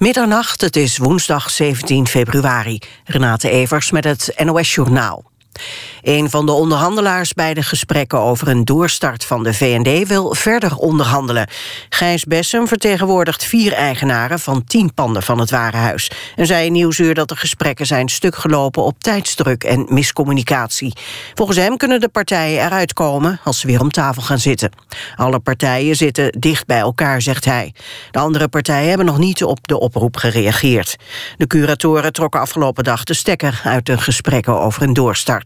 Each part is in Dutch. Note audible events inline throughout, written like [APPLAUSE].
Middernacht, het is woensdag 17 februari. Renate Evers met het NOS Journaal. Een van de onderhandelaars bij de gesprekken over een doorstart van de VND wil verder onderhandelen. Gijs Bessem vertegenwoordigt vier eigenaren van tien panden van het Warenhuis. En zei in Nieuwsuur dat de gesprekken zijn stuk gelopen op tijdsdruk en miscommunicatie. Volgens hem kunnen de partijen eruit komen als ze weer om tafel gaan zitten. Alle partijen zitten dicht bij elkaar, zegt hij. De andere partijen hebben nog niet op de oproep gereageerd. De curatoren trokken afgelopen dag de stekker uit de gesprekken over een doorstart.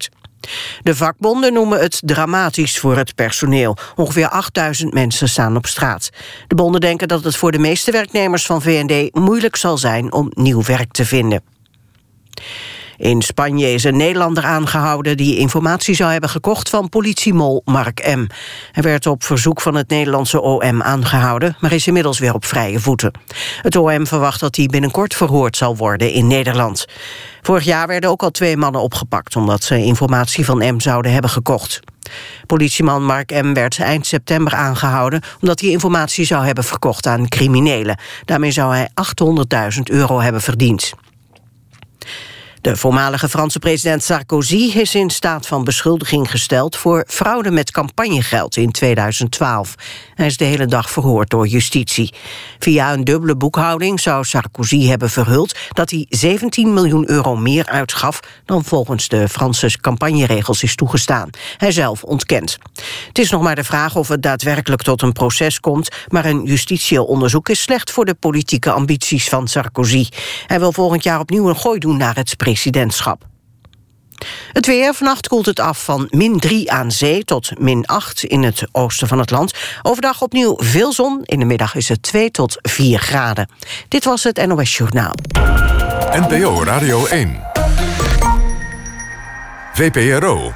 De vakbonden noemen het dramatisch voor het personeel. Ongeveer 8000 mensen staan op straat. De bonden denken dat het voor de meeste werknemers van VND moeilijk zal zijn om nieuw werk te vinden. In Spanje is een Nederlander aangehouden die informatie zou hebben gekocht van politiemol Mark M. Hij werd op verzoek van het Nederlandse OM aangehouden, maar is inmiddels weer op vrije voeten. Het OM verwacht dat hij binnenkort verhoord zal worden in Nederland. Vorig jaar werden ook al twee mannen opgepakt omdat ze informatie van M zouden hebben gekocht. Politieman Mark M. werd eind september aangehouden... omdat hij informatie zou hebben verkocht aan criminelen. Daarmee zou hij 800.000 euro hebben verdiend. De voormalige Franse president Sarkozy is in staat van beschuldiging gesteld... voor fraude met campagnegeld in 2012. Hij is de hele dag verhoord door justitie. Via een dubbele boekhouding zou Sarkozy hebben verhuld... dat hij 17 miljoen euro meer uitgaf... dan volgens de Franse campagneregels is toegestaan. Hij zelf ontkent. Het is nog maar de vraag of het daadwerkelijk tot een proces komt... maar een justitieel onderzoek is slecht voor de politieke ambities van Sarkozy. Hij wil volgend jaar opnieuw een gooi doen naar het presidentschap. Het weer, vannacht koelt het af van min 3 aan zee tot min 8 in het oosten van het land. Overdag opnieuw veel zon, in de middag is het 2 tot 4 graden. Dit was het NOS Journaal. NPO Radio 1. VPRO.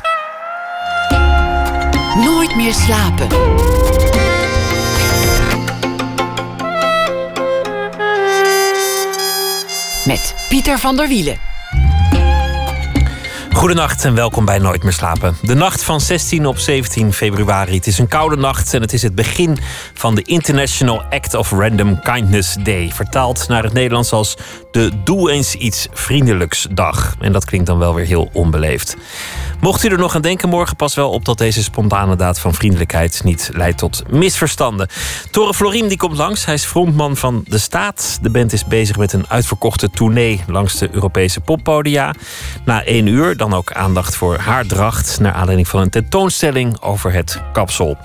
Nooit meer slapen. Met Pieter van der Wielen. Goedenacht en welkom bij Nooit meer slapen. De nacht van 16 op 17 februari. Het is een koude nacht en het is het begin van de International Act of Random Kindness Day. Vertaald naar het Nederlands als de Doe eens iets vriendelijks dag. En dat klinkt dan wel weer heel onbeleefd. Mocht u er nog aan denken, morgen pas wel op dat deze spontane daad van vriendelijkheid niet leidt tot misverstanden. Tore Floriem die komt langs. Hij is frontman van De Staat. De band is bezig met een uitverkochte tournee langs de Europese poppodia. Na één uur dan ook aandacht voor haar dracht. Naar aanleiding van een tentoonstelling over het kapsel.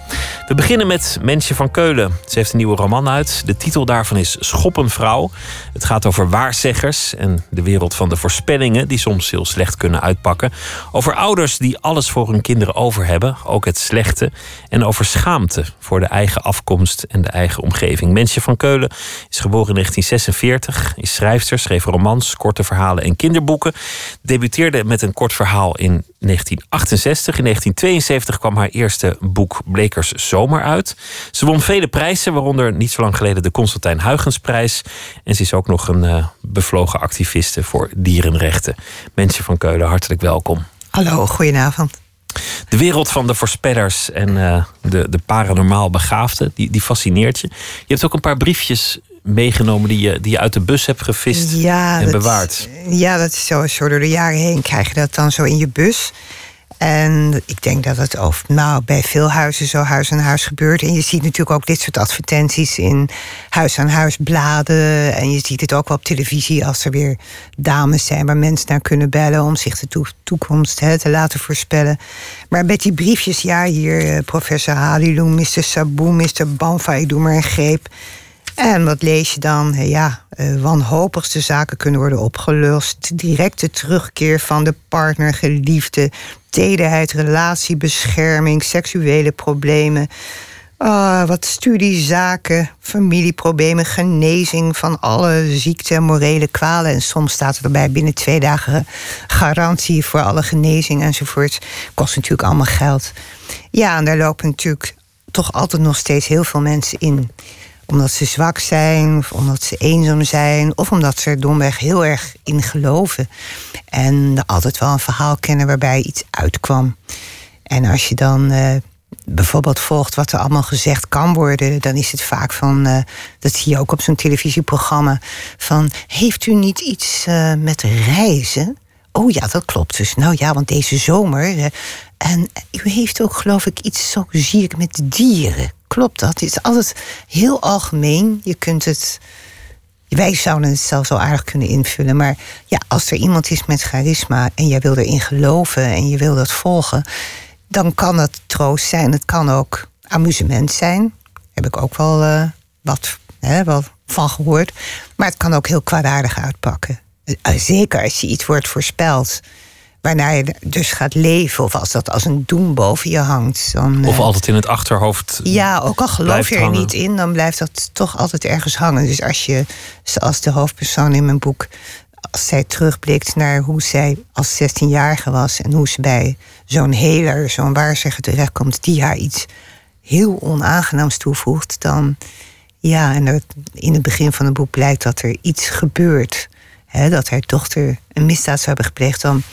We beginnen met Mensje van Keulen. Ze heeft een nieuwe roman uit. De titel daarvan is Schoppenvrouw. Het gaat over waarzeggers en de wereld van de voorspellingen, die soms heel slecht kunnen uitpakken. Over die alles voor hun kinderen over hebben, ook het slechte. En over schaamte voor de eigen afkomst en de eigen omgeving. Mensje van Keulen is geboren in 1946, is schrijfster, schreef romans, korte verhalen en kinderboeken. Debuteerde met een kort verhaal in 1968. In 1972 kwam haar eerste boek Blekers Zomer uit. Ze won vele prijzen, waaronder niet zo lang geleden de Constantijn Huygensprijs. En ze is ook nog een uh, bevlogen activiste voor dierenrechten. Mensen van Keulen, hartelijk welkom. Hallo, goedenavond. De wereld van de voorspellers en uh, de, de paranormaal begaafden, die, die fascineert je. Je hebt ook een paar briefjes meegenomen die je, die je uit de bus hebt gevist ja, en bewaard. Ja, dat is zo, zo door de jaren heen krijg je dat dan zo in je bus. En ik denk dat het over, nou, bij veel huizen zo huis aan huis gebeurt. En je ziet natuurlijk ook dit soort advertenties in huis aan huis bladen. En je ziet het ook wel op televisie als er weer dames zijn waar mensen naar kunnen bellen om zich de toekomst hè, te laten voorspellen. Maar met die briefjes, ja, hier eh, professor Haliloen, Mr. Saboe, Mr. Banfa, ik doe maar een greep. En wat lees je dan? Ja, uh, wanhopigste zaken kunnen worden opgelost. Directe terugkeer van de partner, geliefde, tederheid, relatiebescherming, seksuele problemen. Uh, wat studiezaken, familieproblemen, genezing van alle ziekten en morele kwalen. En soms staat er erbij binnen twee dagen garantie voor alle genezing enzovoort. Kost natuurlijk allemaal geld. Ja, en daar lopen natuurlijk toch altijd nog steeds heel veel mensen in omdat ze zwak zijn, of omdat ze eenzaam zijn, of omdat ze er domweg heel erg in geloven. En altijd wel een verhaal kennen waarbij iets uitkwam. En als je dan uh, bijvoorbeeld volgt wat er allemaal gezegd kan worden, dan is het vaak van, uh, dat zie je ook op zo'n televisieprogramma, van heeft u niet iets uh, met reizen? Oh ja, dat klopt. Dus nou ja, want deze zomer. En u heeft ook, geloof ik, iets zo zie met dieren. Klopt dat? Het is altijd heel algemeen. Je kunt het. Wij zouden het zelfs zo aardig kunnen invullen. Maar ja, als er iemand is met charisma en jij wil erin geloven en je wil dat volgen, dan kan het troost zijn. Het kan ook amusement zijn. Heb ik ook wel uh, wat, hè, wel van gehoord. Maar het kan ook heel kwaadaardig uitpakken. Uh, zeker als je iets wordt voorspeld. Waarna je dus gaat leven, of als dat als een doem boven je hangt. Dan, of altijd in het achterhoofd. Ja, ook al geloof je er hangen. niet in, dan blijft dat toch altijd ergens hangen. Dus als je, zoals de hoofdpersoon in mijn boek, als zij terugblikt naar hoe zij als 16-jarige was en hoe ze bij zo'n heler, zo'n waarzegger terechtkomt, die haar iets heel onaangenaams toevoegt, dan ja, en in het begin van het boek blijkt dat er iets gebeurt. Hè, dat haar dochter een misdaad zou hebben gepleegd, dan,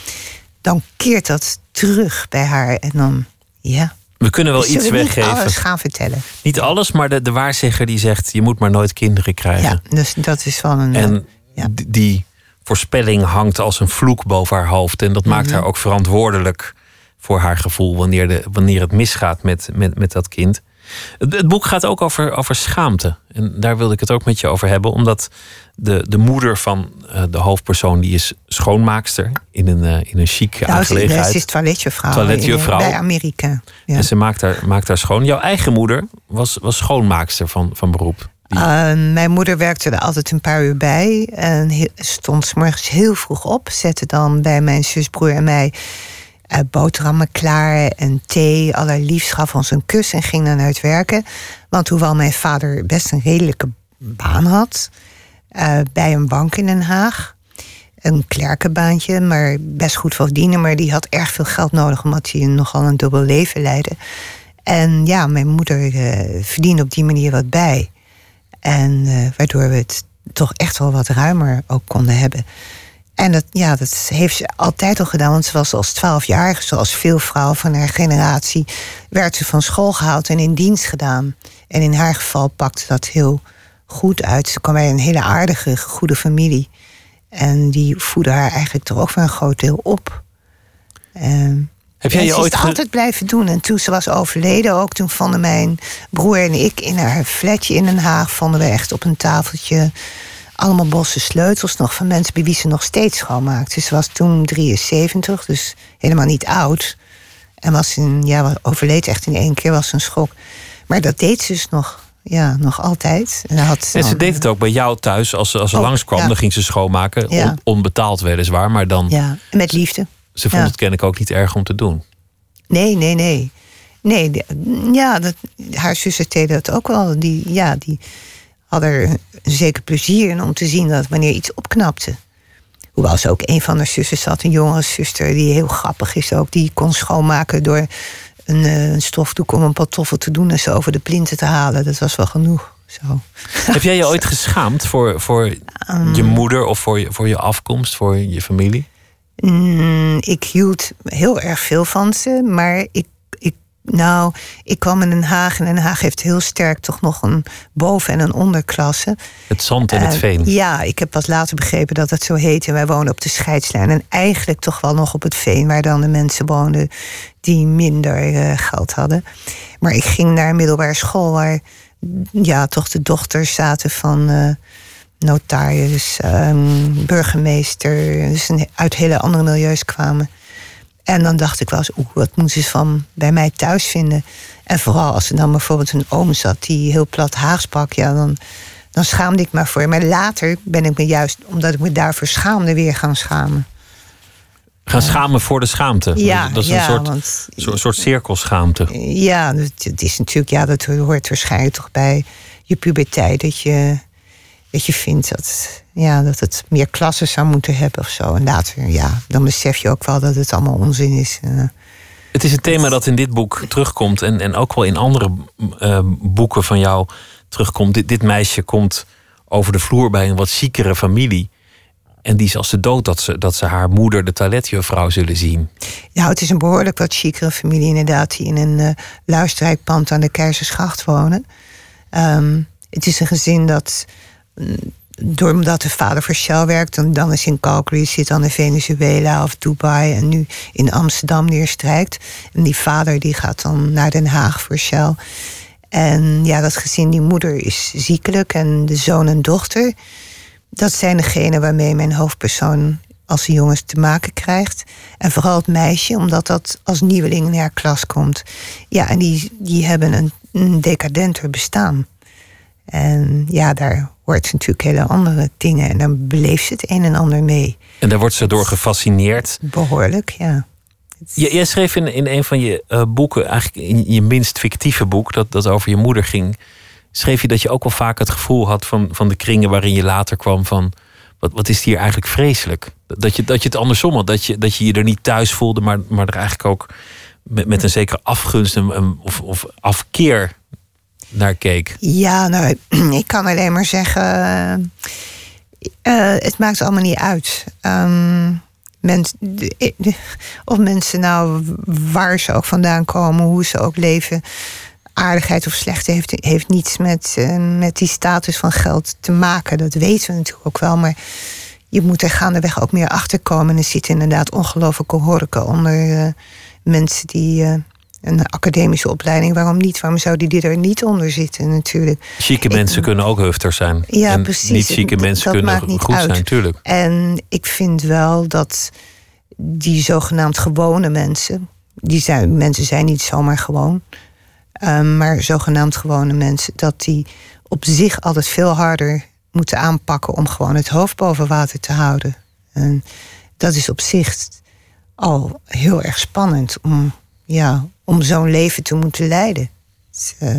dan keert dat terug bij haar. En dan, ja. We kunnen wel iets weggeven. Niet alles gaan vertellen. Niet alles, maar de, de waarzegger die zegt: je moet maar nooit kinderen krijgen. Ja, dus dat is wel een. En ja. die voorspelling hangt als een vloek boven haar hoofd. En dat maakt Mhm. haar ook verantwoordelijk voor haar gevoel wanneer, de, wanneer het misgaat met, met, met dat kind. Het, het boek gaat ook over, over schaamte. En daar wilde ik het ook met je over hebben. Omdat de, de moeder van uh, de hoofdpersoon, die is schoonmaakster in een, uh, in een chic nou, aangelegenheid. Ze is toiletjuffrouw, toiletjuffrouw. bij Amerika. Ja. En ze maakt haar, maakt haar schoon. Jouw eigen moeder was, was schoonmaakster van, van beroep. Uh, mijn moeder werkte er altijd een paar uur bij. En stond s morgens heel vroeg op. Zette dan bij mijn zus, broer en mij uh, boterhammen klaar en thee. Allerliefst gaf ons een kus en ging dan uit werken. Want hoewel mijn vader best een redelijke baan had... Uh, bij een bank in Den Haag... een klerkenbaantje, maar best goed verdienen... maar die had erg veel geld nodig... omdat hij nogal een dubbel leven leidde. En ja, mijn moeder uh, verdiende op die manier wat bij... En waardoor we het toch echt wel wat ruimer ook konden hebben. En dat, ja, dat heeft ze altijd al gedaan, want ze was als twaalfjarige, zoals veel vrouwen van haar generatie, werd ze van school gehaald en in dienst gedaan. En in haar geval pakte dat heel goed uit. Ze kwam bij een hele aardige, goede familie. En die voedde haar eigenlijk toch ook voor een groot deel op. En heb jij je ze ooit is het altijd blijven doen. En toen ze was overleden ook, toen vonden mijn broer en ik in haar flatje in Den Haag... vonden we echt op een tafeltje allemaal bosse sleutels nog... van mensen bij wie ze nog steeds schoonmaakte. Dus ze was toen 73, dus helemaal niet oud. En was in, ja, overleed echt in één keer, was een schok. Maar dat deed ze dus nog, ja, nog altijd. En, had en ze deed het ook bij jou thuis. Als ze, als ze oh, langskwam, ja. dan ging ze schoonmaken. Ja. On, onbetaald weliswaar, maar dan... Ja, met liefde. Ze vond ja. het kennelijk ook niet erg om te doen. Nee, nee, nee. Nee, ja, dat, haar zussen deden dat ook wel. Die, ja, die hadden er een zeker plezier in om te zien dat wanneer iets opknapte. Hoewel ze ook een van haar zussen zat, een jongere zuster, die heel grappig is ook. Die kon schoonmaken door een, een stofdoek om een pantoffel te doen en ze over de plinten te halen. Dat was wel genoeg. Zo. [LAUGHS] Heb jij je ooit geschaamd voor, voor um, je moeder of voor je, voor je afkomst, voor je familie? Mm, ik hield heel erg veel van ze, maar ik, nou, ik kwam in Den Haag en Den Haag heeft heel sterk toch nog een boven- en een onderklasse. Het zand en het veen. Uh, ja, ik heb pas later begrepen dat het zo heet. En wij wonen op de scheidslijn. En eigenlijk toch wel nog op het veen, waar dan de mensen woonden die minder uh, geld hadden. Maar ik ging naar een middelbare school waar ja, toch de dochters zaten van. Uh, notaris, um, burgemeester, dus een, uit hele andere milieus kwamen. En dan dacht ik wel eens, oeh, wat moeten ze van bij mij thuis vinden? En vooral als er dan bijvoorbeeld een oom zat die heel plat Haags sprak, ja, dan, dan schaamde ik me voor. Maar later ben ik me juist, omdat ik me daarvoor schaamde, weer gaan schamen. Gaan schamen voor de schaamte. Ja, dat is ja, een soort, want, soort, soort cirkelschaamte. Ja, het is natuurlijk, ja, dat hoort waarschijnlijk toch bij je puberteit. Dat je, dat je vindt dat, ja, dat het meer klassen zou moeten hebben of zo. En later, ja, dan besef je ook wel dat het allemaal onzin is. Uh, het is een thema dat in dit boek terugkomt en, en ook wel in andere uh, boeken van jou terugkomt. Dit, dit meisje komt over de vloer bij een wat ziekere familie. En die is als de dood dat ze, dat ze haar moeder, de toiletjuffrouw, zullen zien. Nou, het is een behoorlijk wat chicere familie inderdaad... die in een uh, luisterrijkpand aan de Keizersgracht wonen. Um, het is een gezin dat, doordat de vader voor Shell werkt... en dan is in Calgary, zit dan in Venezuela of Dubai... en nu in Amsterdam neerstrijkt. En die vader die gaat dan naar Den Haag voor Shell... En ja, dat gezin, die moeder is ziekelijk en de zoon en dochter dat zijn degenen waarmee mijn hoofdpersoon als een jongens te maken krijgt. En vooral het meisje, omdat dat als nieuweling in haar klas komt. Ja, en die, die hebben een, een decadenter bestaan. En ja, daar hoort natuurlijk hele andere dingen. En dan beleeft ze het een en ander mee. En daar wordt ze door gefascineerd. Behoorlijk, ja. Je, jij schreef in, in een van je uh, boeken, eigenlijk in je minst fictieve boek, dat, dat over je moeder ging schreef je dat je ook wel vaak het gevoel had van, van de kringen waarin je later kwam van wat, wat is hier eigenlijk vreselijk? Dat je, dat je het andersom had, dat je, dat je je er niet thuis voelde, maar, maar er eigenlijk ook met, met een zekere afgunst en, of, of afkeer naar keek. Ja, nou, [CLEARS THROAT] ik kan alleen maar zeggen, uh, het maakt allemaal niet uit. Um, of mensen nou waar ze ook vandaan komen, hoe ze ook leven aardigheid of slechte heeft, heeft niets met, uh, met die status van geld te maken. Dat weten we natuurlijk ook wel. Maar je moet er gaandeweg ook meer achter komen. Er zitten inderdaad ongelooflijke horken onder mensen die. Een academische opleiding, waarom niet? Waarom zouden die er niet onder zitten natuurlijk? Chique mensen kunnen ook hufter zijn. Ja, en precies. Niet chique mensen kunnen goed uit. zijn, natuurlijk. En ik vind wel dat die zogenaamd gewone mensen... die zijn, mensen zijn niet zomaar gewoon... Um, maar zogenaamd gewone mensen, dat die op zich altijd veel harder moeten aanpakken om gewoon het hoofd boven water te houden. En dat is op zich al heel erg spannend om, ja, om zo'n leven te moeten leiden. Uh,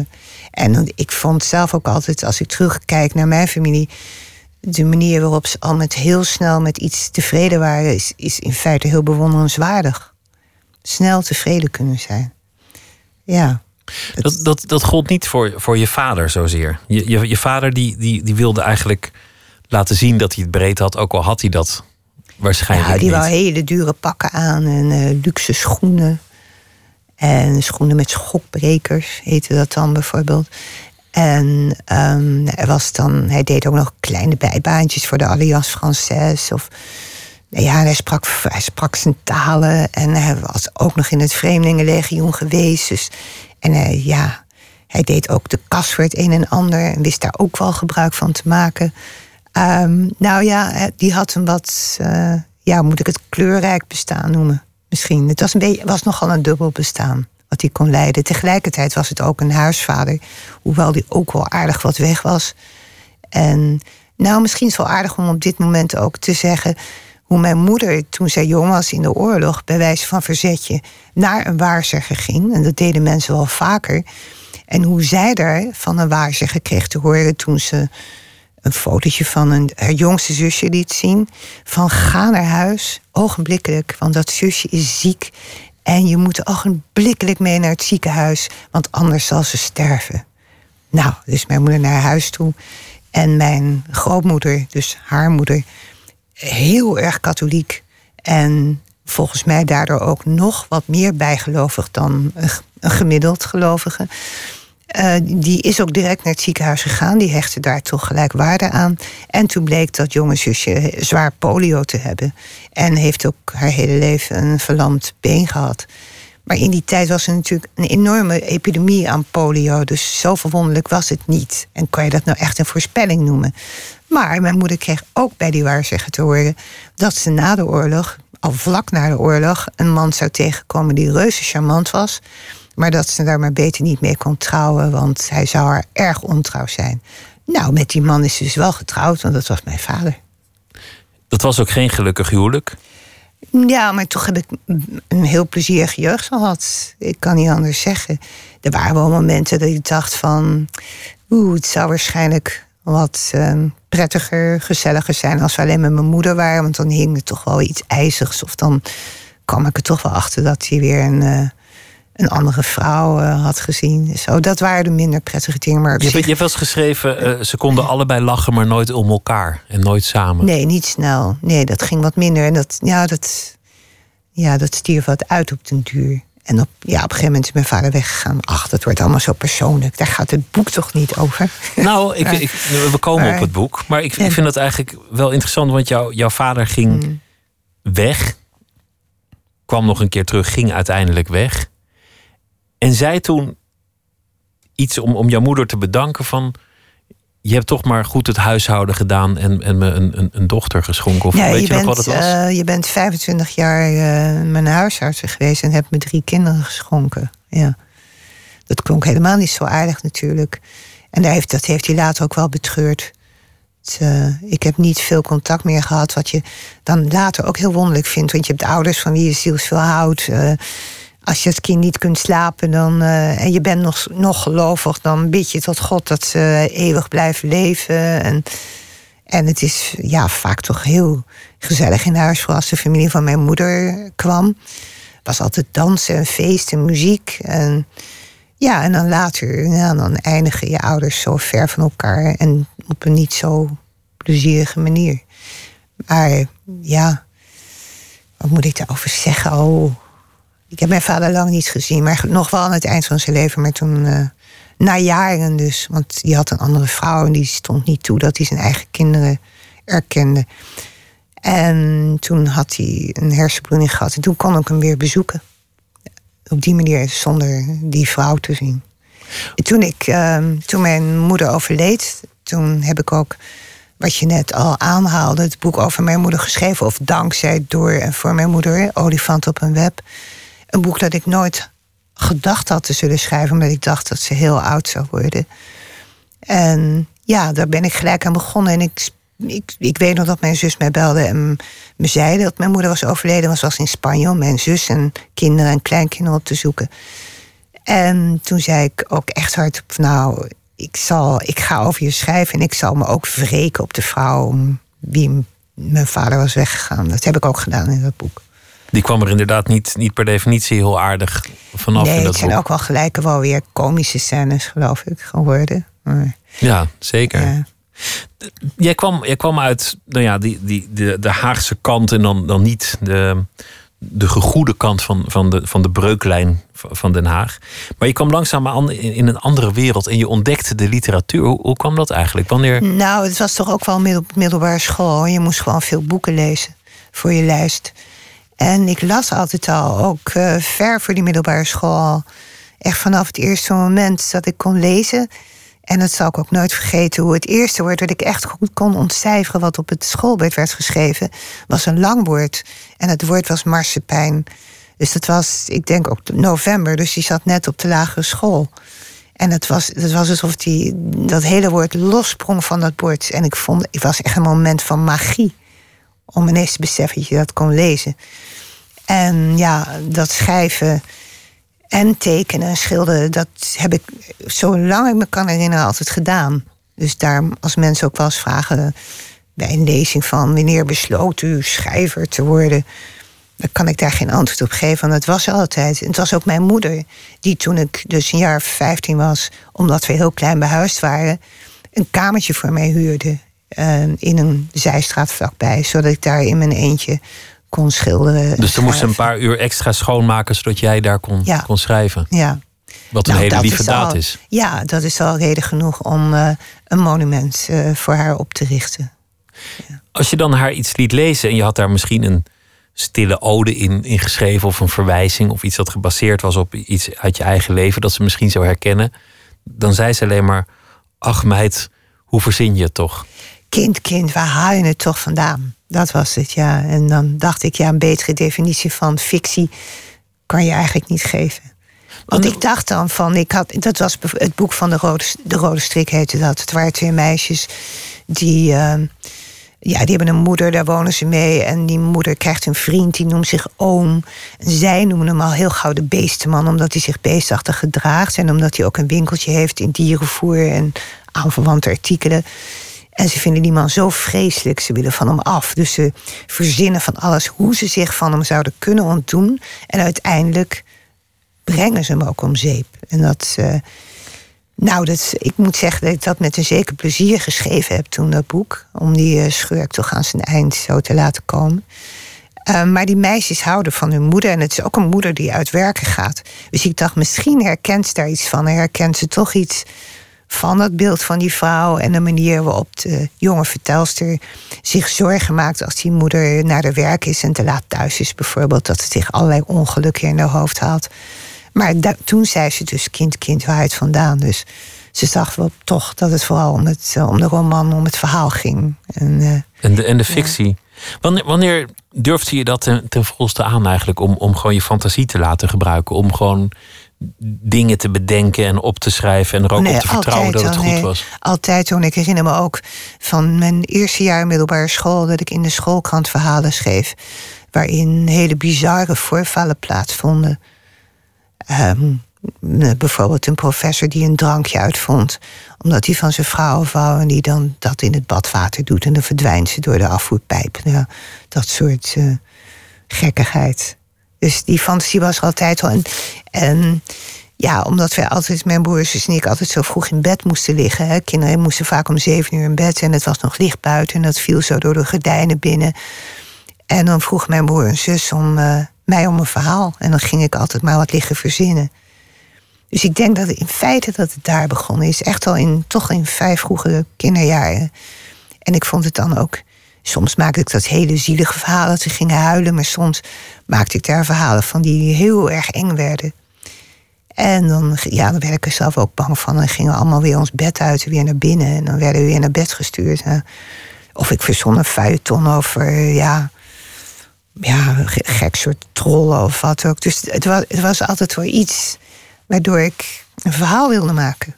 en ik vond zelf ook altijd, als ik terugkijk naar mijn familie, de manier waarop ze al met heel snel met iets tevreden waren, is, is in feite heel bewonderenswaardig. Snel tevreden kunnen zijn. Ja. Dat, dat, dat gold niet voor, voor je vader zozeer. Je, je, je vader die, die, die wilde eigenlijk laten zien dat hij het breed had, ook al had hij dat waarschijnlijk. Ja, die niet. wou hele dure pakken aan en uh, luxe schoenen. En schoenen met schokbrekers heette dat dan bijvoorbeeld. En um, er was dan, hij deed ook nog kleine bijbaantjes voor de Alliance Française. Of, nou ja, hij sprak, hij sprak zijn talen en hij was ook nog in het Vreemdelingenlegioen geweest. Dus en uh, ja, hij deed ook de kas voor het een en ander en wist daar ook wel gebruik van te maken. Um, nou ja, die had een wat, uh, ja, moet ik het kleurrijk bestaan noemen? Misschien. Het was, een beetje, was nogal een dubbel bestaan wat hij kon leiden. Tegelijkertijd was het ook een huisvader, hoewel die ook wel aardig wat weg was. En nou, misschien is het wel aardig om op dit moment ook te zeggen hoe mijn moeder, toen zij jong was in de oorlog, bij wijze van verzetje, naar een waarzegger ging. En dat deden mensen wel vaker. En hoe zij daar van een waarzegger kreeg te horen toen ze een fotootje van een, haar jongste zusje liet zien. Van ga naar huis, ogenblikkelijk, want dat zusje is ziek. En je moet ogenblikkelijk mee naar het ziekenhuis, want anders zal ze sterven. Nou, dus mijn moeder naar huis toe. En mijn grootmoeder, dus haar moeder, heel erg katholiek. En volgens mij daardoor ook nog wat meer bijgelovig dan een gemiddeld gelovige. Uh, die is ook direct naar het ziekenhuis gegaan. Die hechtte daar toch gelijk waarde aan. En toen bleek dat jonge zusje zwaar polio te hebben. En heeft ook haar hele leven een verlamd been gehad. Maar in die tijd was er natuurlijk een enorme epidemie aan polio. Dus zo verwonderlijk was het niet. En kan je dat nou echt een voorspelling noemen? Maar mijn moeder kreeg ook bij die waarzegger te horen dat ze na de oorlog, al vlak na de oorlog, een man zou tegenkomen die reuze charmant was. Maar dat ze daar maar beter niet mee kon trouwen, want hij zou haar erg ontrouw zijn. Nou, met die man is ze dus wel getrouwd, want dat was mijn vader. Dat was ook geen gelukkig huwelijk? Ja, maar toch heb ik een heel plezierige jeugd gehad. Ik kan niet anders zeggen. Er waren wel momenten dat ik dacht van... Oeh, het zou waarschijnlijk wat uh, prettiger, gezelliger zijn als we alleen met mijn moeder waren. Want dan hing er toch wel iets ijzigs. Of dan kwam ik er toch wel achter dat hij weer een, uh, een andere vrouw eh, had gezien. Zo, dat waren de minder prettige dingen. Maar Je, zich- je hebt wel eens geschreven, eh, ze konden allebei lachen, maar nooit om elkaar. En nooit samen. Nee, niet snel. Nee, dat ging wat minder. En dat, ja, dat, ja, dat stierf wat uit op den duur. En op, ja, op een gegeven moment is mijn vader weggegaan. Ach, dat wordt allemaal zo persoonlijk. Daar gaat het boek toch niet over? [LAUGHS] Nou, ik, ik, we komen Maar- op het boek. Maar ik, ik vind dat eigenlijk wel interessant, want jou, jouw vader ging Mm. weg. Kwam nog een keer terug, ging uiteindelijk weg. En zei toen iets om, om jouw moeder te bedanken van... Je hebt toch maar goed het huishouden gedaan en, en me een, een, een dochter geschonken. Of Ja, weet je, nog bent, wat het was? eh, je bent 25 jaar eh, mijn huisarts geweest en hebt me drie kinderen geschonken. Ja. Dat klonk helemaal niet zo aardig natuurlijk. En daar heeft, dat heeft hij later ook wel betreurd. Het, eh, ik heb niet veel contact meer gehad, wat je dan later ook heel wonderlijk vindt. Want je hebt ouders van wie je zielsveel houdt. Eh, als je als kind niet kunt slapen dan, eh, en je bent nog, nog gelovig, dan bid je tot God dat ze eeuwig blijven leven. En, en het is ja, vaak toch heel gezellig in huis, vooral als de familie van mijn moeder kwam. Was altijd dansen en feest en muziek. En, ja, en dan later ja, dan eindigen je ouders zo ver van elkaar en op een niet zo plezierige manier. Maar ja, wat moet ik daarover zeggen? Oh, ik heb mijn vader lang niet gezien, maar nog wel aan het eind van zijn leven. Maar toen, eh, na jaren dus, want die had een andere vrouw en die stond niet toe dat hij zijn eigen kinderen erkende. En toen had hij een hersenbloeding gehad en toen kon ik hem weer bezoeken. Op die manier, zonder die vrouw te zien. En Toen, ik, ehm, toen mijn moeder overleed, toen heb ik ook, wat je net al aanhaalde, het boek over mijn moeder geschreven. Of dankzij, door en voor mijn moeder, Olifant op een web. Een boek dat ik nooit gedacht had te zullen schrijven, omdat ik dacht dat ze heel oud zou worden. En ja, daar ben ik gelijk aan begonnen. En ik, ik, ik weet nog dat mijn zus mij belde en me zei dat mijn moeder was overleden. Was was in Spanje om mijn zus en kinderen en kleinkinderen op te zoeken. En toen zei ik ook echt hardop, nou, ik, zal, ik ga over je schrijven en ik zal me ook wreken op de vrouw om wie mijn vader was weggegaan. Dat heb ik ook gedaan in dat boek. Die kwam er inderdaad niet, niet per definitie heel aardig vanaf nee, in het dat zijn boek. ook wel gelijk wel weer komische scènes, geloof ik, geworden. Maar, Ja, zeker. ja. Jij kwam, jij kwam uit nou ja, die, die, de, de Haagse kant en dan, dan niet de, de gegoede kant van, van, de, van de breuklijn van Den Haag. Maar je kwam langzaamaan in, in een andere wereld en je ontdekte de literatuur. Hoe, hoe kwam dat eigenlijk? Wanneer, Nou, het was toch ook wel middel, middelbare school. Je moest gewoon veel boeken lezen voor je lijst. En ik las altijd al, ook eh, ver voor die middelbare school. Echt vanaf het eerste moment dat ik kon lezen. En dat zal ik ook nooit vergeten. Hoe het eerste woord dat ik echt goed kon ontcijferen... wat op het schoolbord werd geschreven, was een lang woord. En het woord was marsepein. Dus dat was, ik denk ook november. Dus die zat net op de lagere school. En het was, het was alsof die, dat hele woord lossprong van dat bord. En ik vond, het was echt een moment van magie. Om ineens te beseffen dat je dat kon lezen. En ja, dat schrijven en tekenen en schilderen, dat heb ik zolang ik me kan herinneren altijd gedaan. Dus daar, als mensen ook wel eens vragen bij een lezing van wanneer besloot u schrijver te worden, dan kan ik daar geen antwoord op geven, want het was altijd. Het was ook mijn moeder, die toen ik dus een jaar of 15 was, omdat we heel klein behuisd waren, een kamertje voor mij huurde eh, in een zijstraat vlakbij, zodat ik daar in mijn eentje kon schilderen. dus er moest een paar uur extra schoonmaken zodat jij daar kon, Ja. kon schrijven. Ja. Wat een Nou, hele lieve is daad is. Ja, dat is al reden genoeg om eh, een monument eh, voor haar op te richten. Als je dan haar iets liet lezen en je had daar misschien een stille ode in, in geschreven of een verwijzing of iets dat gebaseerd was op iets uit je eigen leven dat ze misschien zou herkennen, dan zei ze alleen maar: Ach meid, hoe verzin je het toch? Kind, kind, waar haal je het toch vandaan? Dat was het, ja. En dan dacht ik, ja, een betere definitie van fictie kan je eigenlijk niet geven. Want ik dacht dan van, ik had, dat was het boek van de Rode, de Rode Strik heette dat. Het waren twee meisjes die, eh, ja, die hebben een moeder, daar wonen ze mee. En die moeder krijgt een vriend, die noemt zich oom. Zij noemen hem al heel gauw de beestenman, omdat hij zich beestachtig gedraagt. En omdat hij ook een winkeltje heeft in dierenvoer en aanverwante artikelen. En ze vinden die man zo vreselijk, ze willen van hem af. Dus ze verzinnen van alles hoe ze zich van hem zouden kunnen ontdoen. En uiteindelijk brengen ze hem ook om zeep. En dat, uh, nou, dat, ik moet zeggen dat ik dat met een zeker plezier geschreven heb toen dat boek. Om die uh, schurk toch aan zijn eind zo te laten komen. Uh, maar die meisjes houden van hun moeder. En het is ook een moeder die uit werken gaat. Dus ik dacht, misschien herkent ze daar iets van. En herkent ze toch iets van het beeld van die vrouw en de manier waarop de jonge vertelster zich zorgen maakt als die moeder naar de werk is en te laat thuis is, bijvoorbeeld, dat het zich allerlei ongelukken in haar hoofd haalt. Maar toen zei ze dus kind, kind, waar het vandaan? Dus ze zag wel toch dat het vooral om, het, om de roman, om het verhaal ging. En, uh, en, de, en de fictie. Wanneer, wanneer durfde je dat ten, ten volste aan eigenlijk? Om, om gewoon je fantasie te laten gebruiken? Om gewoon dingen te bedenken en op te schrijven en er ook op te vertrouwen dat het goed was? Altijd toen. Ik herinner me ook van mijn eerste jaar middelbare school dat ik in de schoolkrant verhalen schreef. Waarin hele bizarre voorvallen plaatsvonden. Um, bijvoorbeeld een professor die een drankje uitvond. Omdat hij van zijn vrouw wou en die dan dat in het badwater doet. En dan verdwijnt ze door de afvoerpijp. Ja, dat soort uh, gekkigheid. Dus die fantasie was altijd al. En, en ja, omdat wij altijd, mijn broers en ik, altijd zo vroeg in bed moesten liggen. Hè. Kinderen moesten vaak om zeven uur in bed en het was nog licht buiten. En dat viel zo door de gordijnen binnen. En dan vroeg mijn broer en zus om, uh, mij om een verhaal. En dan ging ik altijd maar wat liggen verzinnen. Dus ik denk dat in feite dat het daar begonnen is. Echt al in, toch in vijf vroege kinderjaren. En ik vond het dan ook Soms maakte ik dat hele zielige verhalen, ze gingen huilen. Maar soms maakte ik daar verhalen van die heel erg eng werden. En dan, ja, dan werd ik er zelf ook bang van. Dan gingen we allemaal weer ons bed uit en weer naar binnen. En dan werden we weer naar bed gestuurd. Of ik verzon een feuilleton over, ja, ja, gek soort trollen of wat ook. Dus het was, het was altijd wel iets waardoor ik een verhaal wilde maken.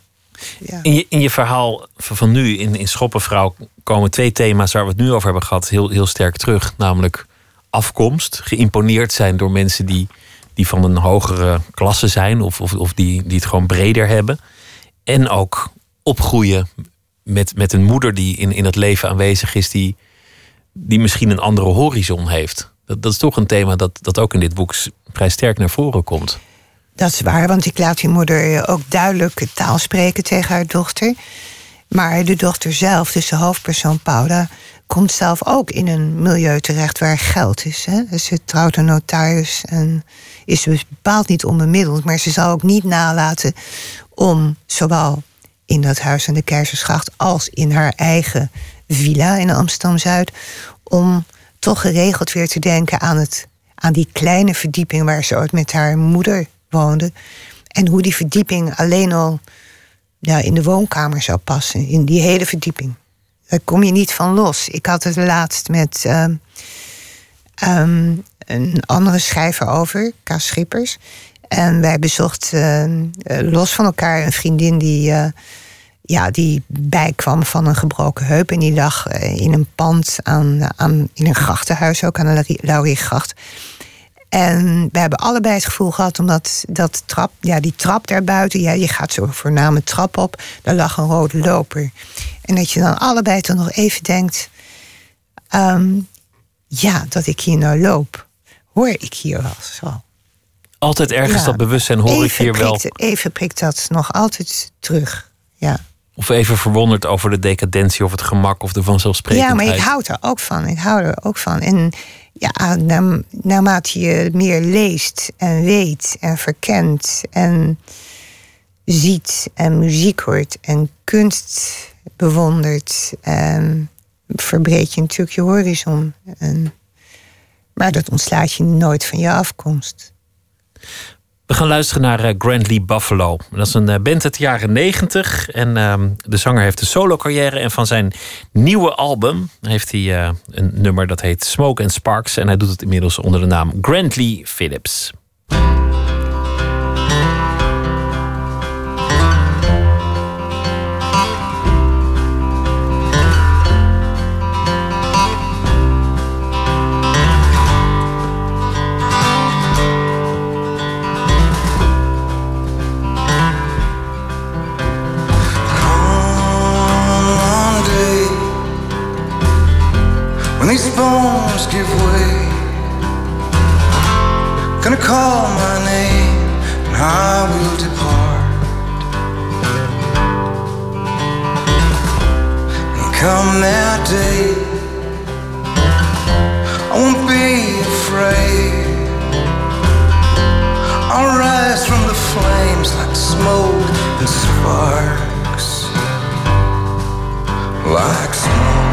Ja. In, je, in je verhaal van nu, in, in Schoppenvrouw, komen twee thema's waar we het nu over hebben gehad heel, heel sterk terug. Namelijk afkomst, geïmponeerd zijn door mensen die, die van een hogere klasse zijn of, of, of die, die het gewoon breder hebben. En ook opgroeien met, met een moeder die in, in het leven aanwezig is, die, die misschien een andere horizon heeft. Dat, dat is toch een thema dat, dat ook in dit boek vrij sterk naar voren komt. Dat is waar, want ik laat die moeder ook duidelijk taal spreken tegen haar dochter. Maar de dochter zelf, dus de hoofdpersoon Paula, komt zelf ook in een milieu terecht waar geld is. Hè? Ze trouwt een notaris en is dus bepaald niet onbemiddeld. Maar ze zal ook niet nalaten om zowel in dat huis aan de Keizersgracht als in haar eigen villa in Amsterdam Zuid. om toch geregeld weer te denken aan, het, aan die kleine verdieping waar ze ooit met haar moeder woonde. En hoe die verdieping alleen al ja, in de woonkamer zou passen, in die hele verdieping. Daar kom je niet van los. Ik had het laatst met ehm, ehm, een andere schrijver over, K. Schippers. En wij bezochten uh, los van elkaar een vriendin die, uh, ja, die bijkwam van een gebroken heup. En die lag eh, in een pand aan, aan, in een grachtenhuis, ook aan de Lauriergracht. En we hebben allebei het gevoel gehad, omdat dat trap, ja, die trap daarbuiten, ja, je gaat zo voorname trap op, daar lag een rode loper. En dat je dan allebei toch nog even denkt, ehm, ja, dat ik hier nou loop, hoor ik hier wel zo. Altijd ergens dat bewustzijn hoor ik hier wel. Even prikt dat nog altijd terug, ja. Of even verwonderd over de decadentie of het gemak of de vanzelfsprekendheid. Ja, maar ik hou er ook van. Ik hou er ook van. En ja, naarmate je meer leest en weet en verkent en ziet en muziek hoort en kunst bewondert, en verbreed je natuurlijk je horizon. Maar dat ontslaat je nooit van je afkomst. We gaan luisteren naar uh, Grand Lee Buffalo. Dat is een uh, band uit de jaren 90. En uh, de zanger heeft een solo-carrière. En van zijn nieuwe album heeft hij eh, een nummer dat heet Smoke and Sparks. En hij doet het inmiddels onder de naam Grand Lee Phillips. These bones give way. Gonna call my name and I will depart. And come that day, I won't be afraid. I'll rise from the flames like smoke and sparks, like smoke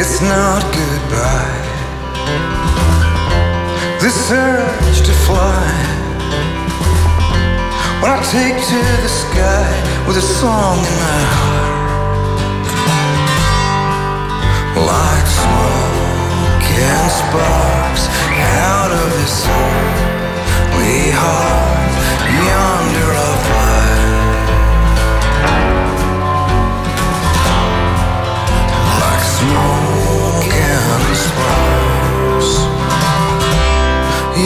It's not goodbye. This urge to fly. When I take to the sky with a song in my heart. Like smoke and sparks out of the sun. We heart yonder of light. Like smoke and sparks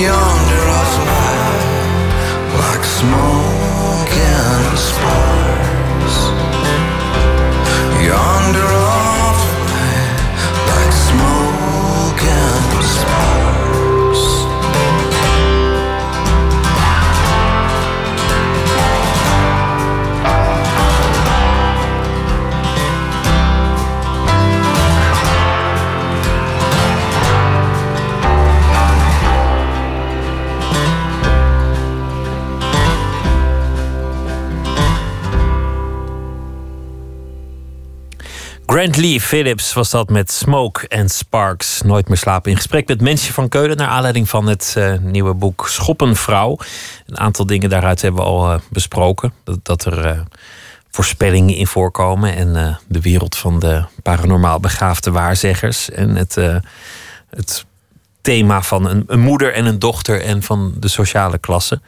Yonder of light Like smoke Grant Lee Phillips was dat met Smoke and Sparks. Nooit meer slapen. In gesprek met Mensje van Keulen. Naar aanleiding van het eh, nieuwe boek Schoppenvrouw. Een aantal dingen daaruit hebben we al eh, besproken. Dat, dat er eh, voorspellingen in voorkomen. En de wereld van de paranormaal begaafde waarzeggers. En het, het thema van een, een moeder en een dochter. En van de sociale klasse.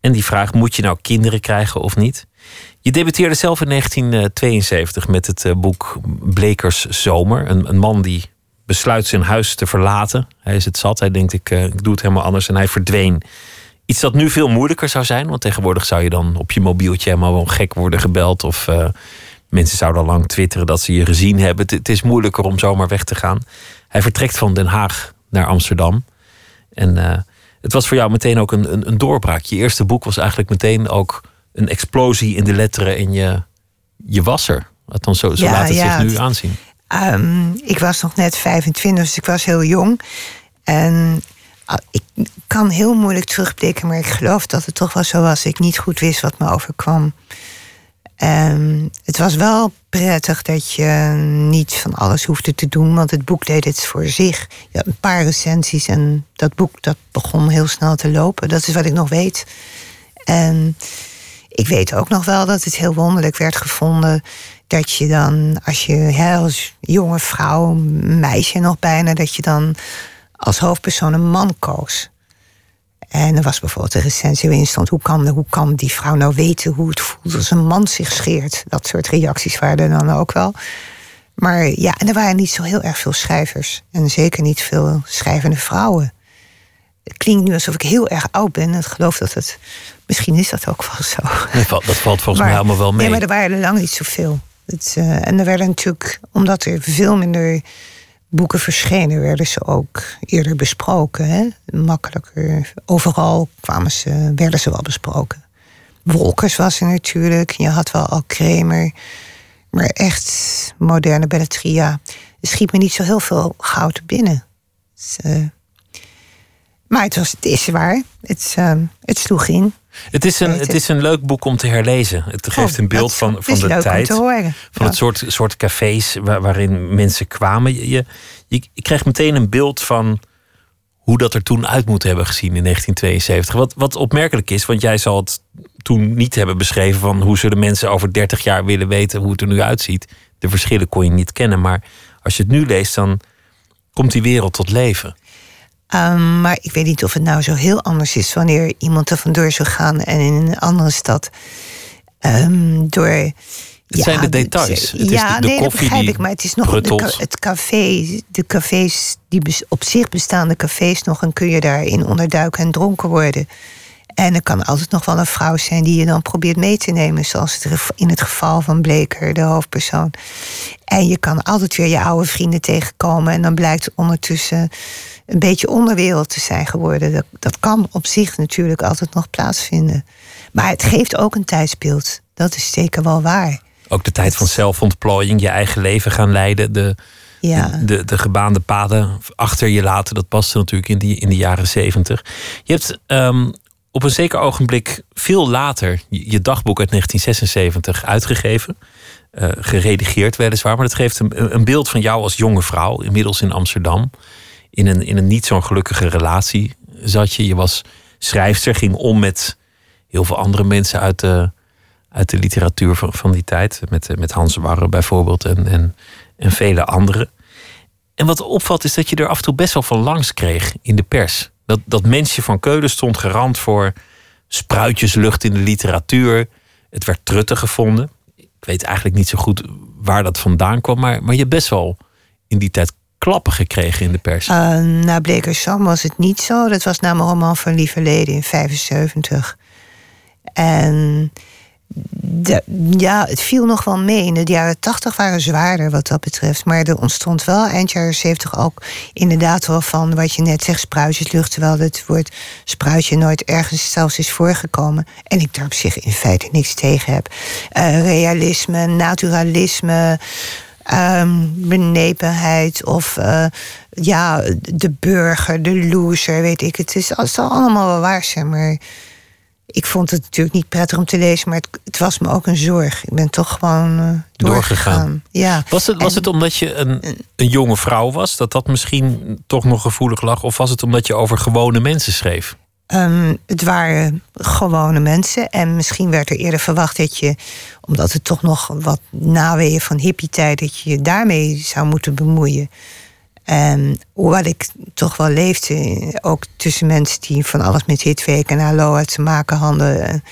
En die vraag: moet je nou kinderen krijgen of niet? Je debuteerde zelf in 1972 met het eh, boek Blekers Zomer. Een, een man die besluit zijn huis te verlaten. Hij is het zat. Hij denkt: ik, eh, ik doe het helemaal anders. En hij verdween. Iets dat nu veel moeilijker zou zijn. Want tegenwoordig zou je dan op je mobieltje helemaal wel gek worden gebeld. Of eh, mensen zouden al lang twitteren dat ze je gezien hebben. Het, is moeilijker om zomaar weg te gaan. Hij vertrekt van Den Haag naar Amsterdam. En het was voor jou meteen ook een, een, een doorbraak. Je eerste boek was eigenlijk meteen ook een explosie in de letteren. En je, je was er. Althans, zo, zo Ja, laat het ja, zich nu aanzien. Ehm, ik was nog net 25, dus ik was heel jong. En ah, ik kan heel moeilijk terugblikken, maar ik geloof dat het toch wel zo was. Ik niet goed wist wat me overkwam. Ehm, het was wel prettig dat je niet van alles hoefde te doen, want het boek deed het voor zich. Je had een paar recensies en dat boek dat begon heel snel te lopen. Dat is wat ik nog weet. En ik weet ook nog wel dat het heel wonderlijk werd gevonden dat je dan, als je als jonge vrouw, meisje nog bijna, dat je dan als hoofdpersoon een man koos. En er was bijvoorbeeld een recensie waarin stond: hoe kan, hoe kan die vrouw nou weten hoe het voelt als een man zich scheert? Dat soort reacties waren er dan ook wel. Maar ja, en er waren niet zo heel erg veel schrijvers. En zeker niet veel schrijvende vrouwen. Het klinkt nu alsof ik heel erg oud ben. En ik geloof dat het. Misschien is dat ook wel zo. Dat valt, dat valt volgens mij allemaal wel mee. Nee, maar er waren er lang niet zoveel. Het, uh, en er werden natuurlijk, omdat er veel minder boeken verschenen, werden ze ook eerder besproken. Hè? Makkelijker. Overal kwamen ze, werden ze wel besproken. Wolkers was er natuurlijk. Je had wel al Kramer. Maar echt moderne belletria. Er schiet me niet zo heel veel goud binnen. Dus, uh, maar het, was, het is waar. Het, uh, het sloeg in. Het is, een, het is een leuk boek om te herlezen. Het geeft Oh, een beeld van, van de tijd. Van Ja. het soort, soort cafés waar- waarin mensen kwamen. Je, je, je, je krijgt meteen een beeld van hoe dat er toen uit moet hebben gezien in 1972. Wat, wat opmerkelijk is, want jij zal het toen niet hebben beschreven van hoe zullen mensen over 30 jaar willen weten hoe het er nu uitziet. De verschillen kon je niet kennen, maar als je het nu leest, dan komt die wereld tot leven. Um, maar ik weet niet of het nou zo heel anders is wanneer iemand er vandoor zou gaan en in een andere stad. Um, door. Het zijn de details. Het is ja, de- de nee, dat begrijp ik. Maar het is nog de, het café, de cafés, die op zich bestaande cafés nog, en kun je daarin onderduiken en dronken worden. En er kan altijd nog wel een vrouw zijn die je dan probeert mee te nemen, zoals het in het geval van Bleker, de hoofdpersoon. En je kan altijd weer je oude vrienden tegenkomen. En dan blijkt ondertussen een beetje onderwereld te zijn geworden. Dat, dat kan op zich natuurlijk altijd nog plaatsvinden. Maar het geeft ook een tijdsbeeld. Dat is zeker wel waar. Ook de tijd van zelfontplooiing, je eigen leven gaan leiden, de, Ja. de, de gebaande paden achter je laten. Dat paste natuurlijk in, die, in de jaren zeventig. Je hebt ehm, op een zeker ogenblik veel later je, je dagboek uit 1976 uitgegeven. Eh, geredigeerd weliswaar, maar dat geeft een, een beeld van jou als jonge vrouw, inmiddels in Amsterdam. In een, in een niet zo'n gelukkige relatie zat je. Je was schrijfster, ging om met heel veel andere mensen uit de, uit de literatuur van, van die tijd. Met, met Hans Warre bijvoorbeeld en, en, en vele anderen. En wat opvalt is dat je er af en toe best wel van langs kreeg in de pers. Dat, dat mensje van Keulen stond garant voor spruitjeslucht in de literatuur. Het werd truttig gevonden. Ik weet eigenlijk niet zo goed waar dat vandaan kwam. Maar, maar je best wel in die tijd klappen gekregen in de pers. Uh, na Bleker Sam was het niet zo. Dat was na mijn roman van Lieverleden in 75. En ja, het viel nog wel mee. In de jaren 80 waren zwaarder wat dat betreft. Maar er ontstond wel eind jaren 70 ook inderdaad wel van wat je net zegt, spruitjeslucht. Terwijl het woord spruitje nooit ergens zelfs is voorgekomen. En ik daar op zich in feite niks tegen heb. Uh, realisme, naturalisme. Um, benepenheid of uh, ja, de burger, de loser, weet ik. Het, is, het zal allemaal wel waar zijn, maar ik vond het natuurlijk niet prettig om te lezen, maar het, het was me ook een zorg. Ik ben toch gewoon uh, doorgegaan. doorgegaan. Ja. Was, het, was en, het omdat je een, een jonge vrouw was, dat dat misschien toch nog gevoelig lag? Of was het omdat je over gewone mensen schreef? Um, het waren gewone mensen. En misschien werd er eerder verwacht dat je, omdat het toch nog wat naweeën van hippie-tijd, dat je je daarmee zou moeten bemoeien. En hoewel ik toch wel leefde, ook tussen mensen die van alles met Hitweek en Aloha te maken hadden,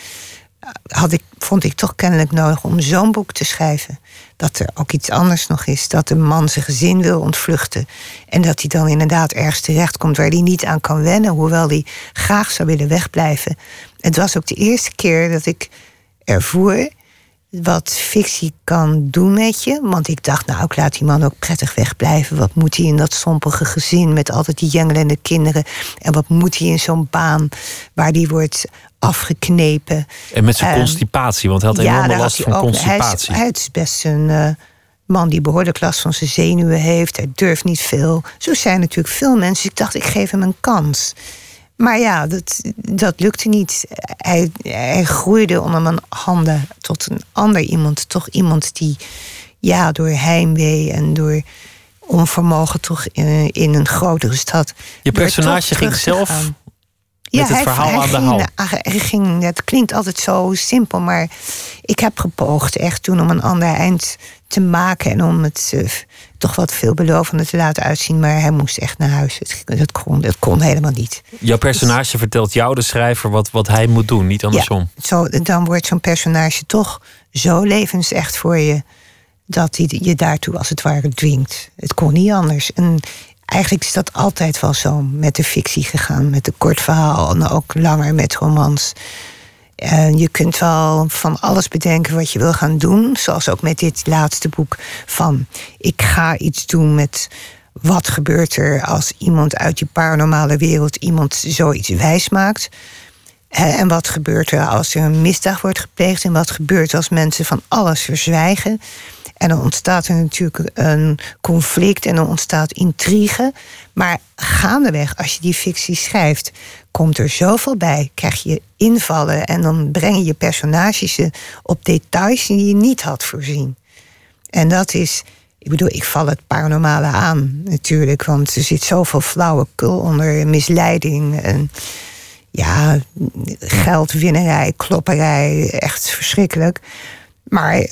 had ik, vond ik toch kennelijk nodig om zo'n boek te schrijven. Dat er ook iets anders nog is. Dat een man zijn gezin wil ontvluchten. En dat hij dan inderdaad ergens terechtkomt waar hij niet aan kan wennen. Hoewel hij graag zou willen wegblijven. Het was ook de eerste keer dat ik ervoer wat fictie kan doen met je. Want ik dacht, nou, ik laat die man ook prettig wegblijven. Wat moet hij in dat sompige gezin met altijd die jengelende kinderen? En wat moet hij in zo'n baan waar die wordt afgeknepen? En met zijn um, constipatie, want hij had enorme ja, last van ook, constipatie. Hij is, hij is best een uh, man die behoorlijk last van zijn zenuwen heeft. Hij durft niet veel. Zo zijn natuurlijk veel mensen. Ik dacht, ik geef hem een kans. Maar ja, dat, dat lukte niet. Hij, hij groeide onder mijn handen tot een ander iemand. Toch iemand die ja, door heimwee en door onvermogen toch in, in een grotere stad. Je personage ging zelf met ja, het hij, verhaal hij aan de hand. Hij ging, het klinkt altijd zo simpel, maar ik heb gepoogd echt toen om een ander eind te maken en om het uh, toch wat veelbelovender te laten uitzien. Maar hij moest echt naar huis. Het, dat, kon, dat kon helemaal niet. Jouw personage dus, vertelt jou, de schrijver, wat, wat hij moet doen, niet andersom. Ja, zo, dan wordt zo'n personage toch zo levensecht voor je dat hij je daartoe als het ware dwingt. Het kon niet anders. En eigenlijk is dat altijd wel zo met de fictie gegaan. Met de kort verhaal en ook langer met romans. En je kunt wel van alles bedenken wat je wil gaan doen. Zoals ook met dit laatste boek van... ik ga iets doen met wat gebeurt er als iemand uit die paranormale wereld... iemand zoiets wijs maakt. En wat gebeurt er als er een misdaad wordt gepleegd... en wat gebeurt als mensen van alles verzwijgen... En dan ontstaat er natuurlijk een conflict en dan ontstaat intrigue. Maar gaandeweg, als je die fictie schrijft, komt er zoveel bij. Krijg je invallen en dan breng je je personages op details die je niet had voorzien. En dat is, ik bedoel, ik val het paranormale aan natuurlijk, want er zit zoveel flauwekul onder misleiding en ja, geldwinnerij, klopperij, echt verschrikkelijk. Maar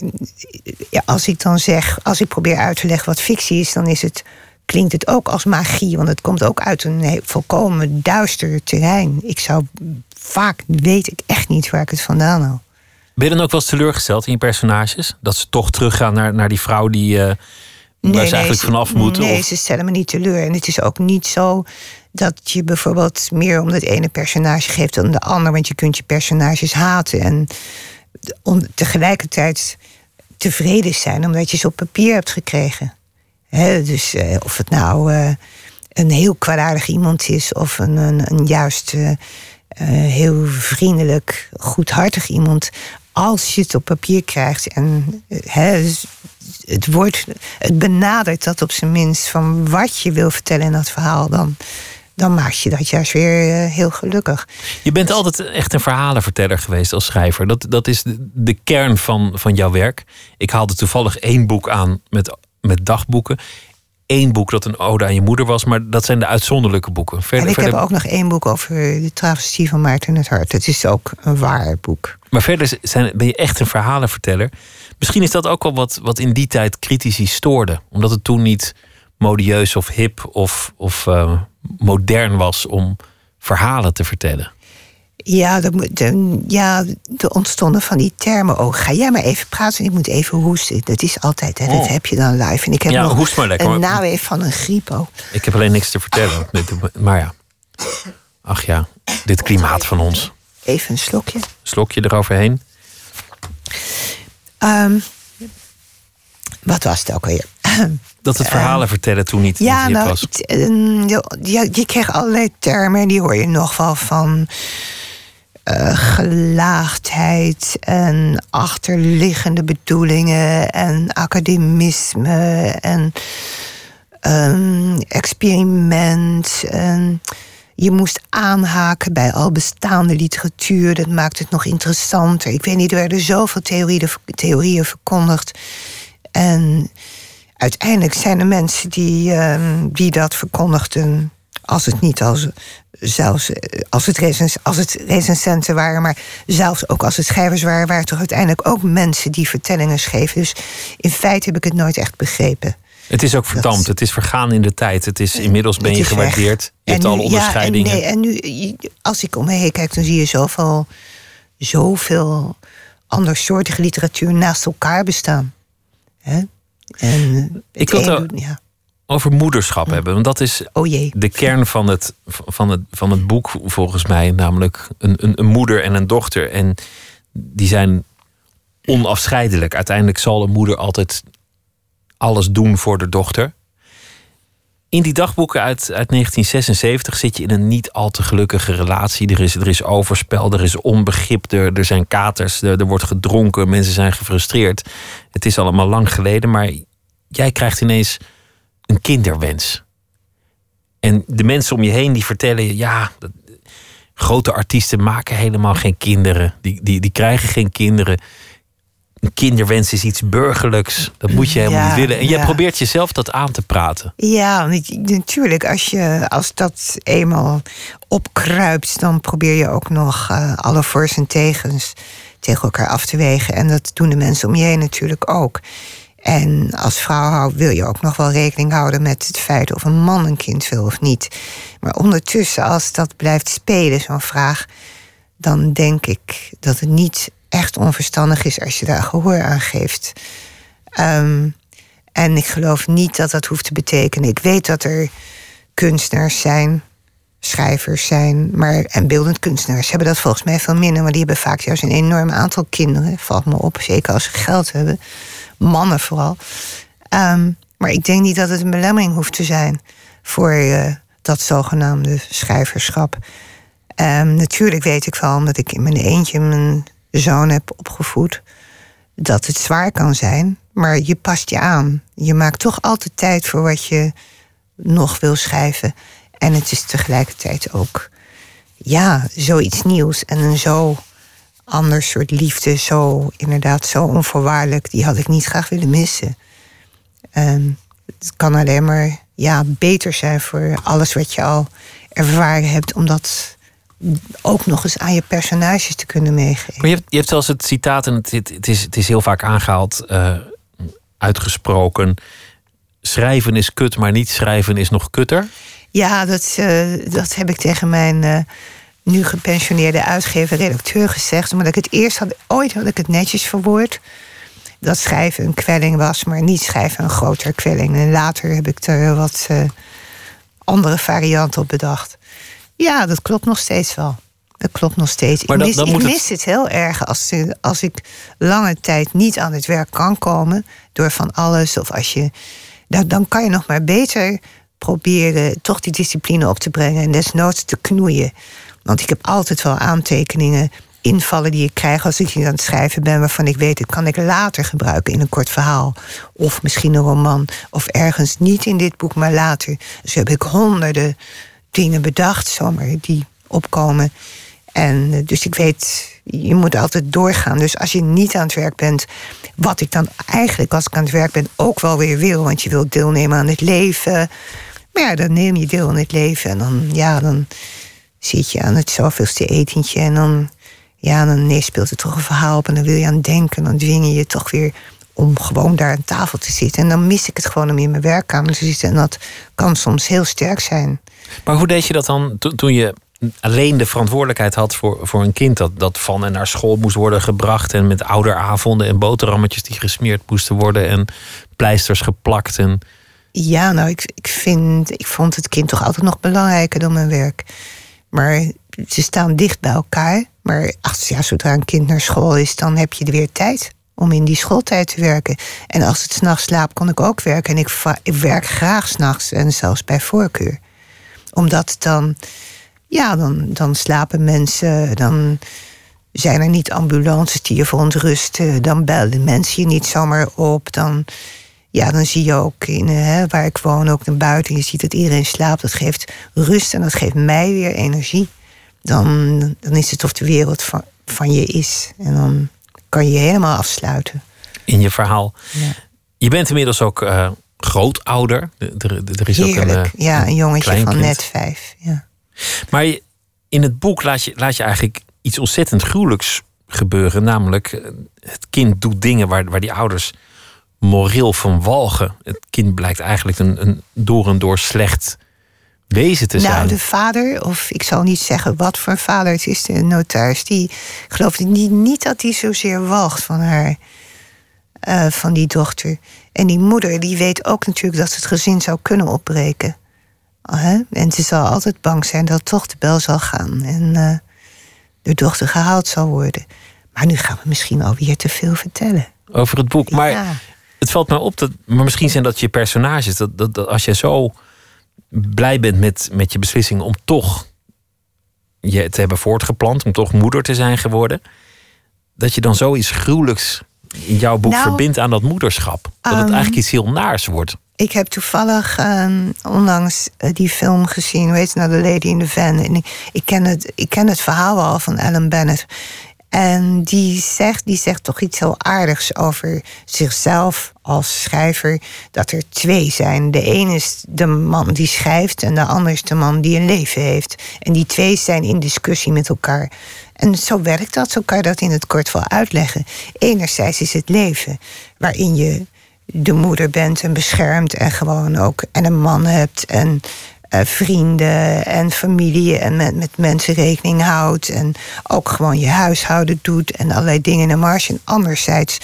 ja, als ik dan zeg, als ik probeer uit te leggen wat fictie is, dan is het, klinkt het ook als magie. Want het komt ook uit een volkomen duister terrein. Ik zou vaak weet ik echt niet waar ik het vandaan haal. Ben je dan ook wel eens teleurgesteld in je personages? Dat ze toch teruggaan naar, naar die vrouw die. Uh, nee, waar ze eigenlijk vanaf moeten? Nee, ze stellen me niet teleur. En het is ook niet zo dat je bijvoorbeeld meer om het ene personage geeft dan de ander. Want je kunt je personages haten. En om tegelijkertijd tevreden zijn omdat je ze op papier hebt gekregen. dus eh, of het nou uh, een heel kwaadaardig iemand is of een, een, een juist uh, heel vriendelijk, goedhartig iemand. Als je het op papier krijgt en dus het, wordt, het benadert dat op zijn minst van wat je wil vertellen in dat verhaal, dan, dan maak je dat juist weer eh, heel gelukkig. Je bent altijd echt een verhalenverteller geweest als schrijver. Dat, dat is de, de kern van, van jouw werk. Ik haalde toevallig één boek aan met, met dagboeken. Eén boek dat een ode aan je moeder was, maar dat zijn de uitzonderlijke boeken. Verder, en ik heb ook nog één boek over de travestie van Maarten het Hart. Het is ook een waar boek. Maar verder zijn, ben je echt een verhalenverteller. Misschien is dat ook wel wat, wat in die tijd critici stoorde. Omdat het toen niet modieus of hip of, of uh, modern was om verhalen te vertellen. Ja, de, ja, er ontstonden van die termen ook. Ga jij maar even praten, ik moet even hoesten. Dat is altijd, hè, dat oh. heb je dan live. En ik heb ja, nog hoest maar lekker, een naweef van een griepo. Ik heb alleen niks te vertellen. [LAUGHS] maar ja, ach ja, dit klimaat van ons. Even een slokje. Slokje eroverheen. Um, wat was het ook weer? [CLEARS THROAT] Dat het verhalen vertellen toen niet, ja, niet nou, was. Ehm, je, je kreeg allerlei termen, die hoor je nog wel van. Uh, gelaagdheid en achterliggende bedoelingen en academisme en um, experiment. En je moest aanhaken bij al bestaande literatuur. Dat maakt het nog interessanter. Ik weet niet, er werden zoveel theorieën, theorieën verkondigd. En uiteindelijk zijn er mensen die, ehm, die dat verkondigden. Als het niet als, zelfs eh, als het, recens, als het recensenten waren, maar zelfs ook als het schrijvers waren, waren toch uiteindelijk ook mensen die vertellingen schreven. Dus in feite heb ik het nooit echt begrepen. Het is ook verdampt, het is vergaan in de tijd. Het is inmiddels ben je gewaardeerd. Je hebt alle onderscheidingen. Ja, en, nee, en nu, als ik om me heen kijk, dan zie je zoveel, zoveel andersoortige literatuur naast elkaar bestaan. Hè? En ik wil het ja. over moederschap hebben. Want dat is oh jee. de kern van het, van, het, van het boek, volgens mij. Namelijk een, een, een moeder en een dochter. En die zijn onafscheidelijk. Uiteindelijk zal een moeder altijd alles doen voor de dochter. In die dagboeken uit, uit 1976 zit je in een niet al te gelukkige relatie. Er is, er is overspel, er is onbegrip, er, zijn katers, er, wordt gedronken, mensen zijn gefrustreerd. Het is allemaal lang geleden, maar jij krijgt ineens een kinderwens. En de mensen om je heen die vertellen je, ja, grote artiesten maken helemaal geen kinderen. Die, die, die krijgen geen kinderen een kinderwens is iets burgerlijks. Dat moet je helemaal niet willen. En jij probeert jezelf dat aan te praten. Ja, natuurlijk. Als, je, als dat eenmaal opkruipt, dan probeer je ook nog uh, alle voor's en tegens tegen elkaar af te wegen. En dat doen de mensen om je heen natuurlijk ook. En als vrouw wil je ook nog wel rekening houden met het feit of een man een kind wil of niet. Maar ondertussen, als dat blijft spelen, zo'n vraag, dan denk ik dat het niet echt onverstandig is als je daar gehoor aan geeft. Ehm, en ik geloof niet dat dat hoeft te betekenen. Ik weet dat er kunstenaars zijn, schrijvers zijn, maar, en beeldend kunstenaars hebben dat volgens mij veel minder, maar die hebben vaak juist een enorm aantal kinderen, valt me op, zeker als ze geld hebben, mannen vooral. Ehm, maar ik denk niet dat het een belemmering hoeft te zijn voor eh, dat zogenaamde schrijverschap. Ehm, natuurlijk weet ik wel, omdat ik in mijn eentje mijn zoon heb opgevoed, dat het zwaar kan zijn, maar je past je aan. Je maakt toch altijd tijd voor wat je nog wil schrijven. En het is tegelijkertijd ook, ja, zoiets nieuws en een zo ander soort liefde, zo inderdaad zo onvoorwaardelijk, die had ik niet graag willen missen. En het kan alleen maar ja, beter zijn voor alles wat je al ervaren hebt, om dat ook nog eens aan je personages te kunnen meegeven. Maar je hebt, je hebt zelfs het citaat, en het, het, is, het is heel vaak aangehaald, uh, uitgesproken. Schrijven is kut, maar niet schrijven is nog kutter. Ja, dat, uh, dat heb ik tegen mijn uh, nu gepensioneerde uitgever-redacteur gezegd. Omdat ik het eerst had, ooit had ik het netjes verwoord. Dat schrijven een kwelling was, maar niet schrijven een grotere kwelling. En later heb ik er wat andere varianten op bedacht. Ja, dat klopt nog steeds wel. Dat klopt nog steeds. Maar ik mis, ik mis het... het... heel erg als, als ik lange tijd niet aan het werk kan komen door van alles. Of als je. Dan, dan kan je nog maar beter proberen toch die discipline op te brengen en desnoods te knoeien. Want ik heb altijd wel aantekeningen, invallen die ik krijg als ik aan het schrijven ben, waarvan ik weet, dat kan ik later gebruiken in een kort verhaal. Of misschien een roman. Of ergens niet in dit boek, maar later. Dus heb ik honderden dingen bedacht, zomaar, die opkomen. En eh, dus ik weet, je moet altijd doorgaan. Dus als je niet aan het werk bent, wat ik dan eigenlijk als ik aan het werk ben ook wel weer wil, want je wilt deelnemen aan het leven. Maar ja, dan neem je deel aan het leven en dan, ja, dan zit je aan het zoveelste etentje en dan, ja, dan speelt er toch een verhaal op en dan wil je aan denken. Dan dwing je je toch weer om gewoon daar aan tafel te zitten. En dan mis ik het gewoon om in mijn werkkamer te zitten. En dat kan soms heel sterk zijn. Maar hoe deed je dat dan toen je alleen de verantwoordelijkheid had voor, voor een kind dat, dat van en naar school moest worden gebracht en met ouderavonden en boterhammetjes die gesmeerd moesten worden en pleisters geplakt en ja, nou, ik, ik, vind, ik vond het kind toch altijd nog belangrijker dan mijn werk. Maar ze staan dicht bij elkaar. Maar ach, ja, zodra een kind naar school is, dan heb je er weer tijd om in die schooltijd te werken. En als het s'nachts slaapt, kan ik ook werken. En ik, ik werk graag s'nachts en zelfs bij voorkeur. Omdat dan, ja, dan, dan slapen mensen, dan zijn er niet ambulances die je verontrusten. Dan bellen mensen je niet zomaar op. Dan, ja, dan zie je ook in, eh, hè, waar ik woon, ook naar buiten. Je ziet dat iedereen slaapt. Dat geeft rust en dat geeft mij weer energie. Dan, dan is het of de wereld van, van je is. En dan kan je je helemaal afsluiten. In je verhaal. Ja. Je bent inmiddels ook uh, grootouder. Er, er is Heerlijk. ook een, uh, ja, een jongetje van net vijf. Ja. Maar in het boek laat je, laat je eigenlijk iets ontzettend gruwelijks gebeuren. Namelijk, het kind doet dingen waar, waar die ouders moreel van walgen. Het kind blijkt eigenlijk een, een door en door slecht wezen te zijn. Nou, de vader, of ik zal niet zeggen wat voor vader het is, de notaris, die gelooft niet, niet dat hij zozeer walgt van haar, uh, van die dochter. En die moeder, die weet ook natuurlijk dat het gezin zou kunnen opbreken. En ze zal altijd bang zijn dat toch de bel zal gaan en uh, de dochter gehaald zal worden. Maar nu gaan we misschien alweer te veel vertellen. Over het boek. Maar ja het valt me op dat, maar misschien zijn dat je personages. Dat, dat, dat als je zo blij bent met, met je beslissing om toch je te hebben voortgeplant, om toch moeder te zijn geworden, dat je dan zoiets gruwelijks in jouw boek nou, verbindt aan dat moederschap. Dat het um, eigenlijk iets heel naars wordt. Ik heb toevallig um, onlangs uh, die film gezien, hoe heet het nou, The Lady in the Van. En ik, ik, ken het, ik ken het verhaal al van Ellen Bennett. En die zegt, die zegt toch iets heel aardigs over zichzelf als schrijver. Dat er twee zijn. De een is de man die schrijft en de ander is de man die een leven heeft. En die twee zijn in discussie met elkaar. En zo werkt dat, zo kan je dat in het kort wel uitleggen. Enerzijds is het leven, waarin je de moeder bent en beschermt en gewoon ook en een man hebt en vrienden en familie en met, met mensen rekening houdt. En ook gewoon je huishouden doet en allerlei dingen in de marge. En anderzijds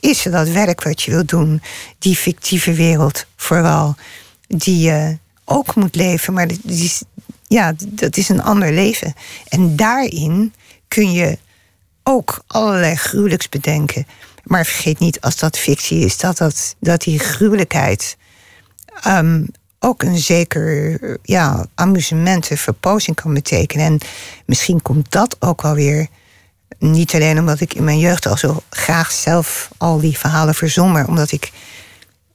is er dat werk wat je wilt doen, die fictieve wereld vooral, die je ook moet leven. Maar is, ja, dat is een ander leven. En daarin kun je ook allerlei gruwelijks bedenken. Maar vergeet niet, als dat fictie is, dat, dat, dat die gruwelijkheid ehm, ook een zeker ja, amusement en verpozing kan betekenen. En misschien komt dat ook wel weer. Niet alleen omdat ik in mijn jeugd al zo graag zelf al die verhalen verzon, maar omdat ik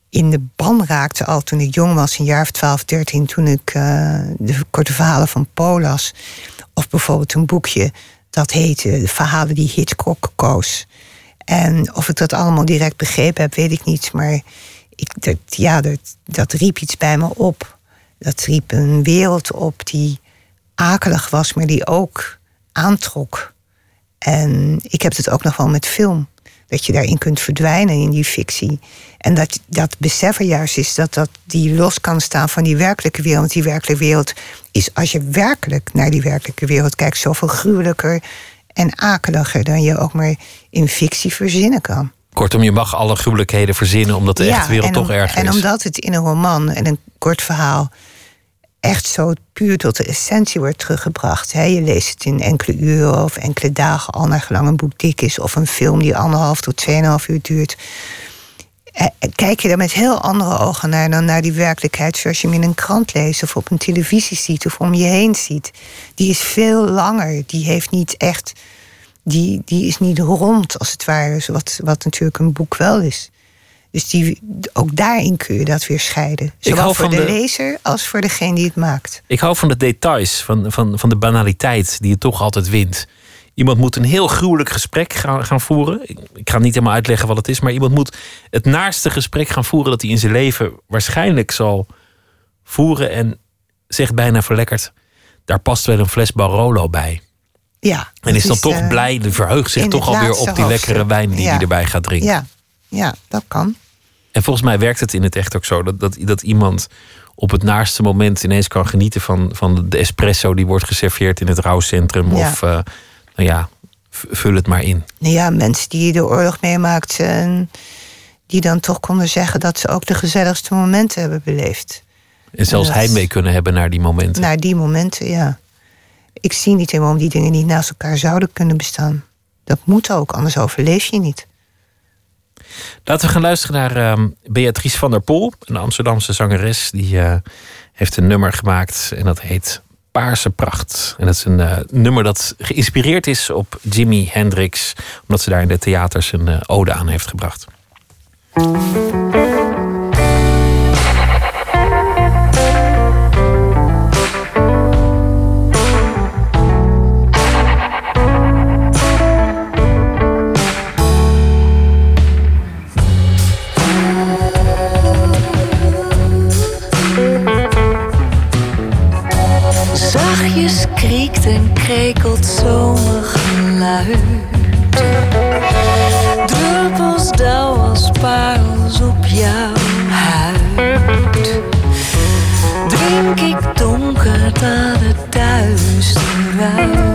in de ban raakte al toen ik jong was, een jaar of 12, 13, toen ik uh, de korte verhalen van Polas. Of bijvoorbeeld een boekje dat heette De verhalen die Hitchcock koos. En of ik dat allemaal direct begrepen heb, weet ik niet. Maar dat, ja, dat, riep iets bij me op. Dat riep een wereld op die akelig was, maar die ook aantrok. En ik heb het ook nog wel met film. Dat je daarin kunt verdwijnen in die fictie. En dat, dat besef er juist is dat, dat die los kan staan van die werkelijke wereld. Want die werkelijke wereld is, als je werkelijk naar die werkelijke wereld kijkt, zoveel gruwelijker en akeliger dan je ook maar in fictie verzinnen kan. Kortom, je mag alle gruwelijkheden verzinnen omdat de ja, echte wereld toch erg is. En omdat het in een roman en een kort verhaal echt zo puur tot de essentie wordt teruggebracht. Je leest het in enkele uren of enkele dagen al naar gelang een boek dik is. Of een film die anderhalf tot tweeënhalf uur duurt. Eh, kijk je er met heel andere ogen naar dan naar die werkelijkheid zoals je hem in een krant leest of op een televisie ziet of om je heen ziet. Die is veel langer. Die heeft niet echt. Die, die is niet rond als het ware, wat, wat natuurlijk een boek wel is. Dus die, ook daarin kun je dat weer scheiden. Zowel voor de, de, lezer als voor degene die het maakt. Ik hou van de details, van, van, van de banaliteit die je toch altijd wint. Iemand moet een heel gruwelijk gesprek gaan, gaan voeren. Ik, ik, ga niet helemaal uitleggen wat het is, maar iemand moet het naarste gesprek gaan voeren dat hij in zijn leven waarschijnlijk zal voeren. En zegt bijna verlekkerd: daar past wel een fles Barolo bij. Ja, en is dan toch uh, blij, verheugt zich toch alweer op die lekkere wijn die hij erbij gaat drinken. Ja, ja, dat kan. En volgens mij werkt het in het echt ook zo dat, dat, dat iemand op het naarste moment ineens kan genieten van, van de espresso die wordt geserveerd in het rouwcentrum. Of uh, nou ja, vul het maar in. Nou ja, mensen die de oorlog meemaakt en die dan toch konden zeggen dat ze ook de gezelligste momenten hebben beleefd. En zelfs hij mee kunnen hebben naar die momenten. Naar die momenten, ja. Ik zie niet waarom die dingen niet naast elkaar zouden kunnen bestaan. Dat moet ook, anders overleef je niet. Laten we gaan luisteren naar uh, Beatrice van der Pol, een Amsterdamse zangeres. Die uh, heeft een nummer gemaakt en dat heet Paarse Pracht. En dat is een uh, nummer dat geïnspireerd is op Jimi Hendrix, omdat ze daar in de theaters een ode aan heeft gebracht. Krekelt zomergeluid. Druppels dauw als parels op jouw huid. Drink ik donker dat het duister.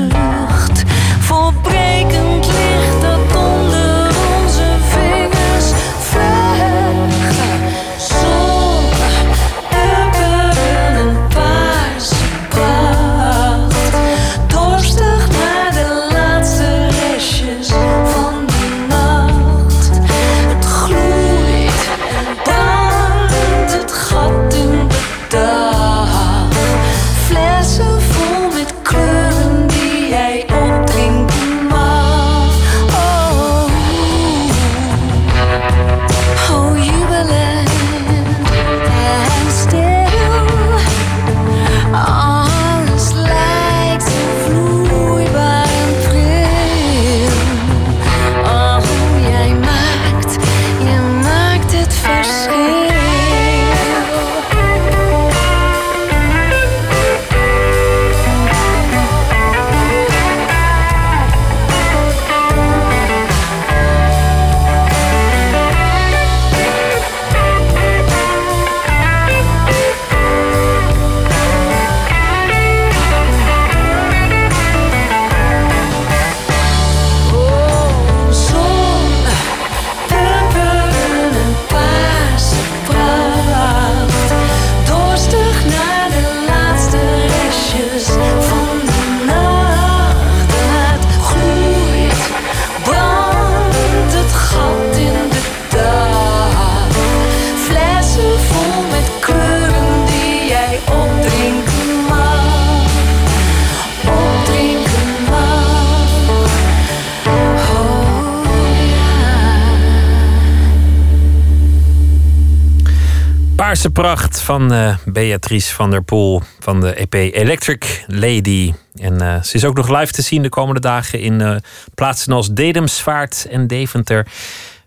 Pracht van uh, Beatrice van der Poel van de EP Electric Lady. En uh, ze is ook nog live te zien de komende dagen in uh, plaatsen als Dedemsvaart en Deventer.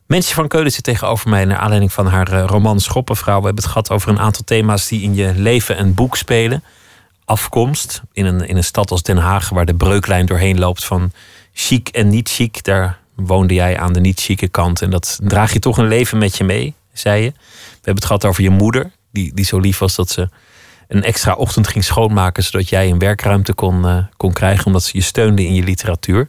Mensje van Keulen zit tegenover mij naar aanleiding van haar roman Schoppenvrouw. We hebben het gehad over een aantal thema's die in je leven en boek spelen. Afkomst in een, in een stad als Den Haag, waar de breuklijn doorheen loopt van chic en niet chic. Daar woonde jij aan de niet chique kant. En dat draag je toch een leven met je mee, zei je. We hebben het gehad over je moeder, die, die zo lief was dat ze een extra ochtend ging schoonmaken, zodat jij een werkruimte kon, uh, kon krijgen, omdat ze je steunde in je literatuur.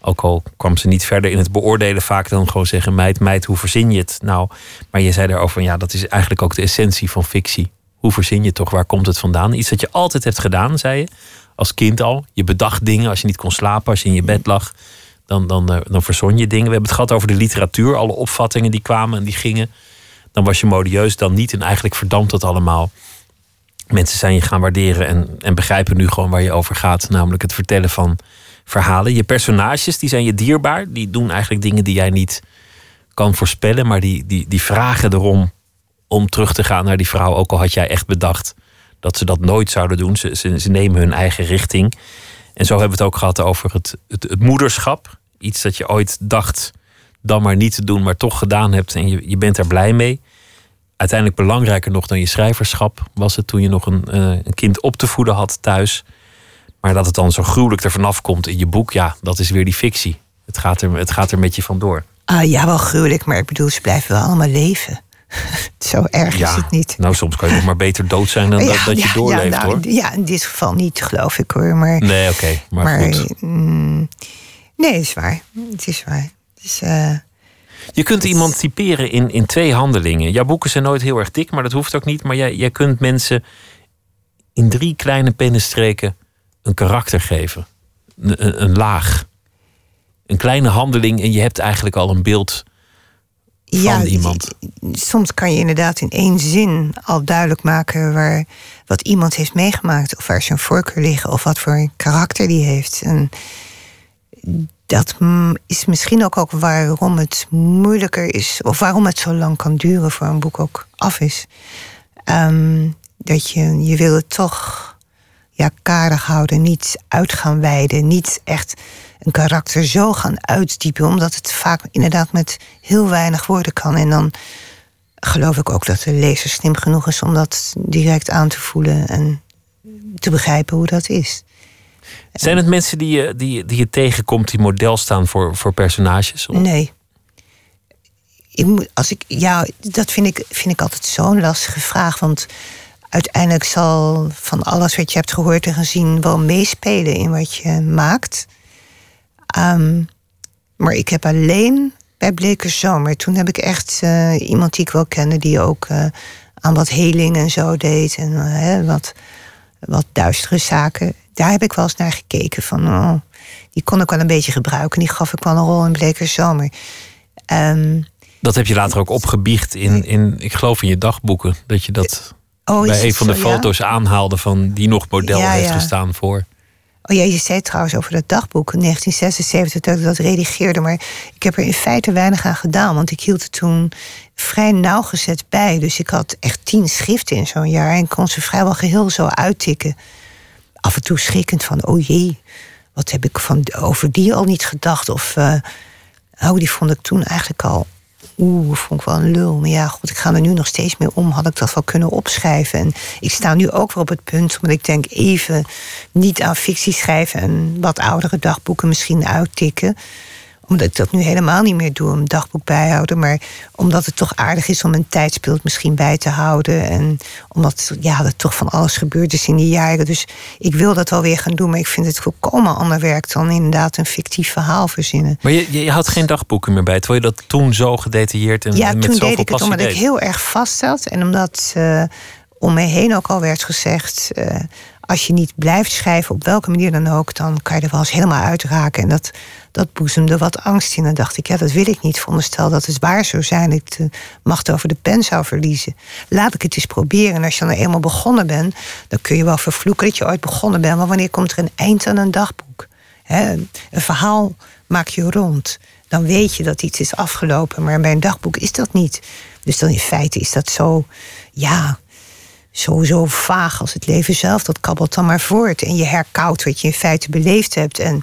Ook al kwam ze niet verder in het beoordelen, vaak dan gewoon zeggen: Meid, meid, hoe verzin je het? Nou, maar je zei daarover: ja, dat is eigenlijk ook de essentie van fictie. Hoe verzin je het toch? Waar komt het vandaan? Iets dat je altijd hebt gedaan, zei je. Als kind al. Je bedacht dingen als je niet kon slapen, als je in je bed lag. Dan, dan, uh, dan verzon je dingen. We hebben het gehad over de literatuur, alle opvattingen die kwamen en die gingen dan was je modieus, dan niet. En eigenlijk verdampt dat allemaal. Mensen zijn je gaan waarderen en, en begrijpen nu gewoon waar je over gaat. Namelijk het vertellen van verhalen. Je personages, die zijn je dierbaar. Die doen eigenlijk dingen die jij niet kan voorspellen. Maar die, die, die vragen erom om terug te gaan naar die vrouw. Ook al had jij echt bedacht dat ze dat nooit zouden doen. Ze, ze, nemen hun eigen richting. En zo hebben we het ook gehad over het, het, het moederschap. Iets dat je ooit dacht dan maar niet te doen, maar toch gedaan hebt en je, je bent er blij mee. Uiteindelijk belangrijker nog dan je schrijverschap was het toen je nog een, uh, een kind op te voeden had thuis. Maar dat het dan zo gruwelijk er vanaf komt in je boek, ja, dat is weer die fictie. Het gaat er, het gaat er met je vandoor. Ah, ja, wel gruwelijk, maar ik bedoel, ze blijven wel allemaal leven. [LAUGHS] Zo erg is het niet. Nou, soms kan je nog maar beter dood zijn dan dat, dat je doorleeft, nou, hoor. Ja, in dit geval niet, geloof ik hoor. Maar, nee, oké. maar, maar, goed. Mm, nee, het is waar. Het is waar. Dus, uh, je kunt iemand typeren in, in twee handelingen. Jouw boeken zijn nooit heel erg dik, maar dat hoeft ook niet. Maar jij, jij kunt mensen in drie kleine pennenstreken een karakter geven. Een, een, laag. Een kleine handeling en je hebt eigenlijk al een beeld van ja, iemand. Soms kan je inderdaad in één zin al duidelijk maken waar, wat iemand heeft meegemaakt. Of waar zijn voorkeur liggen. Of wat voor karakter die heeft. En dat is misschien ook, ook waarom het moeilijker is, of waarom het zo lang kan duren voor een boek ook af is. Ehm, dat je, je wil het toch ja, karig houden, niet uit gaan wijden, niet echt een karakter zo gaan uitdiepen, omdat het vaak inderdaad met heel weinig woorden kan. En dan geloof ik ook dat de lezer slim genoeg is om dat direct aan te voelen en te begrijpen hoe dat is. Zijn het mensen die je, die, die je tegenkomt die model staan voor, voor personages? Nee. Ik moet, als ik, ja, dat vind ik, vind ik altijd zo'n lastige vraag. Want uiteindelijk zal van alles wat je hebt gehoord en gezien wel meespelen in wat je maakt. Ehm, maar ik heb alleen bij Blekers Zomer. Toen heb ik echt uh, iemand die ik wel kende, die ook uh, aan wat heling en zo deed. En uh, wat, wat duistere zaken daar heb ik wel eens naar gekeken. Van, oh, die kon ik wel een beetje gebruiken. Die gaf ik wel een rol in Bleker Zomer. Um, dat heb je later ook opgebiecht in, in, ik geloof in je dagboeken. Dat je dat oh, bij een van de foto's aanhaalde van die nog model heeft gestaan voor. Oh ja, je zei trouwens over dat dagboek 1976 dat ik dat redigeerde. Maar ik heb er in feite weinig aan gedaan. Want ik hield het toen vrij nauwgezet bij. Dus ik had echt tien schriften in zo'n jaar. En kon ze vrijwel geheel zo uittikken af en toe schrikkend van, oh jee, wat heb ik van, over die al niet gedacht? Of, uh, die vond ik toen eigenlijk al, oeh, vond ik wel een lul. Maar ja, goed, ik ga er nu nog steeds mee om. Had ik dat wel kunnen opschrijven? En ik sta nu ook weer op het punt, omdat ik denk even niet aan fictie schrijven en wat oudere dagboeken misschien uittikken omdat ik dat nu helemaal niet meer doe, een dagboek bijhouden. Maar omdat het toch aardig is om een tijdsbeeld misschien bij te houden. En omdat ja, er toch van alles gebeurd is in die jaren. Dus ik wil dat wel weer gaan doen. Maar ik vind het volkomen ander werk dan inderdaad een fictief verhaal verzinnen. Maar je, je had geen dagboeken meer bij, terwijl je dat toen zo gedetailleerd en, ja, met toen deed ik het omdat ik heel erg vast zat. En omdat uh, om me heen ook al werd gezegd. Uh, als je niet blijft schrijven, op welke manier dan ook, dan kan je er wel eens helemaal uitraken. En dat, dat boezemde wat angst in. En dacht ik, ja, dat wil ik niet. Veronderstel dat het waar zou zijn, ik de macht over de pen zou verliezen. Laat ik het eens proberen. En als je dan eenmaal begonnen bent, dan kun je wel vervloeken dat je ooit begonnen bent. Maar wanneer komt er een eind aan een dagboek? een verhaal maak je rond dan weet je dat iets is afgelopen. Maar bij een dagboek is dat niet. Dus dan in feite is dat zo, ja, zo vaag als het leven zelf. Dat kabbelt dan maar voort. En je herkoudt wat je in feite beleefd hebt. En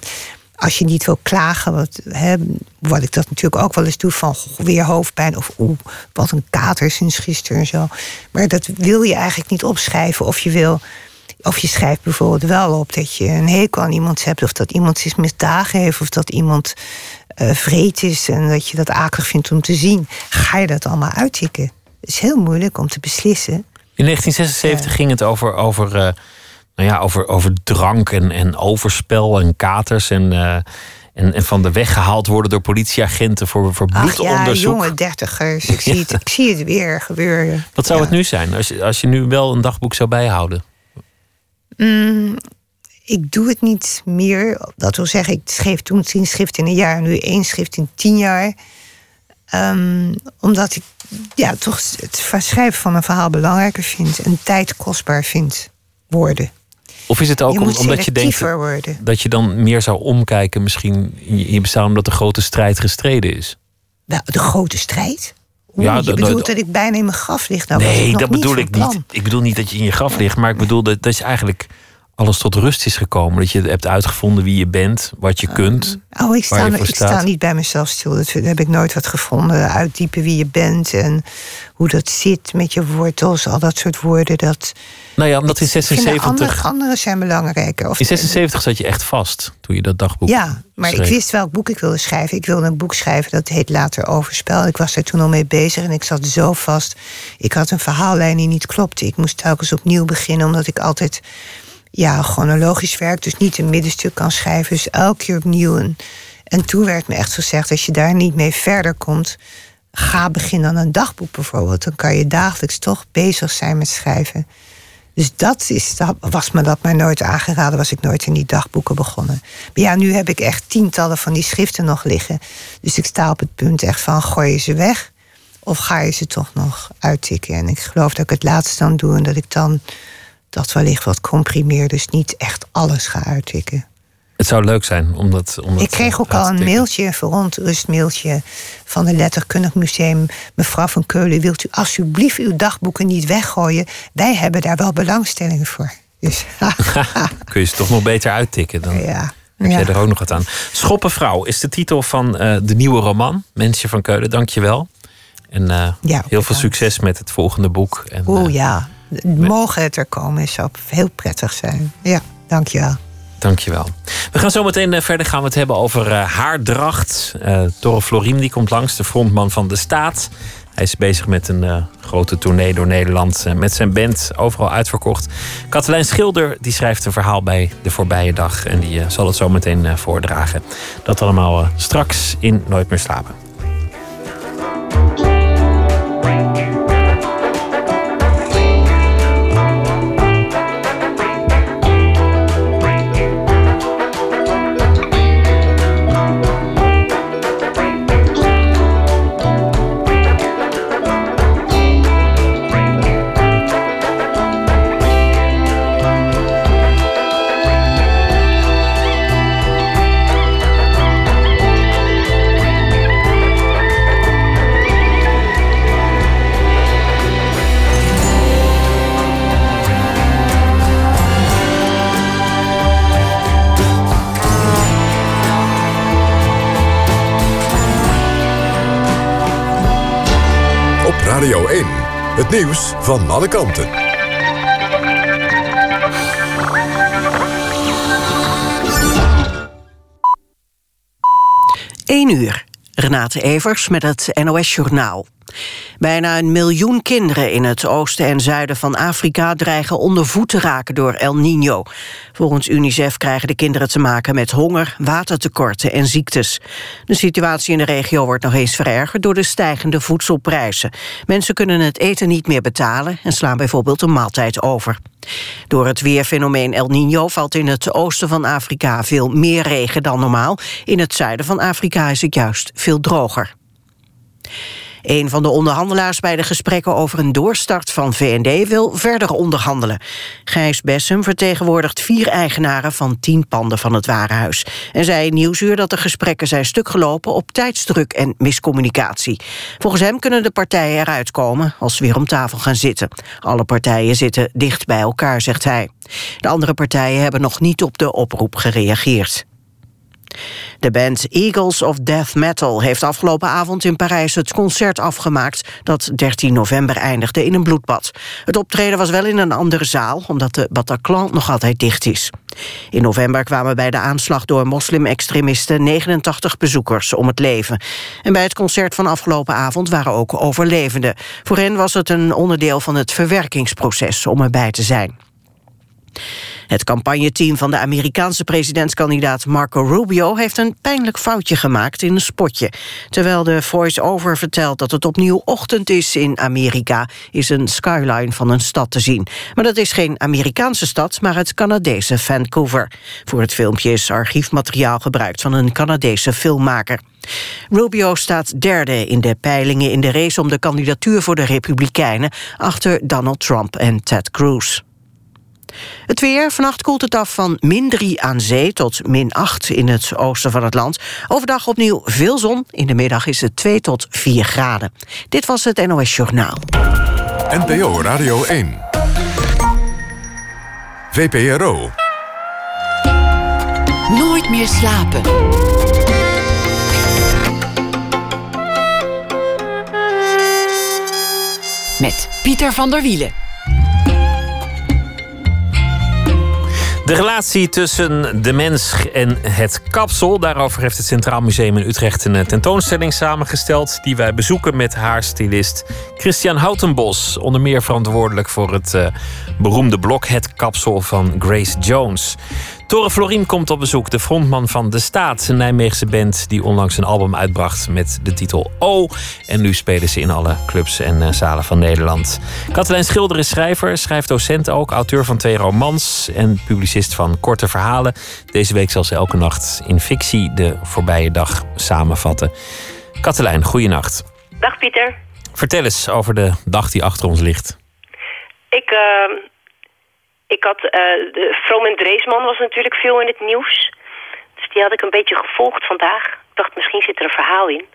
als je niet wil klagen, wat, hè, wat ik dat natuurlijk ook wel eens doe, van weer hoofdpijn of oeh, wat een kater sinds gisteren en zo. Maar dat wil je eigenlijk niet opschrijven. Of je wil, of je schrijft bijvoorbeeld wel op dat je een hekel aan iemand hebt, of dat iemand zich misdagen heeft, of dat iemand uh, vreed is en dat je dat akelig vindt om te zien. Ga je dat allemaal uittikken? Het is heel moeilijk om te beslissen. In 1976 ging het over, over, uh, nou ja, over, over drank en, en overspel en katers en, uh, en, en, van de weg gehaald worden door politieagenten voor, voor bloedonderzoek. Ja, jonge dertigers. Ik, [LAUGHS] zie het, ik zie het weer gebeuren. Wat zou ja. het nu zijn als je, als je nu wel een dagboek zou bijhouden? Mm, ik doe het niet meer. Dat wil zeggen, ik schreef toen tien schriften in een jaar, nu één schrift in tien jaar. Um, omdat ik ja, toch het schrijven van een verhaal belangrijker vind en tijd kostbaar vind worden. Of is het ook je om, moet omdat je denkt worden. dat je dan meer zou omkijken, misschien in je, bestaan, omdat de grote strijd gestreden is? Nou, de grote strijd? Oeh, Ja, je bedoelt dat ik bijna in mijn graf lig? Nou, nee, dat bedoel ik plan. niet. Ik bedoel niet dat je in je graf ligt, maar ik bedoel dat, dat je eigenlijk alles tot rust is gekomen. Dat je hebt uitgevonden wie je bent, wat je kunt. Oh, ik waar sta, je voor ik sta niet bij mezelf stil. Dat heb ik nooit wat gevonden. Uitdiepen wie je bent en hoe dat zit met je wortels. Al dat soort woorden. Dat, Nou ja, omdat in ik vind de 76, Andere, andere zijn belangrijker. Of, in 76 zat je echt vast toen je dat dagboek Ja, maar schreef. ik wist welk boek ik wilde schrijven. Ik wilde een boek schrijven dat heet Later Overspel. Ik was daar toen al mee bezig en ik zat zo vast. Ik had een verhaallijn die niet klopte. Ik moest telkens opnieuw beginnen, omdat ik altijd ja, chronologisch werk. Dus niet een middenstuk kan schrijven. Dus elke keer opnieuw. En, en toen werd me echt gezegd, als je daar niet mee verder komt... ga beginnen aan een dagboek bijvoorbeeld. Dan kan je dagelijks toch bezig zijn met schrijven. Dus dat is, dat was me dat mij nooit aangeraden, was ik nooit in die dagboeken begonnen. Maar ja, nu heb ik echt tientallen van die schriften nog liggen. Dus ik sta op het punt echt van, gooi je ze weg? Of ga je ze toch nog uittikken? En ik geloof dat ik het laatste dan doe en dat ik dan dat wellicht wat comprimeer. Dus niet echt alles ga uittikken. Het zou leuk zijn om dat. Om dat Ik kreeg ook uit al een mailtje, een verontrustmailtje van het Letterkundig Museum. Mevrouw van Keulen, wilt u alsjeblieft uw dagboeken niet weggooien? Wij hebben daar wel belangstelling voor. Dus [LAUGHS] [LAUGHS] Kun je ze toch nog beter uittikken? Dan ja. heb ja. jij er ook nog wat aan. Schoppenvrouw is de titel van eh, de nieuwe roman. Mensje van Keulen, dank je wel. En eh, heel veel succes met het volgende boek. En, eh, ja, mogen het er komen zou heel prettig zijn. Ja, dankjewel. Dankjewel. We gaan zo meteen eh, verder gaan we het hebben over eh, haardracht. Eh Torre Florim die komt langs, de frontman van de staat. Hij is bezig met een grote tournee door Nederland met zijn band, overal uitverkocht. Katelijn Schilder die schrijft een verhaal bij de voorbije dag en die zal het zo meteen voordragen. Dat allemaal straks in Nooit meer slapen. Het nieuws van alle kanten. 1 uur. Renate Evers met het NOS Journaal. Bijna een miljoen kinderen in het oosten en zuiden van Afrika... dreigen onder voet te raken door El Niño. Volgens UNICEF krijgen de kinderen te maken met honger, watertekorten en ziektes. De situatie in de regio wordt nog eens verergerd... door de stijgende voedselprijzen. Mensen kunnen het eten niet meer betalen... en slaan bijvoorbeeld een maaltijd over. Door het weerfenomeen El Niño valt in het oosten van Afrika... veel meer regen dan normaal. In het zuiden van Afrika is het juist veel droger. Een van de onderhandelaars bij de gesprekken over een doorstart van VND wil verder onderhandelen. Gijs Bessem vertegenwoordigt vier eigenaren van tien panden van het Warenhuis. En zei in Nieuwsuur dat de gesprekken zijn stuk gelopen op tijdsdruk en miscommunicatie. Volgens hem kunnen de partijen eruit komen als ze weer om tafel gaan zitten. Alle partijen zitten dicht bij elkaar, zegt hij. De andere partijen hebben nog niet op de oproep gereageerd. De band Eagles of Death Metal heeft afgelopen avond in Parijs het concert afgemaakt dat 13 november eindigde in een bloedbad. Het optreden was wel in een andere zaal, omdat de Bataclan nog altijd dicht is. In november kwamen bij de aanslag door moslim-extremisten 89 bezoekers om het leven. En bij het concert van afgelopen avond waren ook overlevenden. Voor hen was het een onderdeel van het verwerkingsproces om erbij te zijn. Het campagneteam van de Amerikaanse presidentskandidaat Marco Rubio heeft een pijnlijk foutje gemaakt in een spotje. Terwijl de voice-over vertelt dat het opnieuw ochtend is in Amerika, is een skyline van een stad te zien. Maar dat is geen Amerikaanse stad, maar het Canadese Vancouver. Voor het filmpje is archiefmateriaal gebruikt van een Canadese filmmaker. Rubio staat derde in de peilingen in de race om de kandidatuur voor de Republikeinen achter Donald Trump en Ted Cruz. Het weer. Vannacht koelt het af van min 3 aan zee tot min 8 in het oosten van het land. Overdag opnieuw veel zon. In de middag is het 2 tot 4 graden. Dit was het NOS Journaal. NPO Radio 1. VPRO. Nooit meer slapen. Met Pieter van der Wielen. De relatie tussen de mens en het kapsel. Daarover heeft het Centraal Museum in Utrecht een tentoonstelling samengesteld. Die wij bezoeken met haar stylist Christian Houtenbos. Onder meer verantwoordelijk voor het uh, beroemde blok Het Kapsel van Grace Jones. Tore Florien komt op bezoek, de frontman van De Staat, een Nijmeegse band die onlangs een album uitbracht met de titel O. En nu spelen ze in alle clubs en uh, zalen van Nederland. Katelijn Schilder is schrijver, schrijft docent ook, auteur van twee romans en publicist van korte verhalen. Deze week zal ze elke nacht in fictie de voorbije dag samenvatten. Katelijn, goeienacht. Dag Pieter. Vertel eens over de dag die achter ons ligt. Ik, uh, ik had, uh, de Vroom en Dreesman was natuurlijk veel in het nieuws. Dus die had ik een beetje gevolgd vandaag. Ik dacht, misschien zit er een verhaal in.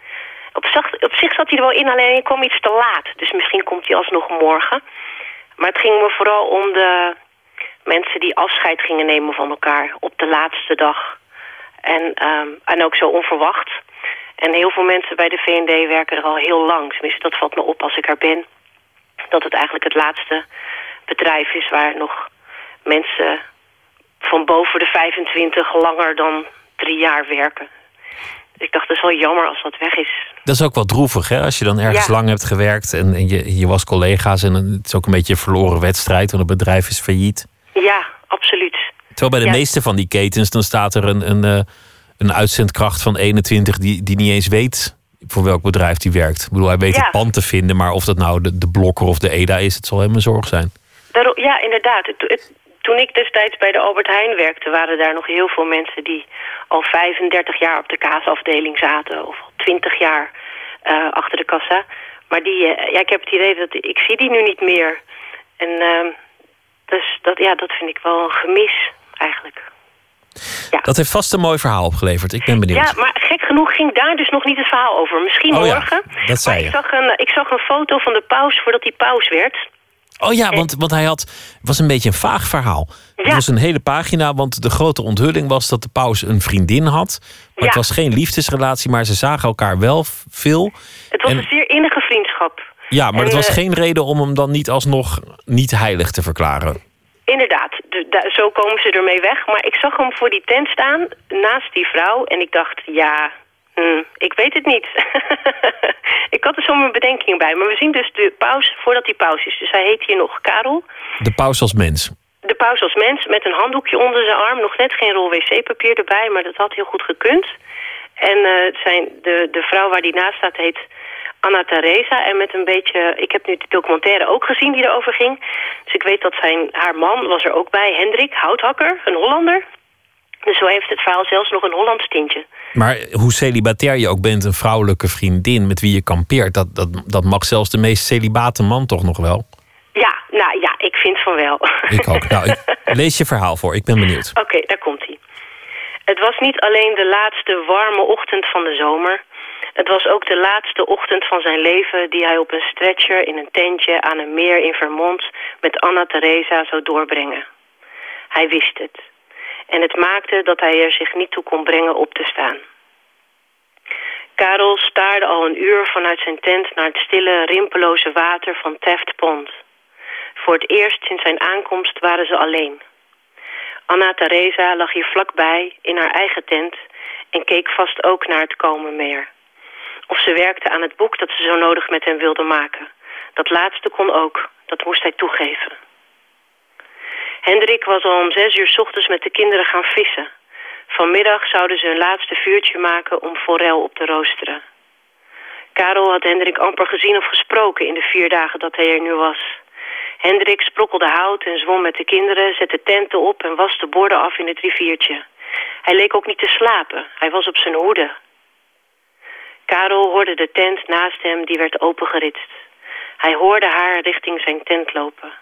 Op, zich, op zich zat hij er wel in, alleen ik kwam iets te laat. Dus misschien komt hij alsnog morgen. Maar het ging me vooral om de mensen die afscheid gingen nemen van elkaar op de laatste dag. En, um, en ook zo onverwacht. En heel veel mensen bij de VND werken er al heel lang. Tenminste, dat valt me op als ik er ben. Dat het eigenlijk het laatste bedrijf is waar nog mensen van boven de 25 langer dan drie jaar werken. Ik dacht, dat is wel jammer als dat weg is. Dat is ook wel droevig, hè? Als je dan ergens Ja. lang hebt gewerkt en, en je, je was collega's en het is ook een beetje een verloren wedstrijd, want het bedrijf is failliet. Ja, absoluut. Terwijl bij de Ja. meeste van die ketens, dan staat er een, een, eh, een uitzendkracht van 21 die, die niet eens weet voor welk bedrijf die werkt. Ik bedoel, hij weet Ja. het pand te vinden, maar of dat nou de, de blokker of de EDA is, het zal een zorg zijn. Daarom, ja, inderdaad. Het- het- toen ik destijds bij de Albert Heijn werkte... waren daar nog heel veel mensen die al 35 jaar op de kaasafdeling zaten... of al 20 jaar eh, achter de kassa. Maar die, eh, ja, ik heb het idee dat ik zie die nu niet meer. En ehm, dus dat, ja, dat vind ik wel een gemis eigenlijk. Dat heeft vast een mooi verhaal opgeleverd. Ik ben benieuwd. Ja, maar gek genoeg ging daar dus nog niet het verhaal over. Misschien Oh ja, morgen. dat zei je. ik zag, een, ik zag een foto van de paus voordat hij paus werd. Oh ja, want, want hij had. Het was een beetje een vaag verhaal. Het was een hele pagina, want de grote onthulling was dat de paus een vriendin had. Maar het was geen liefdesrelatie, maar ze zagen elkaar wel veel. Het was En- een zeer innige vriendschap. Ja, maar het was eh, geen reden om hem dan niet alsnog niet heilig te verklaren. Inderdaad, de- da- zo komen ze ermee weg. Maar ik zag hem voor die tent staan, naast die vrouw. En ik dacht, ja, hm, ik weet het niet. [LAUGHS] ik had er zo mijn bedenkingen bij. Maar we zien dus de paus voordat hij paus is. Dus hij heet hier nog Karel. De paus als mens. De paus als mens met een handdoekje onder zijn arm. Nog net geen rol wc-papier erbij, maar dat had heel goed gekund. En eh, zijn, de, de vrouw waar die naast staat heet Anna Teresa. En met een beetje... Ik heb nu de documentaire ook gezien die erover ging. Dus ik weet dat zijn, haar man was er ook bij. Hendrik Houthakker, een Hollander. Dus zo heeft het verhaal zelfs nog een Hollands tintje. Maar hoe celibatair je ook bent, een vrouwelijke vriendin met wie je kampeert, dat, dat, dat mag zelfs de meest celibate man toch nog wel? Ja, nou ja, ik vind van wel. Ik ook. Nou, ik, [LAUGHS] lees je verhaal voor, ik ben benieuwd. Oké, daar komt hij. Het was niet alleen de laatste warme ochtend van de zomer. Het was ook de laatste ochtend van zijn leven die hij op een stretcher in een tentje aan een meer in Vermont met Anna Teresa zou doorbrengen. Hij wist het. En het maakte dat hij er zich niet toe kon brengen op te staan. Karel staarde al een uur vanuit zijn tent naar het stille, rimpeloze water van Taft Pond. Voor het eerst sinds zijn aankomst waren ze alleen. Anna Teresa lag hier vlakbij in haar eigen tent en keek vast ook naar het komen meer. Of ze werkte aan het boek dat ze zo nodig met hem wilde maken. Dat laatste kon ook, dat moest hij toegeven. Hendrik was al om zes uur ochtends met de kinderen gaan vissen. Vanmiddag zouden ze een laatste vuurtje maken om forel op te roosteren. Karel had Hendrik amper gezien of gesproken in de vier dagen dat hij er nu was. Hendrik sprokkelde hout en zwom met de kinderen, zette tenten op en waste borden af in het riviertje. Hij leek ook niet te slapen, hij was op zijn hoede. Karel hoorde de tent naast hem, die werd opengeritst. Hij hoorde haar richting zijn tent lopen.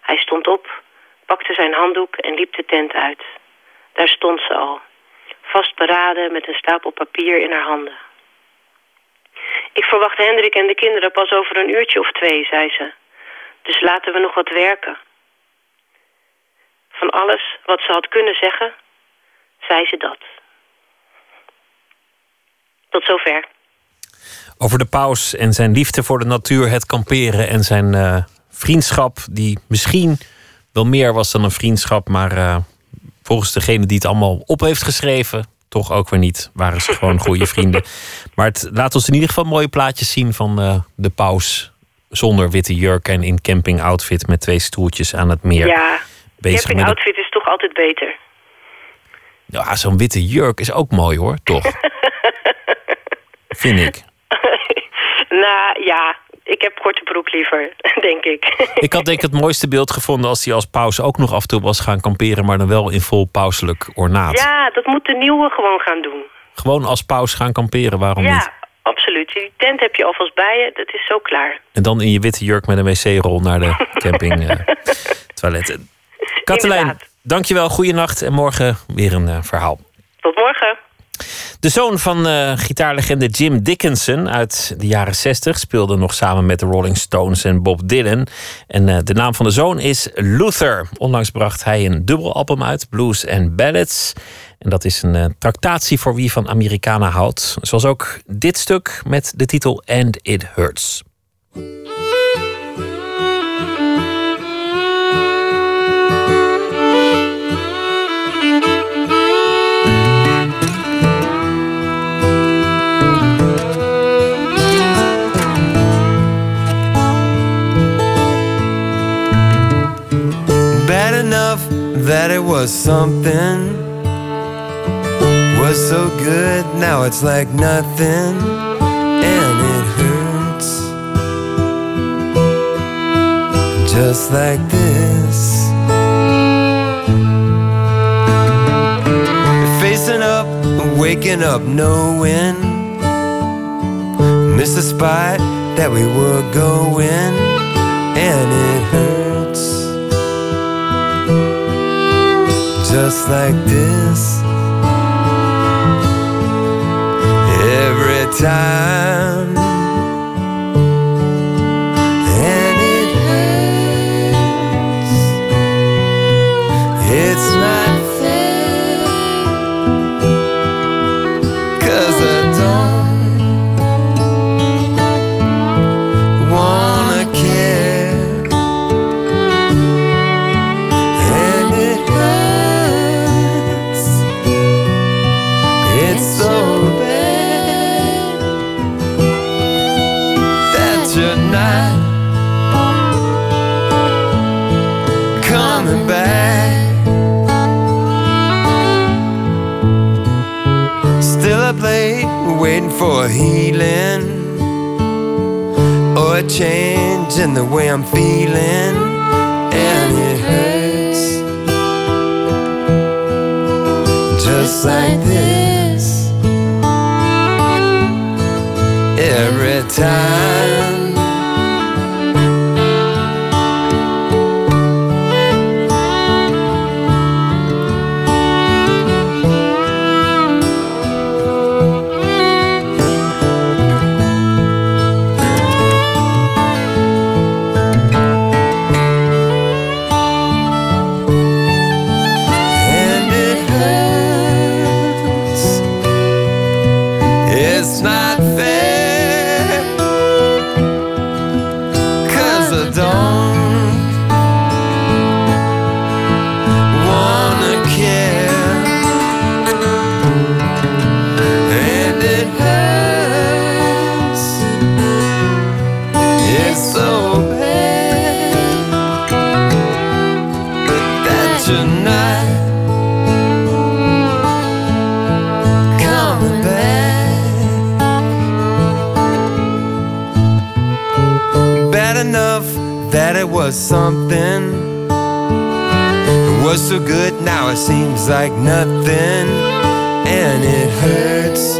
Hij stond op, pakte zijn handdoek en liep de tent uit. Daar stond ze al, vastberaden met een stapel papier in haar handen. Ik verwacht Hendrik en de kinderen pas over een uurtje of twee, zei ze. Dus laten we nog wat werken. Van alles wat ze had kunnen zeggen, zei ze dat. Tot zover. Over de paus en zijn liefde voor de natuur, het kamperen en zijn uh, vriendschap, die misschien wel meer was dan een vriendschap, maar uh, volgens degene die het allemaal op heeft geschreven, toch ook weer niet. Waren ze gewoon goede [LAUGHS] vrienden. Maar het laat ons in ieder geval mooie plaatjes zien van uh, de paus zonder witte jurk en in camping outfit met twee stoeltjes aan het meer. Ja, camping outfit is toch altijd beter. Ja, zo'n witte jurk is ook mooi hoor, toch? [LAUGHS] Vind ik. [LAUGHS] nou ja, ik heb korte broek liever, [LAUGHS] denk ik. ik had denk ik het mooiste beeld gevonden als hij als paus ook nog af en toe was gaan kamperen, maar dan wel in vol pauselijk ornaat. Ja, dat moet de nieuwe gewoon gaan doen. Gewoon als paus gaan kamperen, waarom ja, niet? absoluut. Die tent heb je alvast bij je, dat is zo klaar. En dan in je witte jurk met een wc-rol naar de [LAUGHS] camping uh, toiletten. Katelijn, dankjewel, goeienacht en morgen weer een uh, verhaal. Tot morgen. De zoon van uh, gitaarlegende Jim Dickinson uit de jaren 60 speelde nog samen met de Rolling Stones en Bob Dylan. En uh, de naam van de zoon is Luther. Onlangs bracht hij een dubbelalbum uit, Blues and Ballads. En dat is een uh, tractatie voor wie van Americana houdt. Zoals ook dit stuk met de titel And It Hurts. That it was something was so good, now it's like nothing, and it hurts. Just like this. Facing up, waking up, knowing. Miss the spot that we were going, and it hurts. Just like this. every time. for healing or a change in the way I'm feeling, and it hurts just like this every time. Good, now it seems like nothing, and it hurts.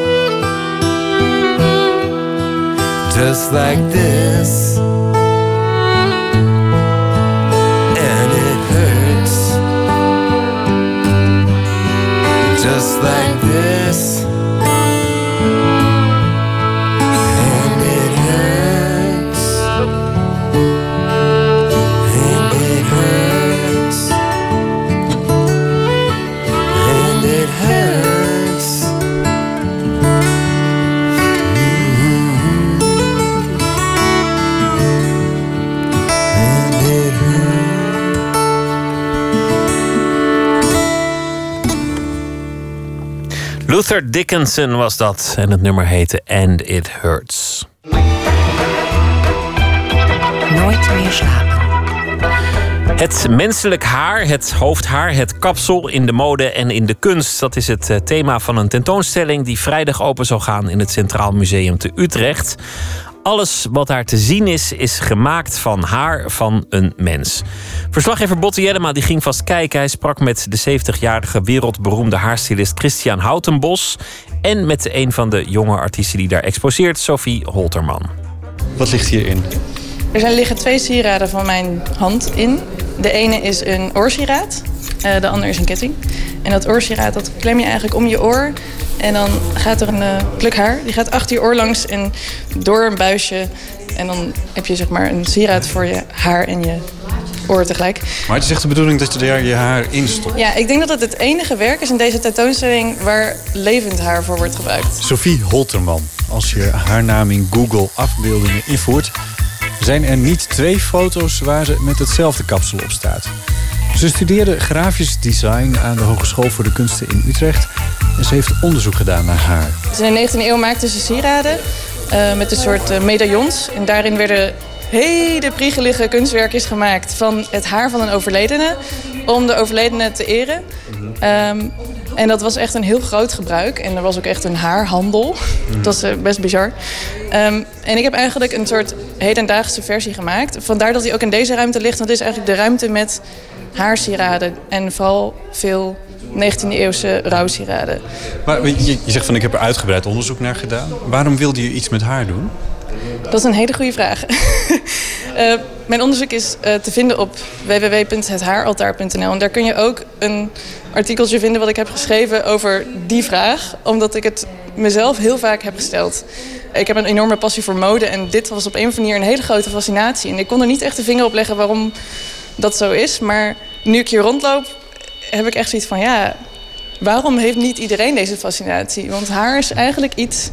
Just like this. Luther Dickinson was dat en het nummer heette And It Hurts. Nooit meer slapen. Het menselijk haar, het hoofdhaar, het kapsel in de mode en in de kunst. Dat is het eh, thema van een tentoonstelling die vrijdag open zal gaan in het Centraal Museum te Utrecht. Alles wat daar te zien is, is gemaakt van haar van een mens. Verslaggever Botte Jellema die ging vast kijken. Hij sprak met de 70-jarige wereldberoemde haarstylist Christian Houtenbos... en met een van de jonge artiesten die daar exposeert, Sophie Holterman. Wat ligt hierin? Er zijn, liggen twee sieraden van mijn hand in. De ene is een oorsieraad, eh, de andere is een ketting. En dat oorsieraad dat klem je eigenlijk om je oor. En dan gaat er een eh, pluk haar, die gaat achter je oor langs en door een buisje. En dan heb je zeg maar een sieraad voor je haar en je oor tegelijk. Maar het is echt de bedoeling dat je daar je haar in stopt. Ja, ik denk dat het het enige werk is in deze tentoonstelling waar levend haar voor wordt gebruikt. Sophie Holterman. Als je haar naam in Google afbeeldingen invoert... zijn er niet twee foto's waar ze met hetzelfde kapsel op staat. Ze studeerde grafisch design aan de Hogeschool voor de Kunsten in Utrecht... en ze heeft onderzoek gedaan naar haar. Dus in de 19e eeuw maakten ze sieraden eh, met een soort eh, medaillons. En daarin werden hele priegelige kunstwerkjes gemaakt van het haar van een overledene. Om de overledene te eren. Ehm, en dat was echt een heel groot gebruik. En er was ook echt een haarhandel. Dat was eh, best bizar. Ehm, en ik heb eigenlijk een soort hedendaagse versie gemaakt. Vandaar dat hij ook in deze ruimte ligt. Want het is eigenlijk de ruimte met haarsieraden. En vooral veel 19e-eeuwse rouwsieraden. Maar je, je zegt van ik heb er uitgebreid onderzoek naar gedaan. Waarom wilde je iets met haar doen? Dat is een hele goede vraag. [LAUGHS] Eh, mijn onderzoek is eh, te vinden op www.hethaaraltaar.nl. En daar kun je ook een artikeltje vinden wat ik heb geschreven over die vraag. Omdat ik het mezelf heel vaak heb gesteld. Ik heb een enorme passie voor mode en dit was op een of andere manier een hele grote fascinatie. En ik kon er niet echt de vinger op leggen waarom dat zo is. Maar nu ik hier rondloop, heb ik echt zoiets van ja, waarom heeft niet iedereen deze fascinatie? Want haar is eigenlijk iets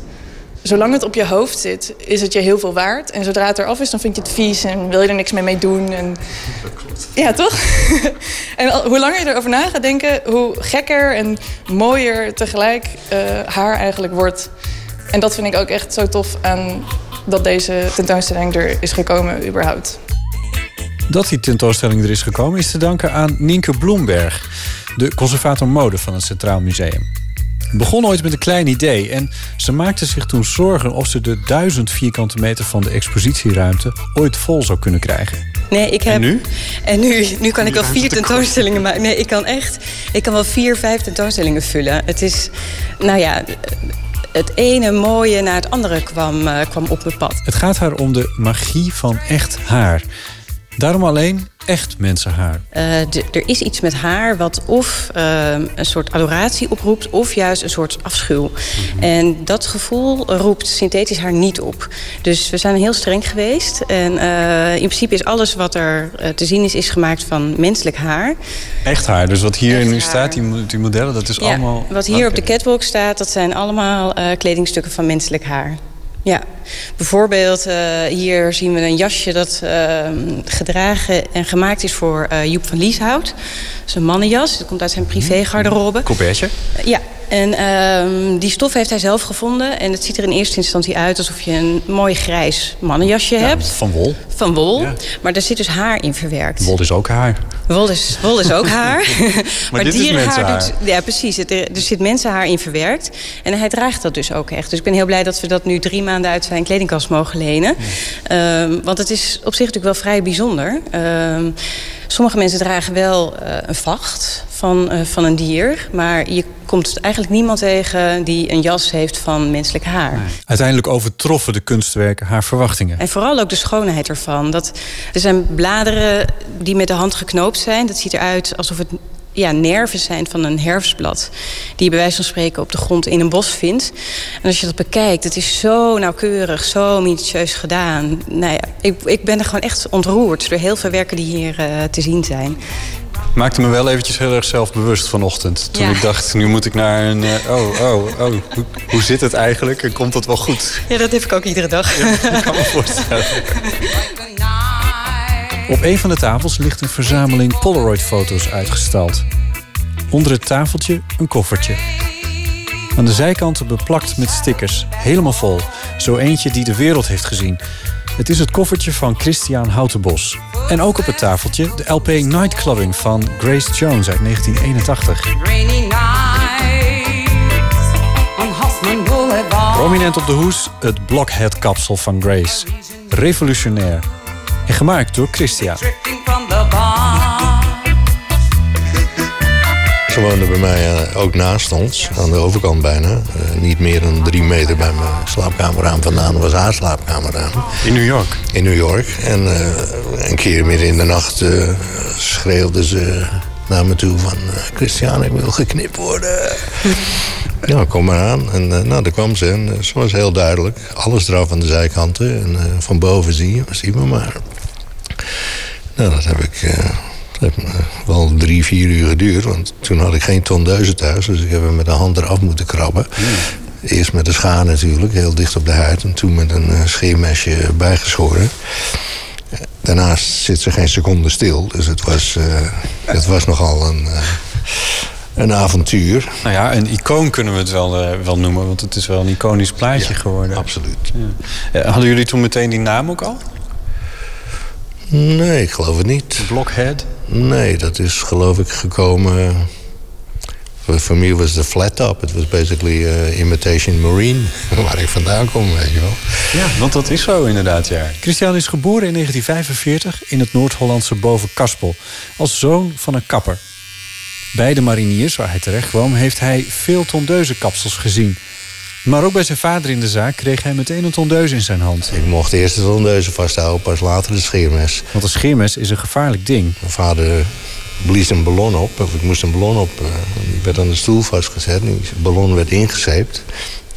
zolang het op je hoofd zit, is het je heel veel waard. En zodra het eraf is, dan vind je het vies en wil je er niks meer mee doen. En... Ja, toch? [LAUGHS] en al- hoe langer je erover na gaat denken, hoe gekker en mooier tegelijk eh, haar eigenlijk wordt. En dat vind ik ook echt zo tof aan dat deze tentoonstelling er is gekomen überhaupt. Dat die tentoonstelling er is gekomen is te danken aan Nienke Bloemberg, de conservator mode van het Centraal Museum. Het begon ooit met een klein idee en ze maakte zich toen zorgen of ze de duizend vierkante meter van de expositieruimte ooit vol zou kunnen krijgen. Nee, ik heb. En nu? En nu, nu kan ik wel vier tentoonstellingen maken. Nee, ik kan echt. Ik kan wel vier, vijf tentoonstellingen vullen. Het is. Nou ja. het ene mooie naar het andere kwam, eh, kwam op mijn pad. Het gaat haar om de magie van echt haar. Daarom alleen echt mensenhaar. Eh, de- er is iets met haar wat of eh, een soort adoratie oproept... of juist een soort afschuw. En dat gevoel roept synthetisch haar niet op. Dus we zijn heel streng geweest. En eh, in principe is alles wat er eh, te zien is... is gemaakt van menselijk haar. Echt haar. Dus wat hier Echt nu haar. staat, die, mo- die modellen, dat is Ja, allemaal... wat hier op de catwalk staat, dat zijn allemaal eh, kledingstukken van menselijk haar. Ja, bijvoorbeeld eh, hier zien we een jasje dat eh, gedragen en gemaakt is voor eh, Joep van Lieshout. Dat is een mannenjas, dat komt uit zijn privégarderobe. Colbertje. Ja, en ehm, die stof heeft hij zelf gevonden. En het ziet er in eerste instantie uit alsof je een mooi grijs mannenjasje hebt. Van wol. Van wol. Maar daar zit dus haar in verwerkt. Wol is ook haar. Wol is, wol is ook haar. [LAUGHS] [LAUGHS] maar dit is dierenhaar doet... Ja, precies. Het, er er zit mensenhaar in verwerkt. En hij draagt dat dus ook echt. Dus ik ben heel blij dat we dat nu drie maanden uit zijn kledingkast mogen lenen. Ehm, want het is op zich natuurlijk wel vrij bijzonder. Ehm, sommige mensen dragen wel eh, een vacht van, eh, van een dier. Maar je komt eigenlijk niemand tegen die een jas heeft van menselijk haar. Uiteindelijk overtroffen de kunstwerken haar verwachtingen. En vooral ook de schoonheid ervan. Dat, er zijn bladeren die met de hand geknoopt zijn. Dat ziet eruit alsof het ja, nerven zijn van een herfstblad. Die je bij wijze van spreken op de grond in een bos vindt. En als je dat bekijkt, het is zo nauwkeurig, zo minutieus gedaan. Nou ja, ik, ik ben er gewoon echt ontroerd door heel veel werken die hier eh, te zien zijn. Maakte me wel eventjes heel erg zelfbewust vanochtend. Toen Ja. ik dacht, nu moet ik naar een... eh, oh, oh, oh, hoe, hoe zit het eigenlijk? En komt het wel goed? Ja, dat heb ik ook iedere dag. Kan me voorstellen. [LAUGHS] Op een van de tafels ligt een verzameling Polaroid-foto's uitgestald. Onder het tafeltje een koffertje. Aan de zijkanten beplakt met stickers, helemaal vol. Zo eentje die de wereld heeft gezien. Het is het koffertje van Christian Houtenbos. En ook op het tafeltje de LP Nightclubbing van Grace Jones uit 1981. Prominent op de hoes het Blockhead-kapsel van Grace. Revolutionair. En gemaakt door Christian. Ze woonde bij mij eh, ook naast ons, aan de overkant bijna. Eh, niet meer dan drie meter bij mijn slaapkamerraam vandaan was haar slaapkamerraam. In New York? In New York. En eh, een keer midden in de nacht eh, schreeuwde ze naar me toe van... eh, Christian, ik wil geknipt worden. Ja, kom maar aan. En eh, nou, daar kwam ze. En eh, ze was heel duidelijk. Alles eraf aan de zijkanten. En eh, van boven zie je, zie me maar. Nou, dat heb ik... dat heeft wel drie, vier uur geduurd. Want toen had ik geen tondeuzen thuis. Dus ik heb hem met de hand eraf moeten krabben. Eerst met de schaar natuurlijk, heel dicht op de huid. En toen met een scheermesje bijgeschoren. Daarnaast zit ze geen seconde stil. Dus het was, het was nogal een, een avontuur. Nou ja, een icoon kunnen we het wel, eh, wel noemen. Want het is wel een iconisch plaatje geworden. Absoluut. Ja. Eh, hadden jullie toen meteen die naam ook al? Nee, ik geloof het niet. Blockhead? Nee, dat is geloof ik gekomen... Voor voor mij was de flat top. Het was basically eh, imitation marine. [LAUGHS] Waar ik vandaan kom, weet je wel. Ja, want dat is zo inderdaad, ja. Christian is geboren in 1945 in het Noord-Hollandse Bovenkaspel. Als zoon van een kapper. Bij de mariniers, waar hij terecht kwam, heeft hij veel tondeuzenkapsels gezien. Maar ook bij zijn vader in de zaak kreeg hij meteen een tondeus in zijn hand. Ik mocht eerst de tondeuzen vasthouden, pas later de scheermes. Want een scheermes is een gevaarlijk ding. Mijn vader blies een ballon op, of ik moest een ballon op. eh, die werd aan de stoel vastgezet. Die ballon werd ingezeept.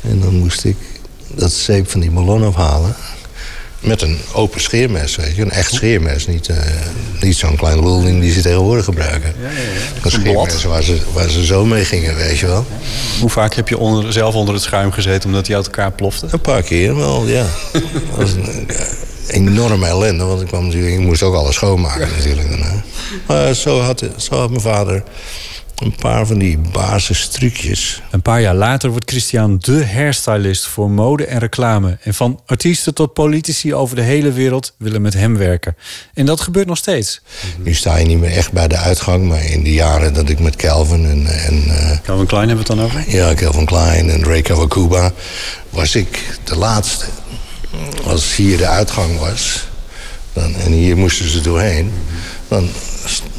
En dan moest ik dat zeep van die ballon afhalen. Met een open scheermes, weet je. Een echt scheermes. Niet, eh, niet zo'n klein lulding die ze tegenwoordig gebruiken. Een scheermes waar ze, waar ze zo mee gingen, weet je wel. Hoe vaak heb je onder, zelf onder het schuim gezeten omdat hij uit elkaar plofte? Een paar keer wel, ja. [LAUGHS] Dat was een eh, enorme ellende, want ik, kwam natuurlijk, ik moest ook alles schoonmaken natuurlijk daarna. Maar zo had, zo had mijn vader een paar van die basistrucjes. Een paar jaar later wordt Christian de hairstylist voor mode en reclame. En van artiesten tot politici over de hele wereld willen met hem werken. En dat gebeurt nog steeds. Nu sta je niet meer echt bij de uitgang, maar in de jaren dat ik met Calvin en... en eh, Calvin Klein hebben we het dan over? Ja, Calvin Klein en Ray Kawakuba was ik de laatste. Als hier de uitgang was, dan, en hier moesten ze doorheen... Dan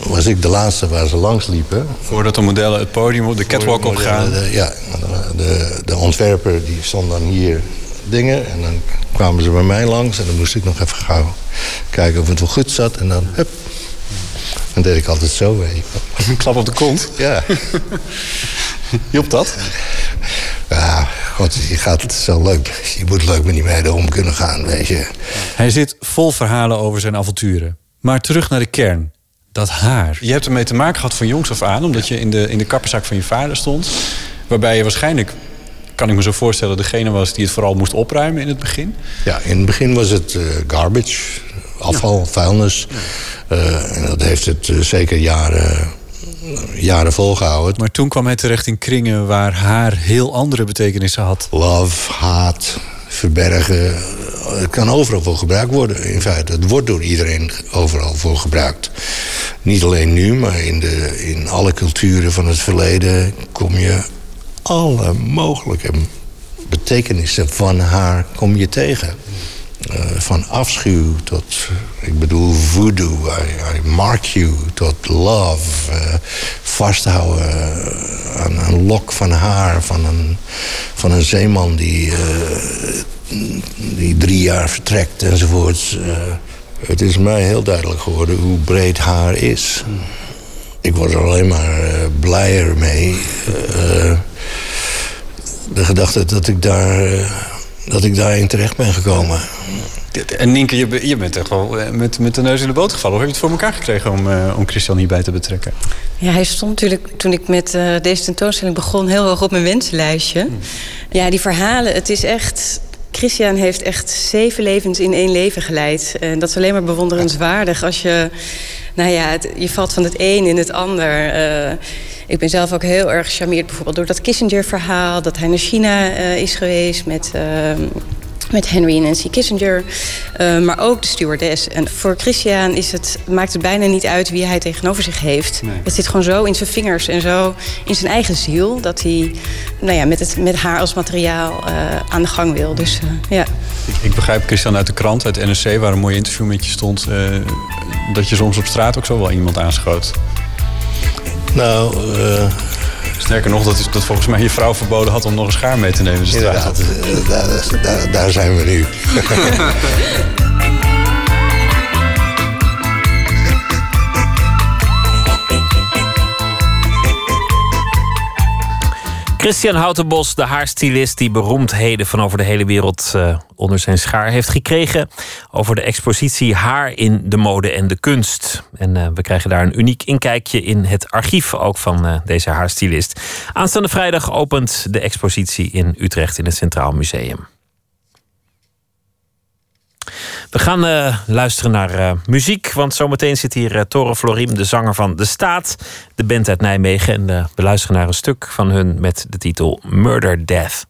was ik de laatste waar ze langs liepen. Voordat de modellen het podium op de catwalk opgaan. de- ja, de, de ontwerper die stond dan hier dingen. En dan kwamen ze bij mij langs. En dan moest ik nog even gauw kijken of het wel goed zat. En dan, hup. Dan deed ik altijd zo, weet. Een klap op de kont? Ja. [LAUGHS] Hielp dat? Ja, god, je gaat het zo leuk. Je moet leuk met die meiden om kunnen gaan, weet je. Hij zit vol verhalen over zijn avonturen. Maar terug naar de kern. Dat haar. Je hebt ermee te maken gehad van jongs af aan... omdat je in de, in de kapperzak van je vader stond. Waarbij je waarschijnlijk, kan ik me zo voorstellen... degene was die het vooral moest opruimen in het begin. Ja, in het begin was het eh, garbage, afval, vuilnis. Eh, en dat heeft het eh, zeker jaren, jaren volgehouden. Maar toen kwam hij terecht in kringen waar haar heel andere betekenissen had. Love, haat, verbergen. Het kan overal voor gebruikt worden, in feite. Het wordt door iedereen overal voor gebruikt. Niet alleen nu, maar in, de, in alle culturen van het verleden... kom je alle mogelijke betekenissen van haar kom je tegen. Eh, van afschuw tot, ik bedoel, voodoo, I, I mark you, tot love. eh, vasthouden eh, aan een lok van haar van een, van een zeeman die, die drie jaar vertrekt enzovoorts. Het is mij heel duidelijk geworden hoe breed haar is. Ik word er alleen maar blijer mee. De gedachte dat ik daar, dat ik daarin terecht ben gekomen. En Nienke, je, je bent echt wel eh, met, met de neus in de boot gevallen. Hoe heb je het voor elkaar gekregen om, eh, om Christian hierbij te betrekken? Ja, hij stond natuurlijk toen ik met eh, deze tentoonstelling begon heel hoog op mijn wensenlijstje. Ja, die verhalen, het is echt. Christian heeft echt zeven levens in één leven geleid. En dat is alleen maar bewonderenswaardig als je. Nou ja, je valt van het een in het ander. Eh, ik ben zelf ook heel erg gecharmeerd bijvoorbeeld door dat Kissinger-verhaal. Dat hij naar China eh, is geweest met. ehm, met Henry en Nancy Kissinger, eh, maar ook de stewardess. En voor Christian is het, maakt het bijna niet uit wie hij tegenover zich heeft. Het zit gewoon zo in zijn vingers en zo in zijn eigen ziel... dat hij nou ja, met, het, met haar als materiaal eh, aan de gang wil. Dus eh, ja. Ik, ik begrijp, Christian, uit de krant, uit NRC... waar een mooi interview met je stond... eh, dat je soms op straat ook zo wel iemand aanschoot. Nou, eh, Sterker nog, dat, is, dat volgens mij je vrouw verboden had om nog een schaar mee te nemen. inderdaad, daar, daar zijn we nu. [LAUGHS] Christian Houtenbos, de haarstylist die beroemdheden van over de hele wereld eh, onder zijn schaar heeft gekregen. Over de expositie Haar in de mode en de kunst. En eh, we krijgen daar een uniek inkijkje in het archief ook van eh, deze haarstylist. Aanstaande vrijdag opent de expositie in Utrecht in het Centraal Museum. We gaan eh, luisteren naar eh, muziek, want zometeen zit hier uh, Tore Florim, de zanger van De Staat, de band uit Nijmegen. En we luisteren naar een stuk van hun met de titel Murder Death.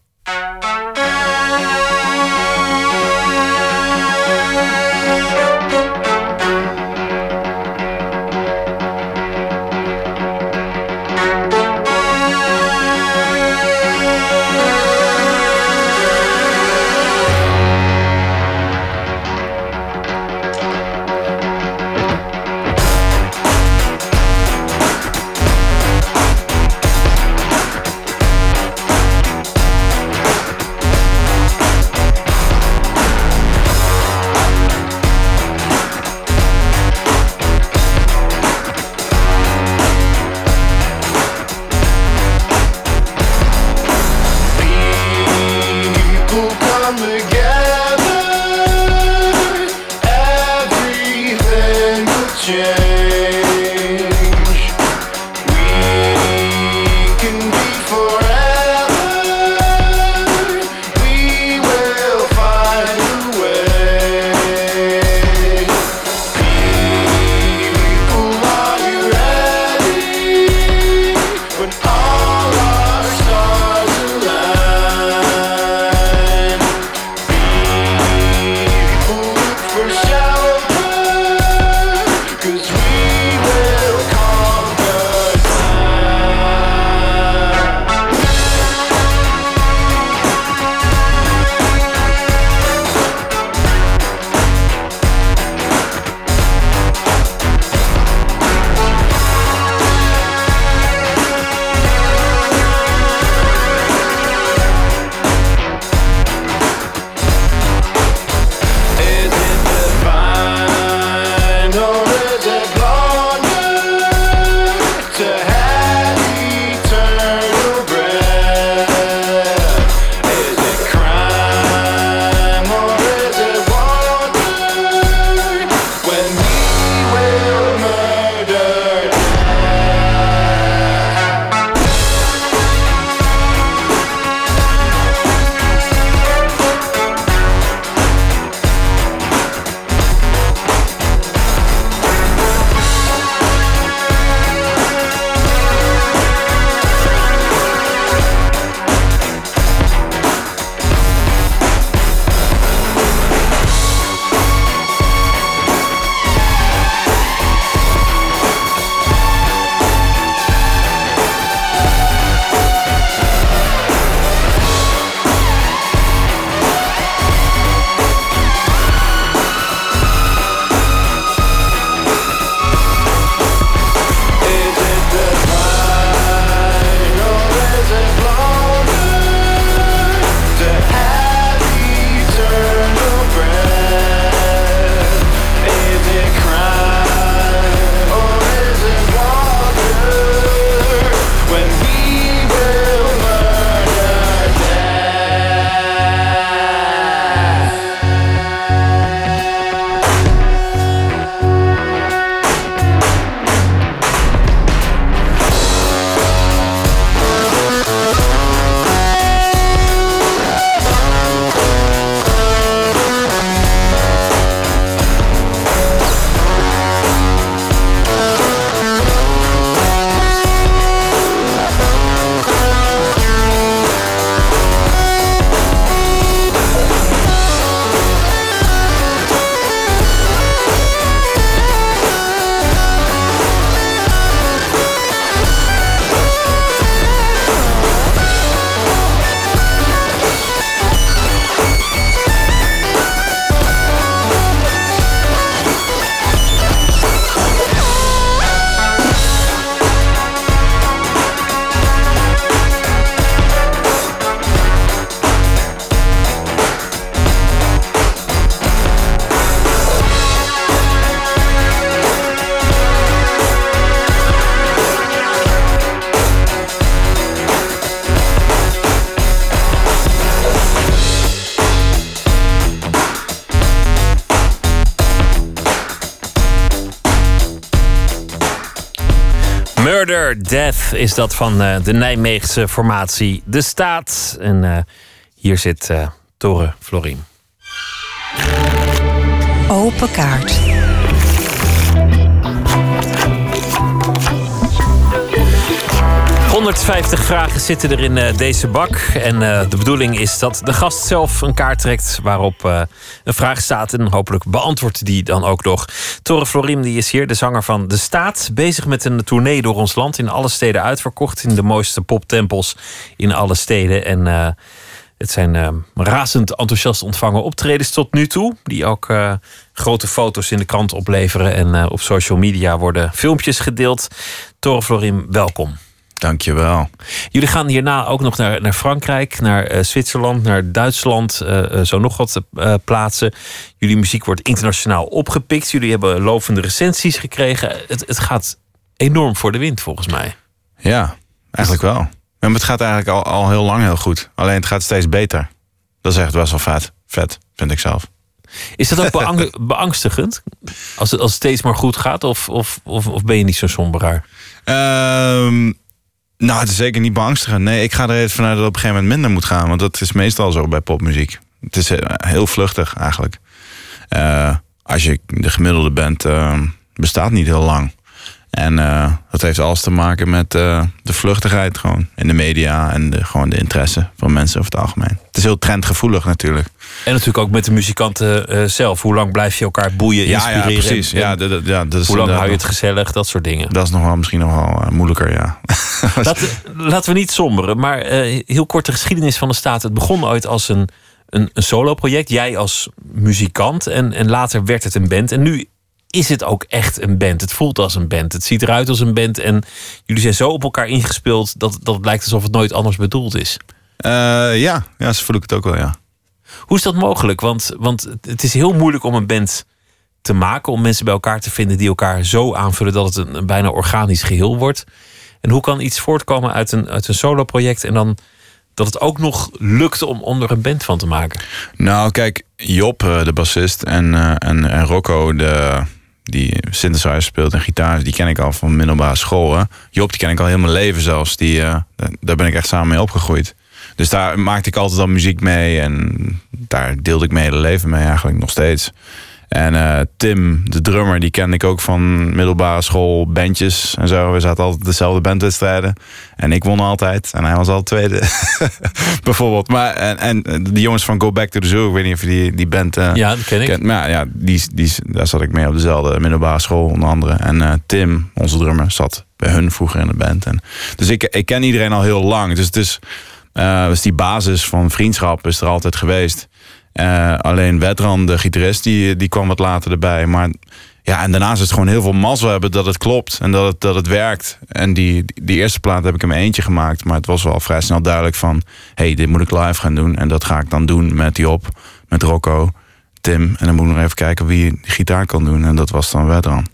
Death is dat van eh, de Nijmeegse formatie De Staat. En eh, hier zit uh, Tore Florim. Open kaart. 150 vragen zitten er in deze bak. En de bedoeling is dat de gast zelf een kaart trekt waarop een vraag staat. En hopelijk beantwoordt die dan ook nog. Tore Florim die is hier, de zanger van De Staat. Bezig met een tournee door ons land. In alle steden uitverkocht. In de mooiste poptempels in alle steden. En het zijn razend enthousiast ontvangen optredens tot nu toe. Die ook grote foto's in de krant opleveren. En op social media worden filmpjes gedeeld. Tore Florim, welkom. Dankjewel. Jullie gaan hierna ook nog naar, naar Frankrijk, naar uh, Zwitserland, naar Duitsland, uh, zo nog wat uh, plaatsen. Jullie muziek wordt internationaal opgepikt. Jullie hebben lovende recensies gekregen. Het, het gaat enorm voor de wind, volgens mij. Ja, eigenlijk wel. En het gaat eigenlijk al, al heel lang heel goed. Alleen het gaat steeds beter. Dat is echt best wel vet. Vet, vind ik zelf. Is dat ook [LAUGHS] beang beangstigend? Als het, als het steeds maar goed gaat? Of, of, of, of ben je niet zo somberaar? Um, nou, het is zeker niet beangstigend. Nee, ik ga er even vanuit dat het op een gegeven moment minder moet gaan. Want dat is meestal zo bij popmuziek. Het is heel vluchtig eigenlijk. Uh, als je de gemiddelde bent, uh, bestaat niet heel lang. En uh, dat heeft alles te maken met de vluchtigheid gewoon in de media en de, gewoon de interesse van mensen over het algemeen. Het is heel trendgevoelig natuurlijk. En natuurlijk ook met de muzikanten zelf. Hoe lang blijf je elkaar boeien, inspireren? Ja, ja precies. ja, ja, dat is hoe lang hou je het gezellig? Dat soort dingen. Dat is nog wel misschien nog wel moeilijker, ja. [LAUGHS] laten, laten we niet somberen, maar heel kort de geschiedenis van de staat. Het begon ooit als een, een, een solo-project. Jij als muzikant en, en later werd het een band. En nu is het ook echt een band. Het voelt als een band. Het ziet eruit als een band. En jullie zijn zo op elkaar ingespeeld dat, dat het lijkt alsof het nooit anders bedoeld is. Uh, ja, ja, zo voel ik het ook wel, ja. Hoe is dat mogelijk? Want, want het is heel moeilijk om een band te maken, om mensen bij elkaar te vinden die elkaar zo aanvullen dat het een, een bijna organisch geheel wordt. En hoe kan iets voortkomen uit een, uit een solo-project en dan dat het ook nog lukt om, om er een band van te maken? Nou, kijk, Job, eh, de bassist, en, uh, en, en Rocco, de, die synthesizer speelt en gitaar, die ken ik al van middelbare school. Hè. Job, die ken ik al heel mijn leven zelfs. Die, uh, daar ben ik echt samen mee opgegroeid. Dus daar maakte ik altijd al muziek mee en daar deelde ik mijn hele leven mee eigenlijk nog steeds. En uh, Tim, de drummer, die kende ik ook van middelbare school, bandjes en zo. We zaten altijd dezelfde bandwedstrijden. En ik won altijd. En hij was altijd tweede. [LAUGHS] Bijvoorbeeld. Maar, en, en de jongens van Go Back to the Zoo, ik weet niet of je die, die band... Uh, ja, dat ken ik. Kent. Maar ja, die, die, daar zat ik mee op dezelfde middelbare school, onder andere. En uh, Tim, onze drummer, zat bij hun vroeger in de band. En, dus ik, ik ken iedereen al heel lang. Dus het is... dus die basis van vriendschap is er altijd geweest. Uh, alleen Wedran, de gitarist, die, die kwam wat later erbij. Maar ja, en daarnaast is het gewoon heel veel mazzel hebben dat het klopt en dat het, dat het werkt. En die, die eerste plaat heb ik mijn eentje gemaakt. Maar het was wel vrij snel duidelijk van... hey, dit moet ik live gaan doen. En dat ga ik dan doen met Job, met Rocco, Tim. En dan moet ik nog even kijken wie die gitaar kan doen. En dat was dan Wedran.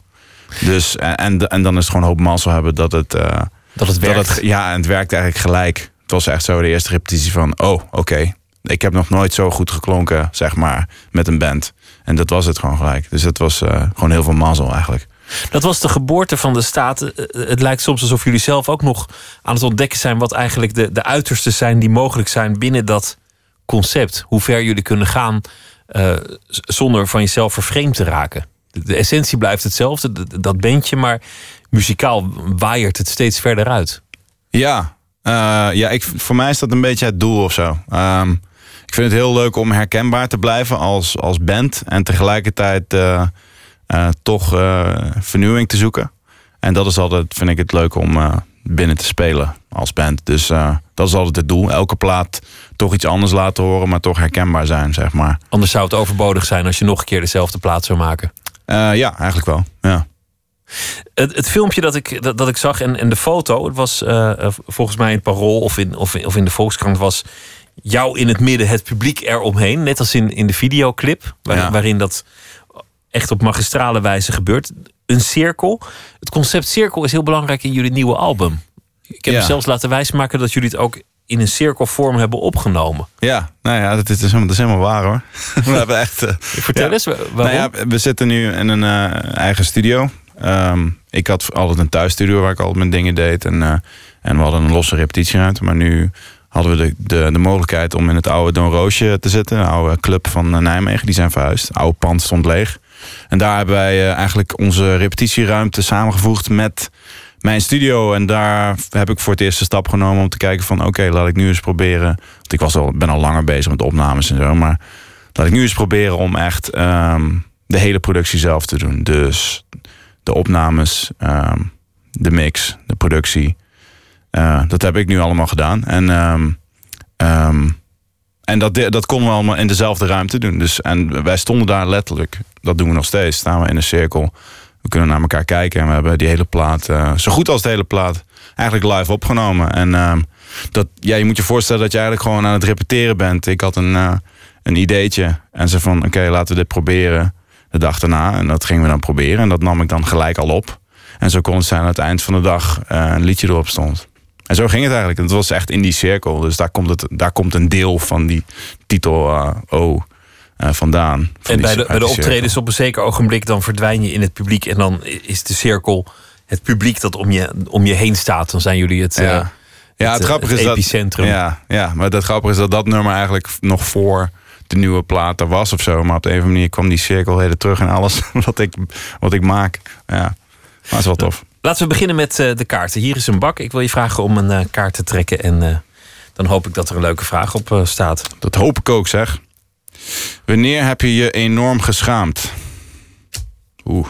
Dus, en, en, en dan is het gewoon een hoop mazzel hebben dat het... Uh, dat het werkt. Dat het, ja, en het werkt eigenlijk gelijk. Het was echt zo de eerste repetitie van... oh, oké, okay, ik heb nog nooit zo goed geklonken, zeg maar, met een band. En dat was het gewoon gelijk. Dus het was uh, gewoon heel veel mazzel eigenlijk. Dat was de geboorte van de staat. Het lijkt soms alsof jullie zelf ook nog aan het ontdekken zijn wat eigenlijk de, de uitersten zijn die mogelijk zijn binnen dat concept. Hoe ver jullie kunnen gaan uh, zonder van jezelf vervreemd te raken. De, essentie blijft hetzelfde, dat bandje, maar muzikaal waaiert het steeds verder uit. Ja, uh, ja ik, voor mij is dat een beetje het doel of zo. Um, ik vind het heel leuk om herkenbaar te blijven als, als band. En tegelijkertijd uh, uh, toch uh, vernieuwing te zoeken. En dat is altijd, vind ik het leuk om binnen te spelen als band. Dus dat is altijd het doel. Elke plaat toch iets anders laten horen, maar toch herkenbaar zijn, zeg maar. Anders zou het overbodig zijn als je nog een keer dezelfde plaat zou maken. ja, eigenlijk wel. Ja. Het, het, filmpje dat ik, dat, dat, ik zag en, en de foto, het was volgens mij in Parool of in, of, of in de Volkskrant, was jou in het midden, het publiek eromheen. Net als in, in de videoclip, waarin dat echt op magistrale wijze gebeurt. Een cirkel. Het concept cirkel is heel belangrijk in jullie nieuwe album. Ik heb ja. zelfs laten wijsmaken dat jullie het ook in een cirkelvorm hebben opgenomen. Ja, nou ja, dat is, dat is helemaal waar hoor. [LAUGHS] we hebben echt. Uh, Vertel ja. eens, waarom? Nou ja, we zitten nu in een uh, eigen studio. Ehm, ik had altijd een thuisstudio waar ik altijd mijn dingen deed. En, eh, en we hadden een losse repetitieruimte. Maar nu hadden we de, de, de mogelijkheid om in het oude Don Roosje te zitten. Een oude club van eh, Nijmegen. Die zijn verhuisd. Oude pand stond leeg. En daar hebben wij eh, eigenlijk onze repetitieruimte samengevoegd met mijn studio. En daar heb ik voor het eerst de stap genomen om te kijken van... oké, laat ik nu eens proberen... want ik was al, ben al langer bezig met opnames en zo... maar laat ik nu eens proberen om echt ehm, de hele productie zelf te doen. Dus de opnames, ehm, de mix, de productie. Eh, dat heb ik nu allemaal gedaan. En, ehm, ehm, en dat, dat konden we allemaal in dezelfde ruimte doen. Dus, en wij stonden daar letterlijk, dat doen we nog steeds, staan we in een cirkel. We kunnen naar elkaar kijken en we hebben die hele plaat, eh, zo goed als de hele plaat, eigenlijk live opgenomen. En dat, ja, je moet je voorstellen dat je eigenlijk gewoon aan het repeteren bent. Ik had een, uh, een ideetje en ze van, oké, laten we dit proberen de dag daarna. En dat gingen we dan proberen en dat nam ik dan gelijk al op. En zo kon het zijn aan het eind van de dag een liedje erop stond. En zo ging het eigenlijk. Het was echt in die cirkel. Dus daar komt, het, daar komt een deel van die titel uh, O uh, vandaan. Van en die, bij de, bij de optredens cirkel. op een zeker ogenblik... dan verdwijn je in het publiek en dan is de cirkel... het publiek dat om je, om je heen staat. Dan zijn jullie het, Ja. eh, Ja, het, eh, grappige het is dat. epicentrum. Ja, ja, maar het grappige is dat dat nummer eigenlijk nog voor de nieuwe plaat er was of zo. Maar op de een of andere manier kwam die cirkel hele terug in alles [LAUGHS] wat ik, wat ik maak. Ja, maar het is wel tof. Laten we beginnen met eh, de kaarten. Hier is een bak. Ik wil je vragen om een eh, kaart te trekken. En eh, dan hoop ik dat er een leuke vraag op staat. Dat hoop ik ook, zeg. Wanneer heb je je enorm geschaamd? Oeh.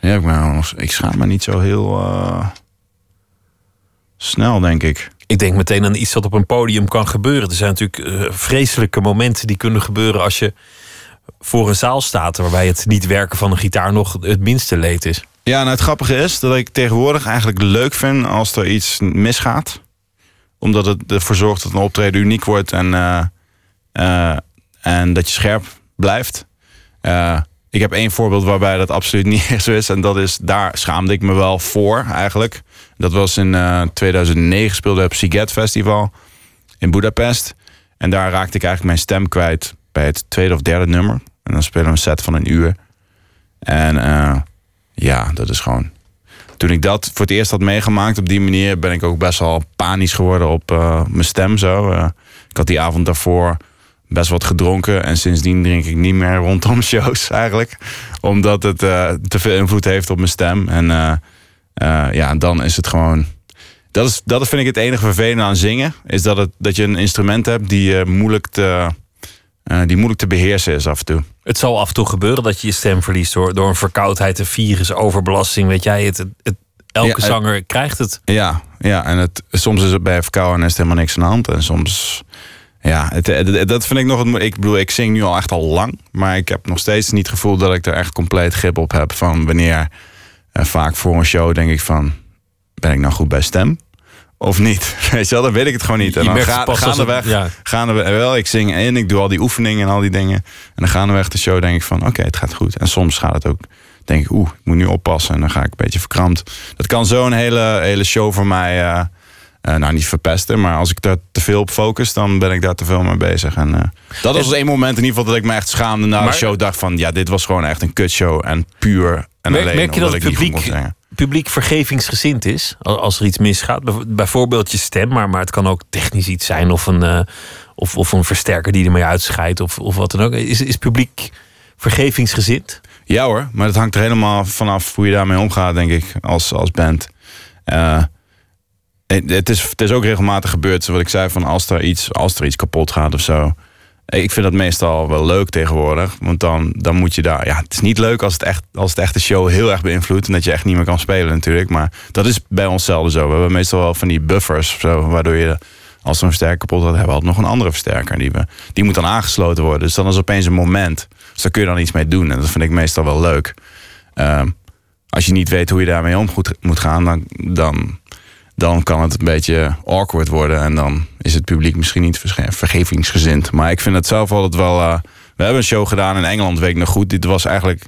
Ja, ik, ben, ik schaam me niet zo heel snel, denk ik. Ik denk meteen aan iets dat op een podium kan gebeuren. Er zijn natuurlijk vreselijke momenten die kunnen gebeuren als je voor een zaal staat. waarbij het niet werken van een gitaar nog het minste leed is. Ja, nou het grappige is dat ik tegenwoordig eigenlijk leuk vind als er iets misgaat. Omdat het ervoor zorgt dat een optreden uniek wordt en, eh, eh, en dat je scherp blijft. Eh, ik heb één voorbeeld waarbij dat absoluut [LAUGHS] niet zo is. En dat is, daar schaamde ik me wel voor eigenlijk. Dat was in eh, 2009 speelde op Siget Festival in Budapest. En daar raakte ik eigenlijk mijn stem kwijt bij het tweede of derde nummer. En dan spelen we een set van een uur. En eh, ja, dat is gewoon. Toen ik dat voor het eerst had meegemaakt op die manier, ben ik ook best wel panisch geworden op eh, mijn stem. Zo. Eh, ik had die avond daarvoor best wat gedronken. En sindsdien drink ik niet meer rondom [LAUGHS] shows eigenlijk. Omdat het te veel invloed heeft op mijn stem. En ja, dan is het gewoon. Dat, is, dat vind ik het enige vervelende aan zingen. Is dat, het, dat je een instrument hebt die, eh, moeilijk te, eh, die moeilijk te beheersen is af en toe. Het zal af en toe gebeuren dat je je stem verliest door, door een verkoudheid, een virus, overbelasting. Weet jij, het, het, het- elke Ja, het- zanger krijgt het. Ja, ja en het, soms is het bij verkouden en is helemaal niks aan de hand. En soms, ja, het, dat vind ik nog het Ik bedoel, ik zing nu al echt al lang. Maar ik heb nog steeds niet het gevoel dat ik er echt compleet grip op heb. Van wanneer, eh, vaak voor een show denk ik van, ben ik nou goed bij stem? Of niet? [LAUGHS] Weet je wel, dan weet ik het gewoon niet. En dan ga, als het- gaandeweg, ja. gaandeweg, wel, ik zing en ik doe al die oefeningen en al die dingen. En dan gaandeweg de show denk ik van, oké, het gaat goed. En soms gaat het ook, denk ik, oeh, ik moet nu oppassen. En dan ga ik een beetje verkrampt. Dat kan zo'n hele, hele show voor mij, eh, nou niet verpesten. Maar als ik daar te veel op focus, dan ben ik daar te veel mee bezig. En eh, dat was één moment in ieder geval dat ik me echt schaamde na Maar- de show. Dacht van, ja, dit was gewoon echt een kutshow. En puur en Merk, alleen merk je dat het ik niet goed publiek, kon zingen. Publiek vergevingsgezind is al- als er iets misgaat? Bijv- Bijvoorbeeld je stem, maar, maar het kan ook technisch iets zijn of een, eh, of, of een versterker die ermee uitscheidt of, of wat dan ook. Is, is publiek vergevingsgezind? Ja hoor, maar dat hangt er helemaal vanaf hoe je daarmee omgaat, denk ik, als, als band. Eh, het, is, het is ook regelmatig gebeurd, zoals ik zei, van als er iets, als er iets kapot gaat of zo. Ik vind dat meestal wel leuk tegenwoordig, want dan, dan moet je daar... Ja, het is niet leuk als het, echt, als het echt de show heel erg beïnvloedt... en dat je echt niet meer kan spelen natuurlijk. Maar dat is bij ons zo. We hebben meestal wel van die buffers, zo, waardoor je... Als een versterker kapot gaat, hebben we altijd nog een andere versterker. Die, we, die moet dan aangesloten worden. Dus dan is opeens een moment. Dus daar kun je dan iets mee doen. En dat vind ik meestal wel leuk. Ehm, als je niet weet hoe je daarmee om moet gaan, dan, dan, dan kan het een beetje awkward worden. En dan is het publiek misschien niet verge- vergevingsgezind. Maar ik vind het zelf altijd wel. eh, we hebben een show gedaan in Engeland, weet ik nog goed. Dit was eigenlijk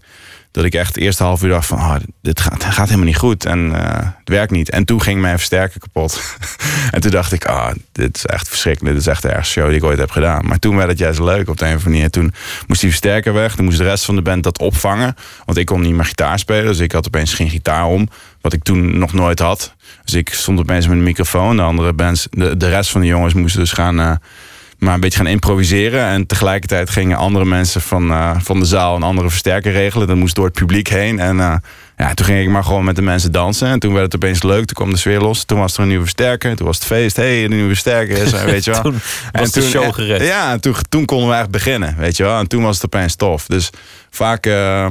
dat ik echt het eerste half uur dacht van, oh, dit gaat, gaat helemaal niet goed en eh, het werkt niet. En toen ging mijn versterker kapot. [LAUGHS] en toen dacht ik, ah, dit is echt verschrikkelijk. Dit is echt de ergste show die ik ooit heb gedaan. Maar toen werd het juist leuk op de een of andere manier. Toen moest die versterker weg. Toen moest de rest van de band dat opvangen. Want ik kon niet meer gitaar spelen. Dus ik had opeens geen gitaar om. Wat ik toen nog nooit had. Dus ik stond opeens met een microfoon. De andere bands, de, de rest van de jongens moesten dus gaan... eh, maar een beetje gaan improviseren. En tegelijkertijd gingen andere mensen van, eh, van de zaal een andere versterker regelen. Dat moest door het publiek heen. En eh, ja, toen ging ik maar gewoon met de mensen dansen. En toen werd het opeens leuk. Toen kwam de sfeer los. Toen was er een nieuwe versterker. Toen was het feest. Hé, hey, de nieuwe versterker is er, [LAUGHS] weet je wel. Toen was de show gered. Ja, en toen, toen konden we echt beginnen, weet je wel. En toen was het opeens tof. Dus vaak... eh,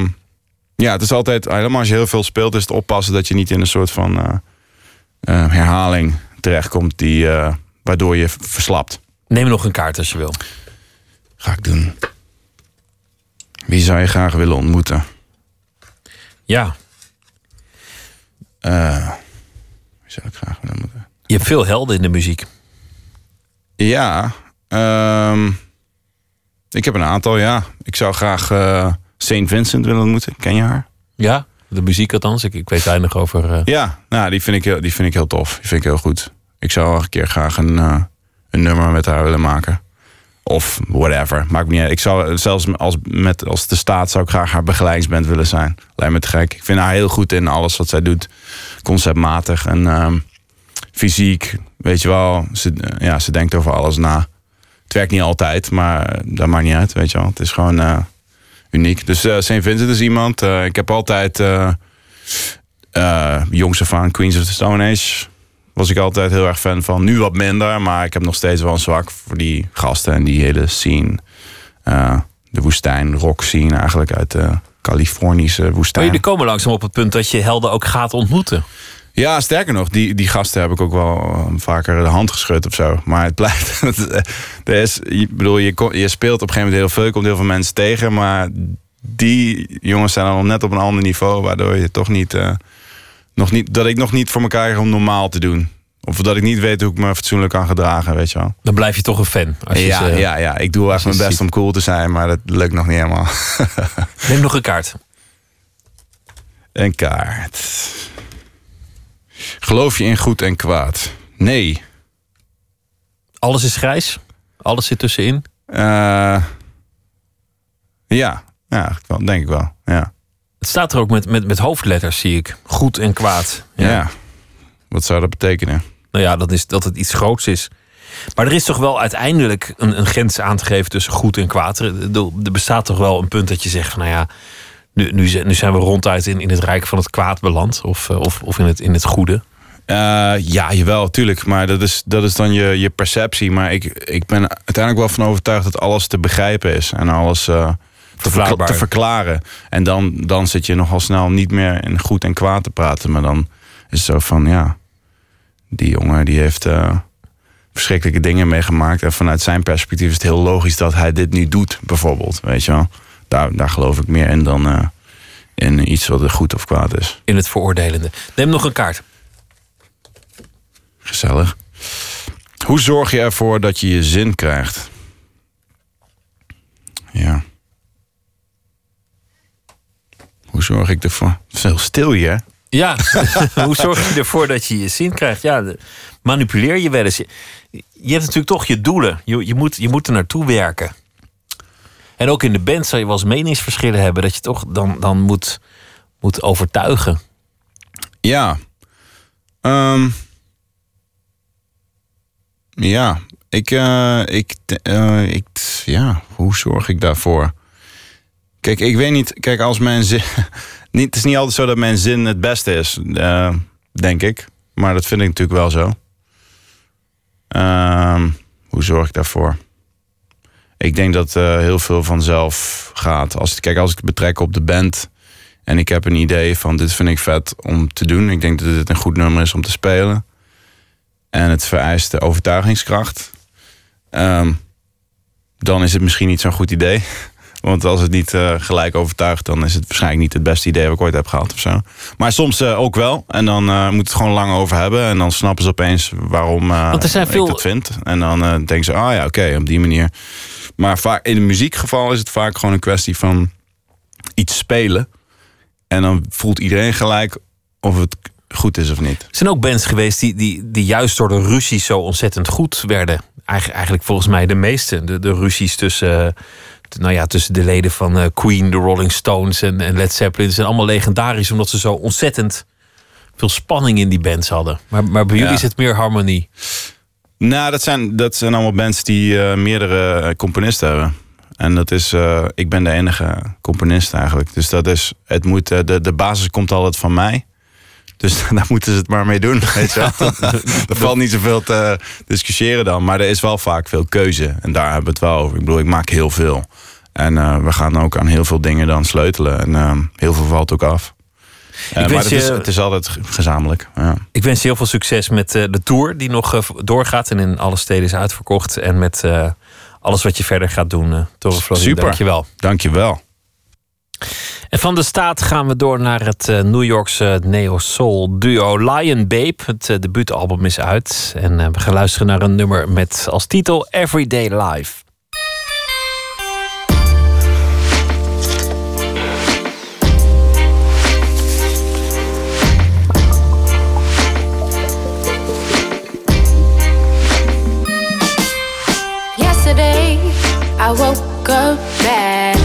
ja, het is altijd... Helemaal als je heel veel speelt, is het oppassen dat je niet in een soort van... eh, herhaling terechtkomt die, eh, waardoor je verslapt. Neem nog een kaart als je wil. Ga ik doen. Wie zou je graag willen ontmoeten? Ja. Eh, wie zou ik graag willen ontmoeten? Je hebt veel helden in de muziek. Ja. ehm, ik heb een aantal, ja. Ik zou graag eh Saint Vincent willen ontmoeten. Ken je haar? Ja, de muziek althans. Ik, ik weet weinig over... eh, Ja, nou, die, vind ik heel, die vind ik heel tof. Die vind ik heel goed. Ik zou wel een keer graag een, eh, een nummer met haar willen maken. Of whatever. Maakt me niet uit. Ik zou zelfs als, met, als de staat zou ik graag haar begeleidingsband willen zijn. Lijkt me te gek. Ik vind haar heel goed in alles wat zij doet. Conceptmatig en ehm, fysiek. Weet je wel. Ze, eh, ja, ze denkt over alles na. Het werkt niet altijd, maar dat maakt niet uit. Weet je wel. Het is gewoon Dus eh St. Vincent is iemand. eh, ik heb altijd eh jongs af Queens of the Stone Age was ik altijd heel erg fan van. Nu wat minder, maar ik heb nog steeds wel een zwak voor die gasten en die hele scene. De woestijn, rock scene eigenlijk uit de Californische Maar woestijn. jullie komen langzaam op het punt dat je helden ook gaat ontmoeten. Ja, sterker nog, die, die gasten heb ik ook wel eh, vaker de hand geschud of zo. Maar het blijft. [LAUGHS] er is, ik bedoel, je, je speelt op een gegeven moment heel veel, je komt heel veel mensen tegen. Maar die jongens zijn dan net op een ander niveau, waardoor je toch niet. eh, nog niet dat ik nog niet voor elkaar krijg om normaal te doen. Of dat ik niet weet hoe ik me fatsoenlijk kan gedragen, weet je wel. Dan blijf je toch een fan. Als je ja, ze- ja, ja, ik doe echt mijn best ziet. om cool te zijn, maar dat lukt nog niet helemaal. Neem nog een kaart. [LAUGHS] Een kaart. Geloof je in goed en kwaad? Nee. Alles is grijs? Alles zit tussenin? Eh, ja, ja, denk ik wel. Ja. Het staat er ook met, met, met hoofdletters, zie ik. Goed en kwaad. Ja. Wat zou dat betekenen? Nou ja, dat, is, dat het iets groots is. Maar er is toch wel uiteindelijk een, een grens aan te geven tussen goed en kwaad. Er, er- er bestaat toch wel een punt dat je zegt van nou ja, nu, nu, zijn- nu zijn we ronduit in, in het rijk van het kwaad beland. Of, eh, of, of in, het, in het goede. Eh, ja, jawel, tuurlijk. Maar dat is, dat is dan je, je perceptie. Maar ik, ik ben uiteindelijk wel van overtuigd dat alles te begrijpen is. En alles eh, te, verkla- Verklaarbaar. te verklaren. En dan, dan zit je nogal snel niet meer in goed en kwaad te praten. Maar dan is het zo van, ja... Die jongen die heeft verschrikkelijke dingen meegemaakt. En vanuit zijn perspectief is het heel logisch dat hij dit nu doet, bijvoorbeeld. Weet je wel? Daar, daar geloof ik meer in dan eh, in iets wat er goed of kwaad is. In het veroordelende. Neem nog een kaart. Gezellig. Hoe zorg je ervoor dat je je zin krijgt? Ja. Hoe zorg ik ervoor? Veel stil hè? Ja, [LAUGHS] hoe zorg je ervoor dat je je zin krijgt? Ja, manipuleer je wel eens. Je, je hebt natuurlijk toch je doelen. Je, je, moet, je moet er naartoe werken. En ook in de band zal je wel eens meningsverschillen hebben... dat je toch dan, dan moet, moet overtuigen. Ja. Ehm, ja. Ik, eh, ik, eh, ik, ja, hoe zorg ik daarvoor? Kijk, ik weet niet. Kijk, als mijn zin. [LAUGHS] Niet, het is niet altijd zo dat mijn zin het beste is, eh, denk ik. Maar dat vind ik natuurlijk wel zo. Ehm, hoe zorg ik daarvoor? Ik denk dat eh, heel veel vanzelf gaat. Als, kijk, als ik het betrek op de band en ik heb een idee van dit vind ik vet om te doen. Ik denk dat dit een goed nummer is om te spelen. En het vereist de overtuigingskracht. Ehm, dan is het misschien niet zo'n goed idee. [LAUGHS] Want als het niet eh, gelijk overtuigt, dan is het waarschijnlijk niet het beste idee wat ik ooit heb gehad of zo. Maar soms eh, ook wel. En dan moet het gewoon lang over hebben. En dan snappen ze opeens waarom zijn veel- ik dat vind. En dan denken ze, ah ja, oké, op die manier. Maar vaak in een muziekgeval is het vaak gewoon een kwestie van iets spelen. En dan voelt iedereen gelijk of het goed is of niet. Er zijn ook bands geweest die, die, die juist door de ruzies zo ontzettend goed werden. Eigen- Eigenlijk volgens mij de meeste. De, de ruzies tussen, eh, nou ja, tussen de leden van eh, Queen, de Rolling Stones en, en Led Zeppelin. zijn allemaal legendarisch omdat ze zo ontzettend veel spanning in die bands hadden. Maar, maar bij jullie Ja. is het meer harmonie. Nou, dat zijn, dat zijn allemaal bands die eh, meerdere eh, componisten hebben. En dat is, eh, ik ben de enige componist eigenlijk. Dus dat is, het moet, de, de basis komt altijd van mij. Dus [LAUGHS] daar moeten ze het maar mee doen. Weet je wel? [LAUGHS] [LAUGHS] er valt niet zoveel te discussiëren dan. Maar er is wel vaak veel keuze. En daar hebben we het wel over. Ik bedoel, ik maak heel veel. En we gaan ook aan heel veel dingen dan sleutelen. En heel veel valt ook af. Wens maar het is, je- het is altijd ge- gezamenlijk. Ja. Ik wens je heel veel succes met eh, de tour die nog eh, doorgaat en in alle steden is uitverkocht. En met eh, alles wat je verder gaat doen. Tore Florien, Super. dankjewel. Dankjewel. En van de staat gaan we door naar het New Yorkse neo-soul duo Lion Babe. Het debuutalbum is uit. En we gaan luisteren naar een nummer met als titel Everyday Life. I woke up bad.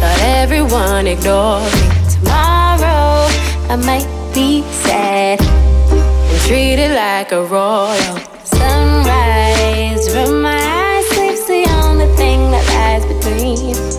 Thought everyone ignored me. Tomorrow, I might be sad and treated like a royal. Sunrise from my eyes, sleep's the only thing that lies between.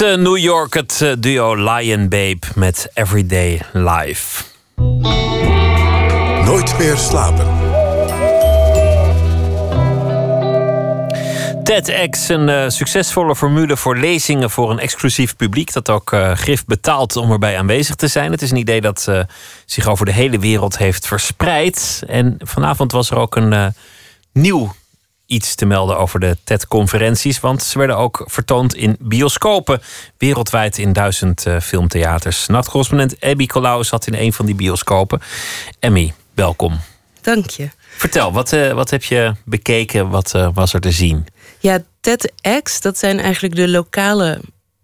Uit eh, New York het eh, duo Lion Babe met Everyday Life. Nooit meer slapen. TEDx, een eh, succesvolle formule voor lezingen voor een exclusief publiek dat ook eh grif betaalt om erbij aanwezig te zijn. Het is een idee dat zich over de hele wereld heeft verspreid. En vanavond was er ook een nieuw iets te melden over de TED-conferenties. Want ze werden ook vertoond in bioscopen. Wereldwijd in duizend uh, filmtheaters. Nachtcorrespondent Abby Colau zat in een van die bioscopen. Emmy, welkom. Dank je. Vertel, wat, uh, wat heb je bekeken? Wat uh, was er te zien? Ja, TEDx, dat zijn eigenlijk de lokale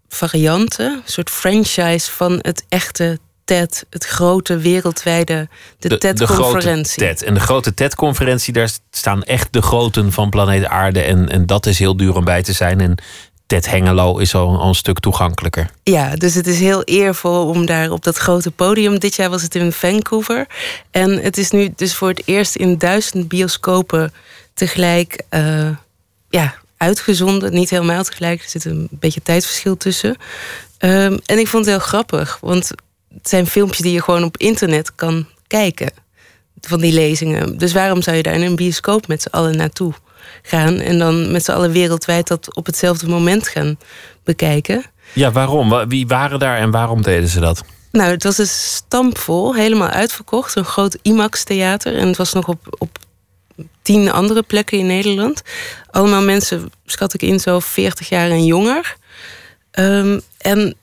varianten. Een soort franchise van het echte TED, het grote wereldwijde, de, TED-conferentie. TED. En de grote TED-conferentie, daar staan echt de groten van planeet Aarde. En, en dat is heel duur om bij te zijn. En TED Hengelo is al, al, een stuk toegankelijker. Ja, dus het is heel eervol om daar op dat grote podium. Dit jaar was het in Vancouver. En het is nu dus voor het eerst in duizend bioscopen tegelijk uh, ja, uitgezonden. Niet helemaal tegelijk, er zit een beetje tijdverschil tussen. Um, en ik vond het heel grappig, want het zijn filmpjes die je gewoon op internet kan kijken. Van die lezingen. Dus waarom zou je daar in een bioscoop met z'n allen naartoe gaan? En dan met z'n allen wereldwijd dat op hetzelfde moment gaan bekijken? Ja, waarom? Wie waren daar en waarom deden ze dat? Nou, het was een stampvol, helemaal uitverkocht. Een groot IMAX-theater. En het was nog op, op tien andere plekken in Nederland. Allemaal mensen, schat ik in, zo 40 jaar en jonger. Um, en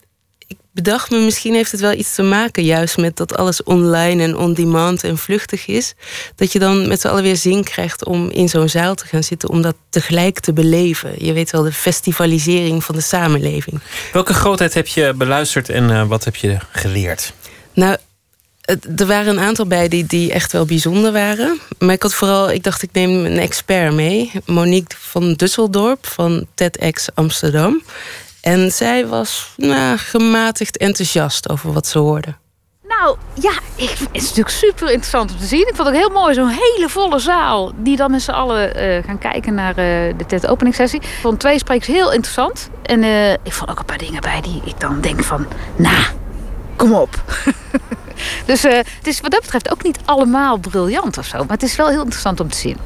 bedacht me, misschien heeft het wel iets te maken juist met dat alles online en on-demand en vluchtig is. Dat je dan met z'n allen weer zin krijgt om in zo'n zaal te gaan zitten, om dat tegelijk te beleven. Je weet wel, de festivalisering van de samenleving. Welke grootheid heb je beluisterd en uh, wat heb je geleerd? Nou, er waren een aantal bij die, die echt wel bijzonder waren. Maar ik had vooral, ik dacht, ik neem een expert mee. Monique van Dusseldorp van TEDx Amsterdam. En zij was nou, gematigd enthousiast over wat ze hoorde. Nou ja, ik, het is natuurlijk super interessant om te zien. Ik vond het heel mooi, zo'n hele volle zaal. Die dan met z'n allen uh, gaan kijken naar uh, de TED openingssessie. Ik vond twee sprekers heel interessant. En uh, ik vond ook een paar dingen bij die ik dan denk van... Nou, kom op. [LAUGHS] dus het is wat dat betreft ook niet allemaal briljant of zo. Maar het is wel heel interessant om te zien.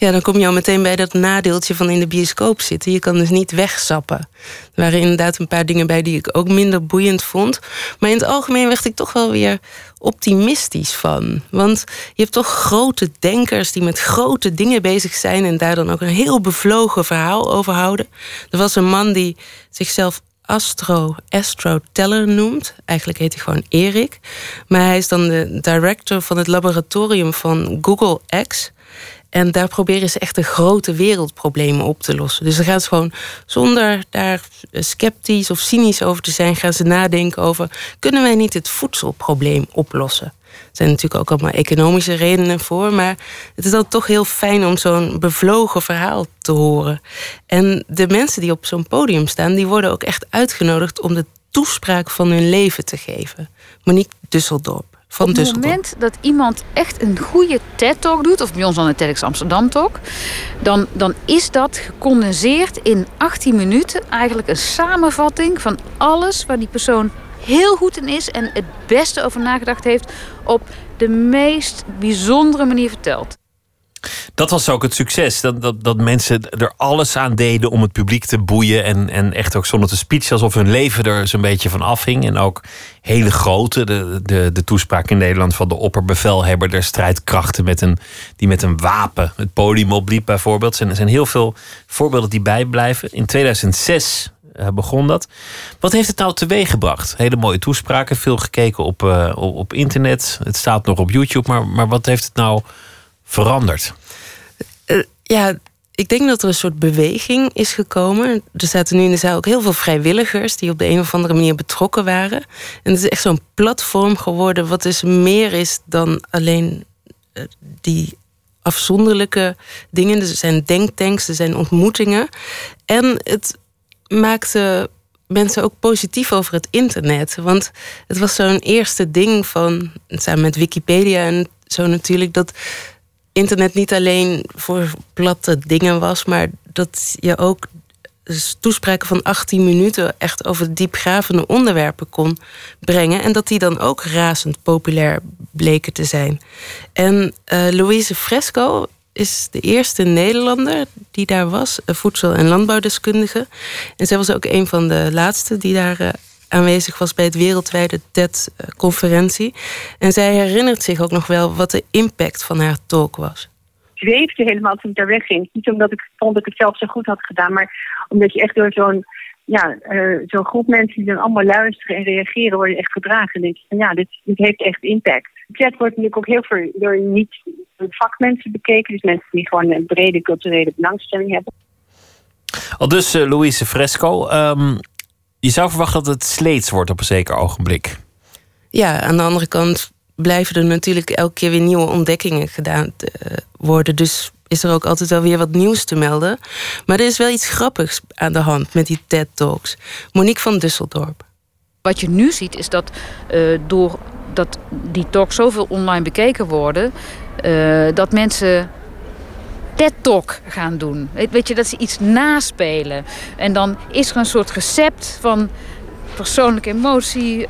Ja, dan kom je al meteen bij dat nadeeltje van in de bioscoop zitten. Je kan dus niet wegsappen. Er waren inderdaad een paar dingen bij die ik ook minder boeiend vond. Maar in het algemeen werd ik toch wel weer optimistisch van. Want je hebt toch grote denkers die met grote dingen bezig zijn... en daar dan ook een heel bevlogen verhaal over houden. Er was een man die zichzelf Astro, Astro Teller noemt. Eigenlijk heet hij gewoon Erik. Maar hij is dan de director van het laboratorium van Google X... En daar proberen ze echt de grote wereldproblemen op te lossen. Dus dan gaan ze gewoon, zonder daar sceptisch of cynisch over te zijn, gaan ze nadenken over: kunnen wij niet het voedselprobleem oplossen? Er zijn natuurlijk ook allemaal economische redenen voor, maar het is dan toch heel fijn om zo'n bevlogen verhaal te horen. En de mensen die op zo'n podium staan, die worden ook echt uitgenodigd om de toespraak van hun leven te geven. Monique Dusseldorp van Op het moment dat iemand echt een goede TED-talk doet... of bij ons dan een TEDx Amsterdam-talk... Dan, dan is dat gecondenseerd in 18 minuten... eigenlijk een samenvatting van alles waar die persoon heel goed in is... en het beste over nagedacht heeft... op de meest bijzondere manier verteld. Dat was ook het succes. Dat, dat, dat mensen er alles aan deden om het publiek te boeien. En, en echt ook zonder te speech, alsof hun leven er zo'n beetje van afhing. En ook hele grote, de, de, de toespraak in Nederland van de opperbevelhebber der strijdkrachten. Met een, die met een wapen het podium opliep, bijvoorbeeld. Er zijn heel veel voorbeelden die bijblijven. In 2006 uh, begon dat. Wat heeft het nou teweeg gebracht? Hele mooie toespraken, veel gekeken op, uh, op, op internet. Het staat nog op YouTube, maar, maar wat heeft het nou veranderd? Uh, ja, ik denk dat er een soort beweging is gekomen. Er zaten nu in de zaal ook heel veel vrijwilligers die op de een of andere manier betrokken waren. En het is echt zo'n platform geworden, wat dus meer is dan alleen uh, die afzonderlijke dingen. Dus er zijn denktanks, er zijn ontmoetingen. En het maakte mensen ook positief over het internet. Want het was zo'n eerste ding van, samen met Wikipedia en zo natuurlijk, dat internet niet alleen voor platte dingen was, maar dat je ook toespraken van 18 minuten echt over diepgravende onderwerpen kon brengen. En dat die dan ook razend populair bleken te zijn. En uh, Louise Fresco is de eerste Nederlander die daar was, voedsel- en landbouwdeskundige. En zij was ook een van de laatste die daar uh, aanwezig was bij het wereldwijde TED-conferentie. En zij herinnert zich ook nog wel wat de impact van haar talk was. zweefde helemaal toen ik daar wegging. Niet omdat ik vond dat ik het zelf zo goed had gedaan, maar omdat je echt door zo'n ja, eh, zo'n groep mensen die dan allemaal luisteren en reageren, word je echt gedragen. En denk je van ja, dit, dit heeft echt impact. Chat wordt natuurlijk ook heel veel door niet vakmensen bekeken. Dus mensen die gewoon een brede culturele belangstelling hebben. Al dus eh, Louise Fresco. Ehm, je zou verwachten dat het sleets wordt op een zeker ogenblik. Ja, aan de andere kant blijven er natuurlijk elke keer weer nieuwe ontdekkingen gedaan eh, worden. Dus is er ook altijd wel weer wat nieuws te melden. Maar er is wel iets grappigs aan de hand met die TED Talks. Monique van Dusseldorp. Wat je nu ziet is dat uh, door dat die talks zoveel online bekeken worden, uh, dat mensen TED Talk gaan doen. Weet je, dat ze iets naspelen. En dan is er een soort recept van persoonlijke emotie,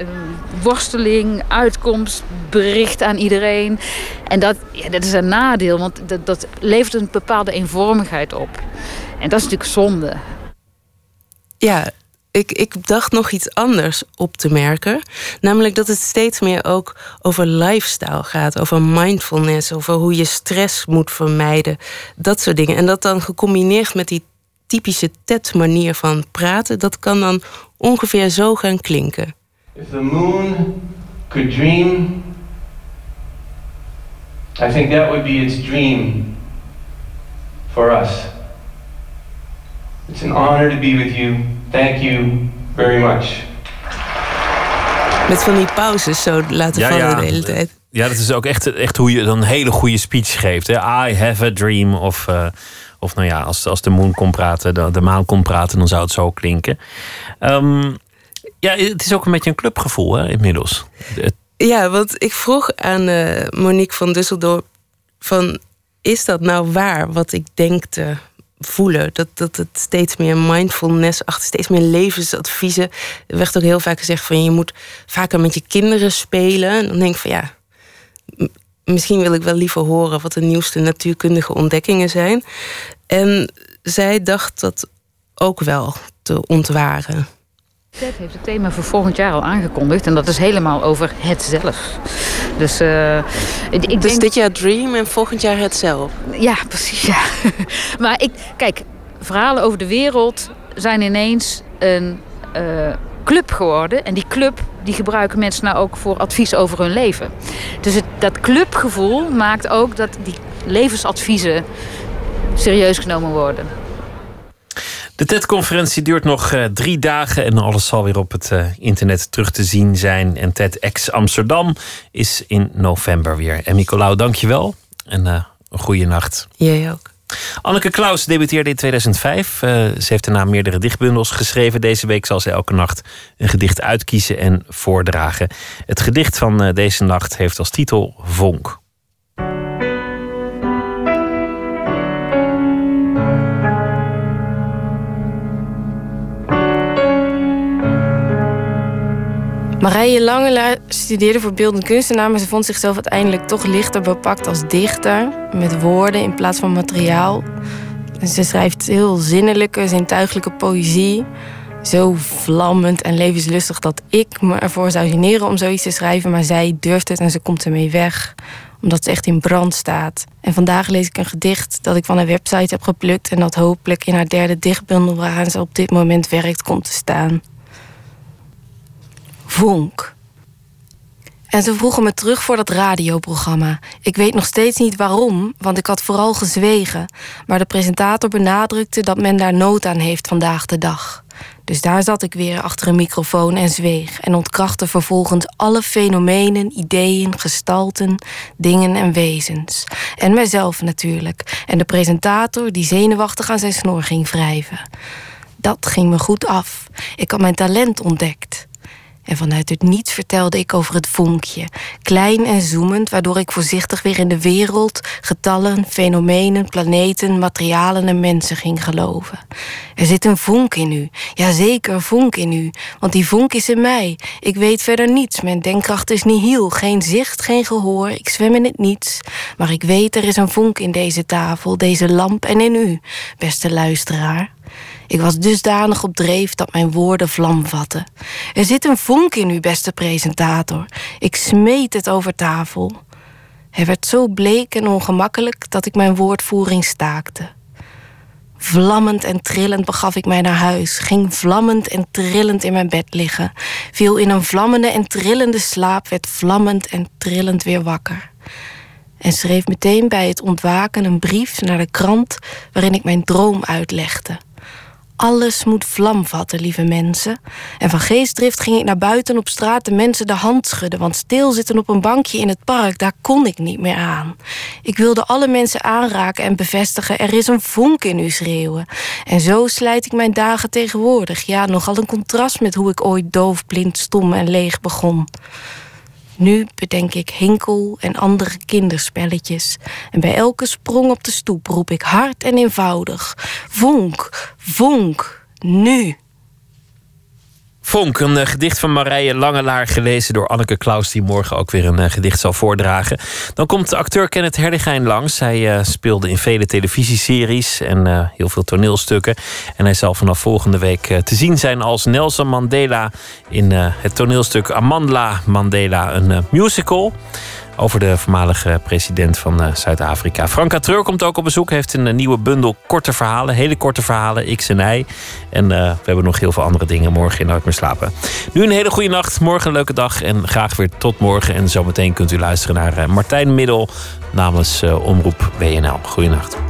worsteling, uitkomst, bericht aan iedereen. En dat, ja, dat is een nadeel, want dat, dat levert een bepaalde eenvormigheid op. En dat is natuurlijk zonde. Ja, ik, ik dacht nog iets anders op te merken. Namelijk dat het steeds meer ook over lifestyle gaat. Over mindfulness, over hoe je stress moet vermijden. Dat soort dingen. En dat dan gecombineerd met die typische TED-manier van praten... dat kan dan ongeveer zo gaan klinken. If the moon could dream, I think that would be its dream for us. It's an honor to be with you. Thank you very much. Met van die pauzes zo laten vallen de hele tijd. Ja, dat is ook echt, echt hoe je dan een hele goede speech geeft. Hè? I have a dream. Of, uh, of nou ja, als, als de moon kon praten, de, de maan kon praten, dan zou het zo klinken. Um, ja, het is ook een beetje een clubgevoel hè, inmiddels. Ja, want ik vroeg aan uh, Monique van Dusseldorp... van is dat nou waar wat ik denk te voelen? Dat, dat het steeds meer mindfulness achter, steeds meer levensadviezen. Er werd ook heel vaak gezegd van je moet vaker met je kinderen spelen. En dan denk ik van ja, misschien wil ik wel liever horen wat de nieuwste natuurkundige ontdekkingen zijn. En zij dacht dat ook wel te ontwaren. TED heeft het thema voor volgend jaar al aangekondigd. En dat is helemaal over het zelf. Dus, uh, ik dus denk... dit jaar Dream en volgend jaar het zelf? Ja, precies. Ja. [LAUGHS] maar ik, kijk, verhalen over de wereld zijn ineens een uh, club geworden. En die club die gebruiken mensen nou ook voor advies over hun leven. Dus het, dat clubgevoel maakt ook dat die levensadviezen serieus genomen worden. De TED-conferentie duurt nog uh, drie dagen en alles zal weer op het uh, internet terug te zien zijn. En TEDx Amsterdam is in november weer. En Nicolaou, dankjewel en uh, een goede nacht. Jij ook. Anneke Klaus debuteerde in 2005. ze heeft daarna meerdere dichtbundels geschreven. Deze week zal ze elke nacht een gedicht uitkiezen en voordragen. Het gedicht van deze nacht heeft als titel Vonk. Marije Langelaar studeerde voor beeldend kunstenaar, maar ze vond zichzelf uiteindelijk toch lichter bepakt als dichter, met woorden in plaats van materiaal. Ze schrijft heel zinnelijke, zintuigelijke poëzie. Zo vlammend en levenslustig dat ik me ervoor zou generen om zoiets te schrijven, maar zij durft het en ze komt ermee weg omdat ze echt in brand staat. En vandaag lees ik een gedicht dat ik van een website heb geplukt en dat hopelijk in haar derde dichtbundel waaraan ze op dit moment werkt komt te staan vonk. En ze vroegen me terug voor dat radioprogramma. Ik weet nog steeds niet waarom, want ik had vooral gezwegen. Maar de presentator benadrukte dat men daar nood aan heeft vandaag de dag. Dus daar zat ik weer achter een microfoon en zweeg. En ontkrachtte vervolgens alle fenomenen, ideeën, gestalten, dingen en wezens. En mijzelf natuurlijk. En de presentator die zenuwachtig aan zijn snor ging wrijven. Dat ging me goed af. Ik had mijn talent ontdekt. En vanuit het niets vertelde ik over het vonkje. Klein en zoemend, waardoor ik voorzichtig weer in de wereld, getallen, fenomenen, planeten, materialen en mensen ging geloven. Er zit een vonk in u. Jazeker, een vonk in u. Want die vonk is in mij. Ik weet verder niets. Mijn denkkracht is nihil. Geen zicht, geen gehoor. Ik zwem in het niets. Maar ik weet, er is een vonk in deze tafel, deze lamp en in u, beste luisteraar. Ik was dusdanig op dreef dat mijn woorden vlam vatten. Er zit een vonk in u, beste presentator. Ik smeet het over tafel. Hij werd zo bleek en ongemakkelijk dat ik mijn woordvoering staakte. Vlammend en trillend begaf ik mij naar huis, ging vlammend en trillend in mijn bed liggen, viel in een vlammende en trillende slaap, werd vlammend en trillend weer wakker. En schreef meteen bij het ontwaken een brief naar de krant waarin ik mijn droom uitlegde. Alles moet vlam vatten, lieve mensen. En van geestdrift ging ik naar buiten op straat de mensen de hand schudden, want stilzitten op een bankje in het park, daar kon ik niet meer aan. Ik wilde alle mensen aanraken en bevestigen: er is een vonk in u schreeuwen. En zo slijt ik mijn dagen tegenwoordig. Ja, nogal een contrast met hoe ik ooit doof, blind, stom en leeg begon. Nu bedenk ik hinkel en andere kinderspelletjes. En bij elke sprong op de stoep roep ik hard en eenvoudig: Vonk, vonk, nu. Vonk, een eh, gedicht van Marije Langelaar, gelezen door Anneke Klaus, die morgen ook weer een eh, gedicht zal voordragen. Dan komt acteur Kenneth Herdegijn langs. Hij eh, speelde in vele televisieseries en heel veel toneelstukken. En hij zal vanaf volgende week te zien zijn als Nelson Mandela in het toneelstuk Amandla Mandela, een musical over de voormalige president van eh, Zuid-Afrika. Franka Treur komt ook op bezoek. Heeft een eh, nieuwe bundel korte verhalen. Hele korte verhalen, X en Y. En eh, we hebben nog heel veel andere dingen morgen in Nooit meer slapen. Nu een hele goede nacht. Morgen een leuke dag. En graag weer tot morgen. En zometeen kunt u luisteren naar Martijn Middel namens eh, Omroep WNL. Goeienacht.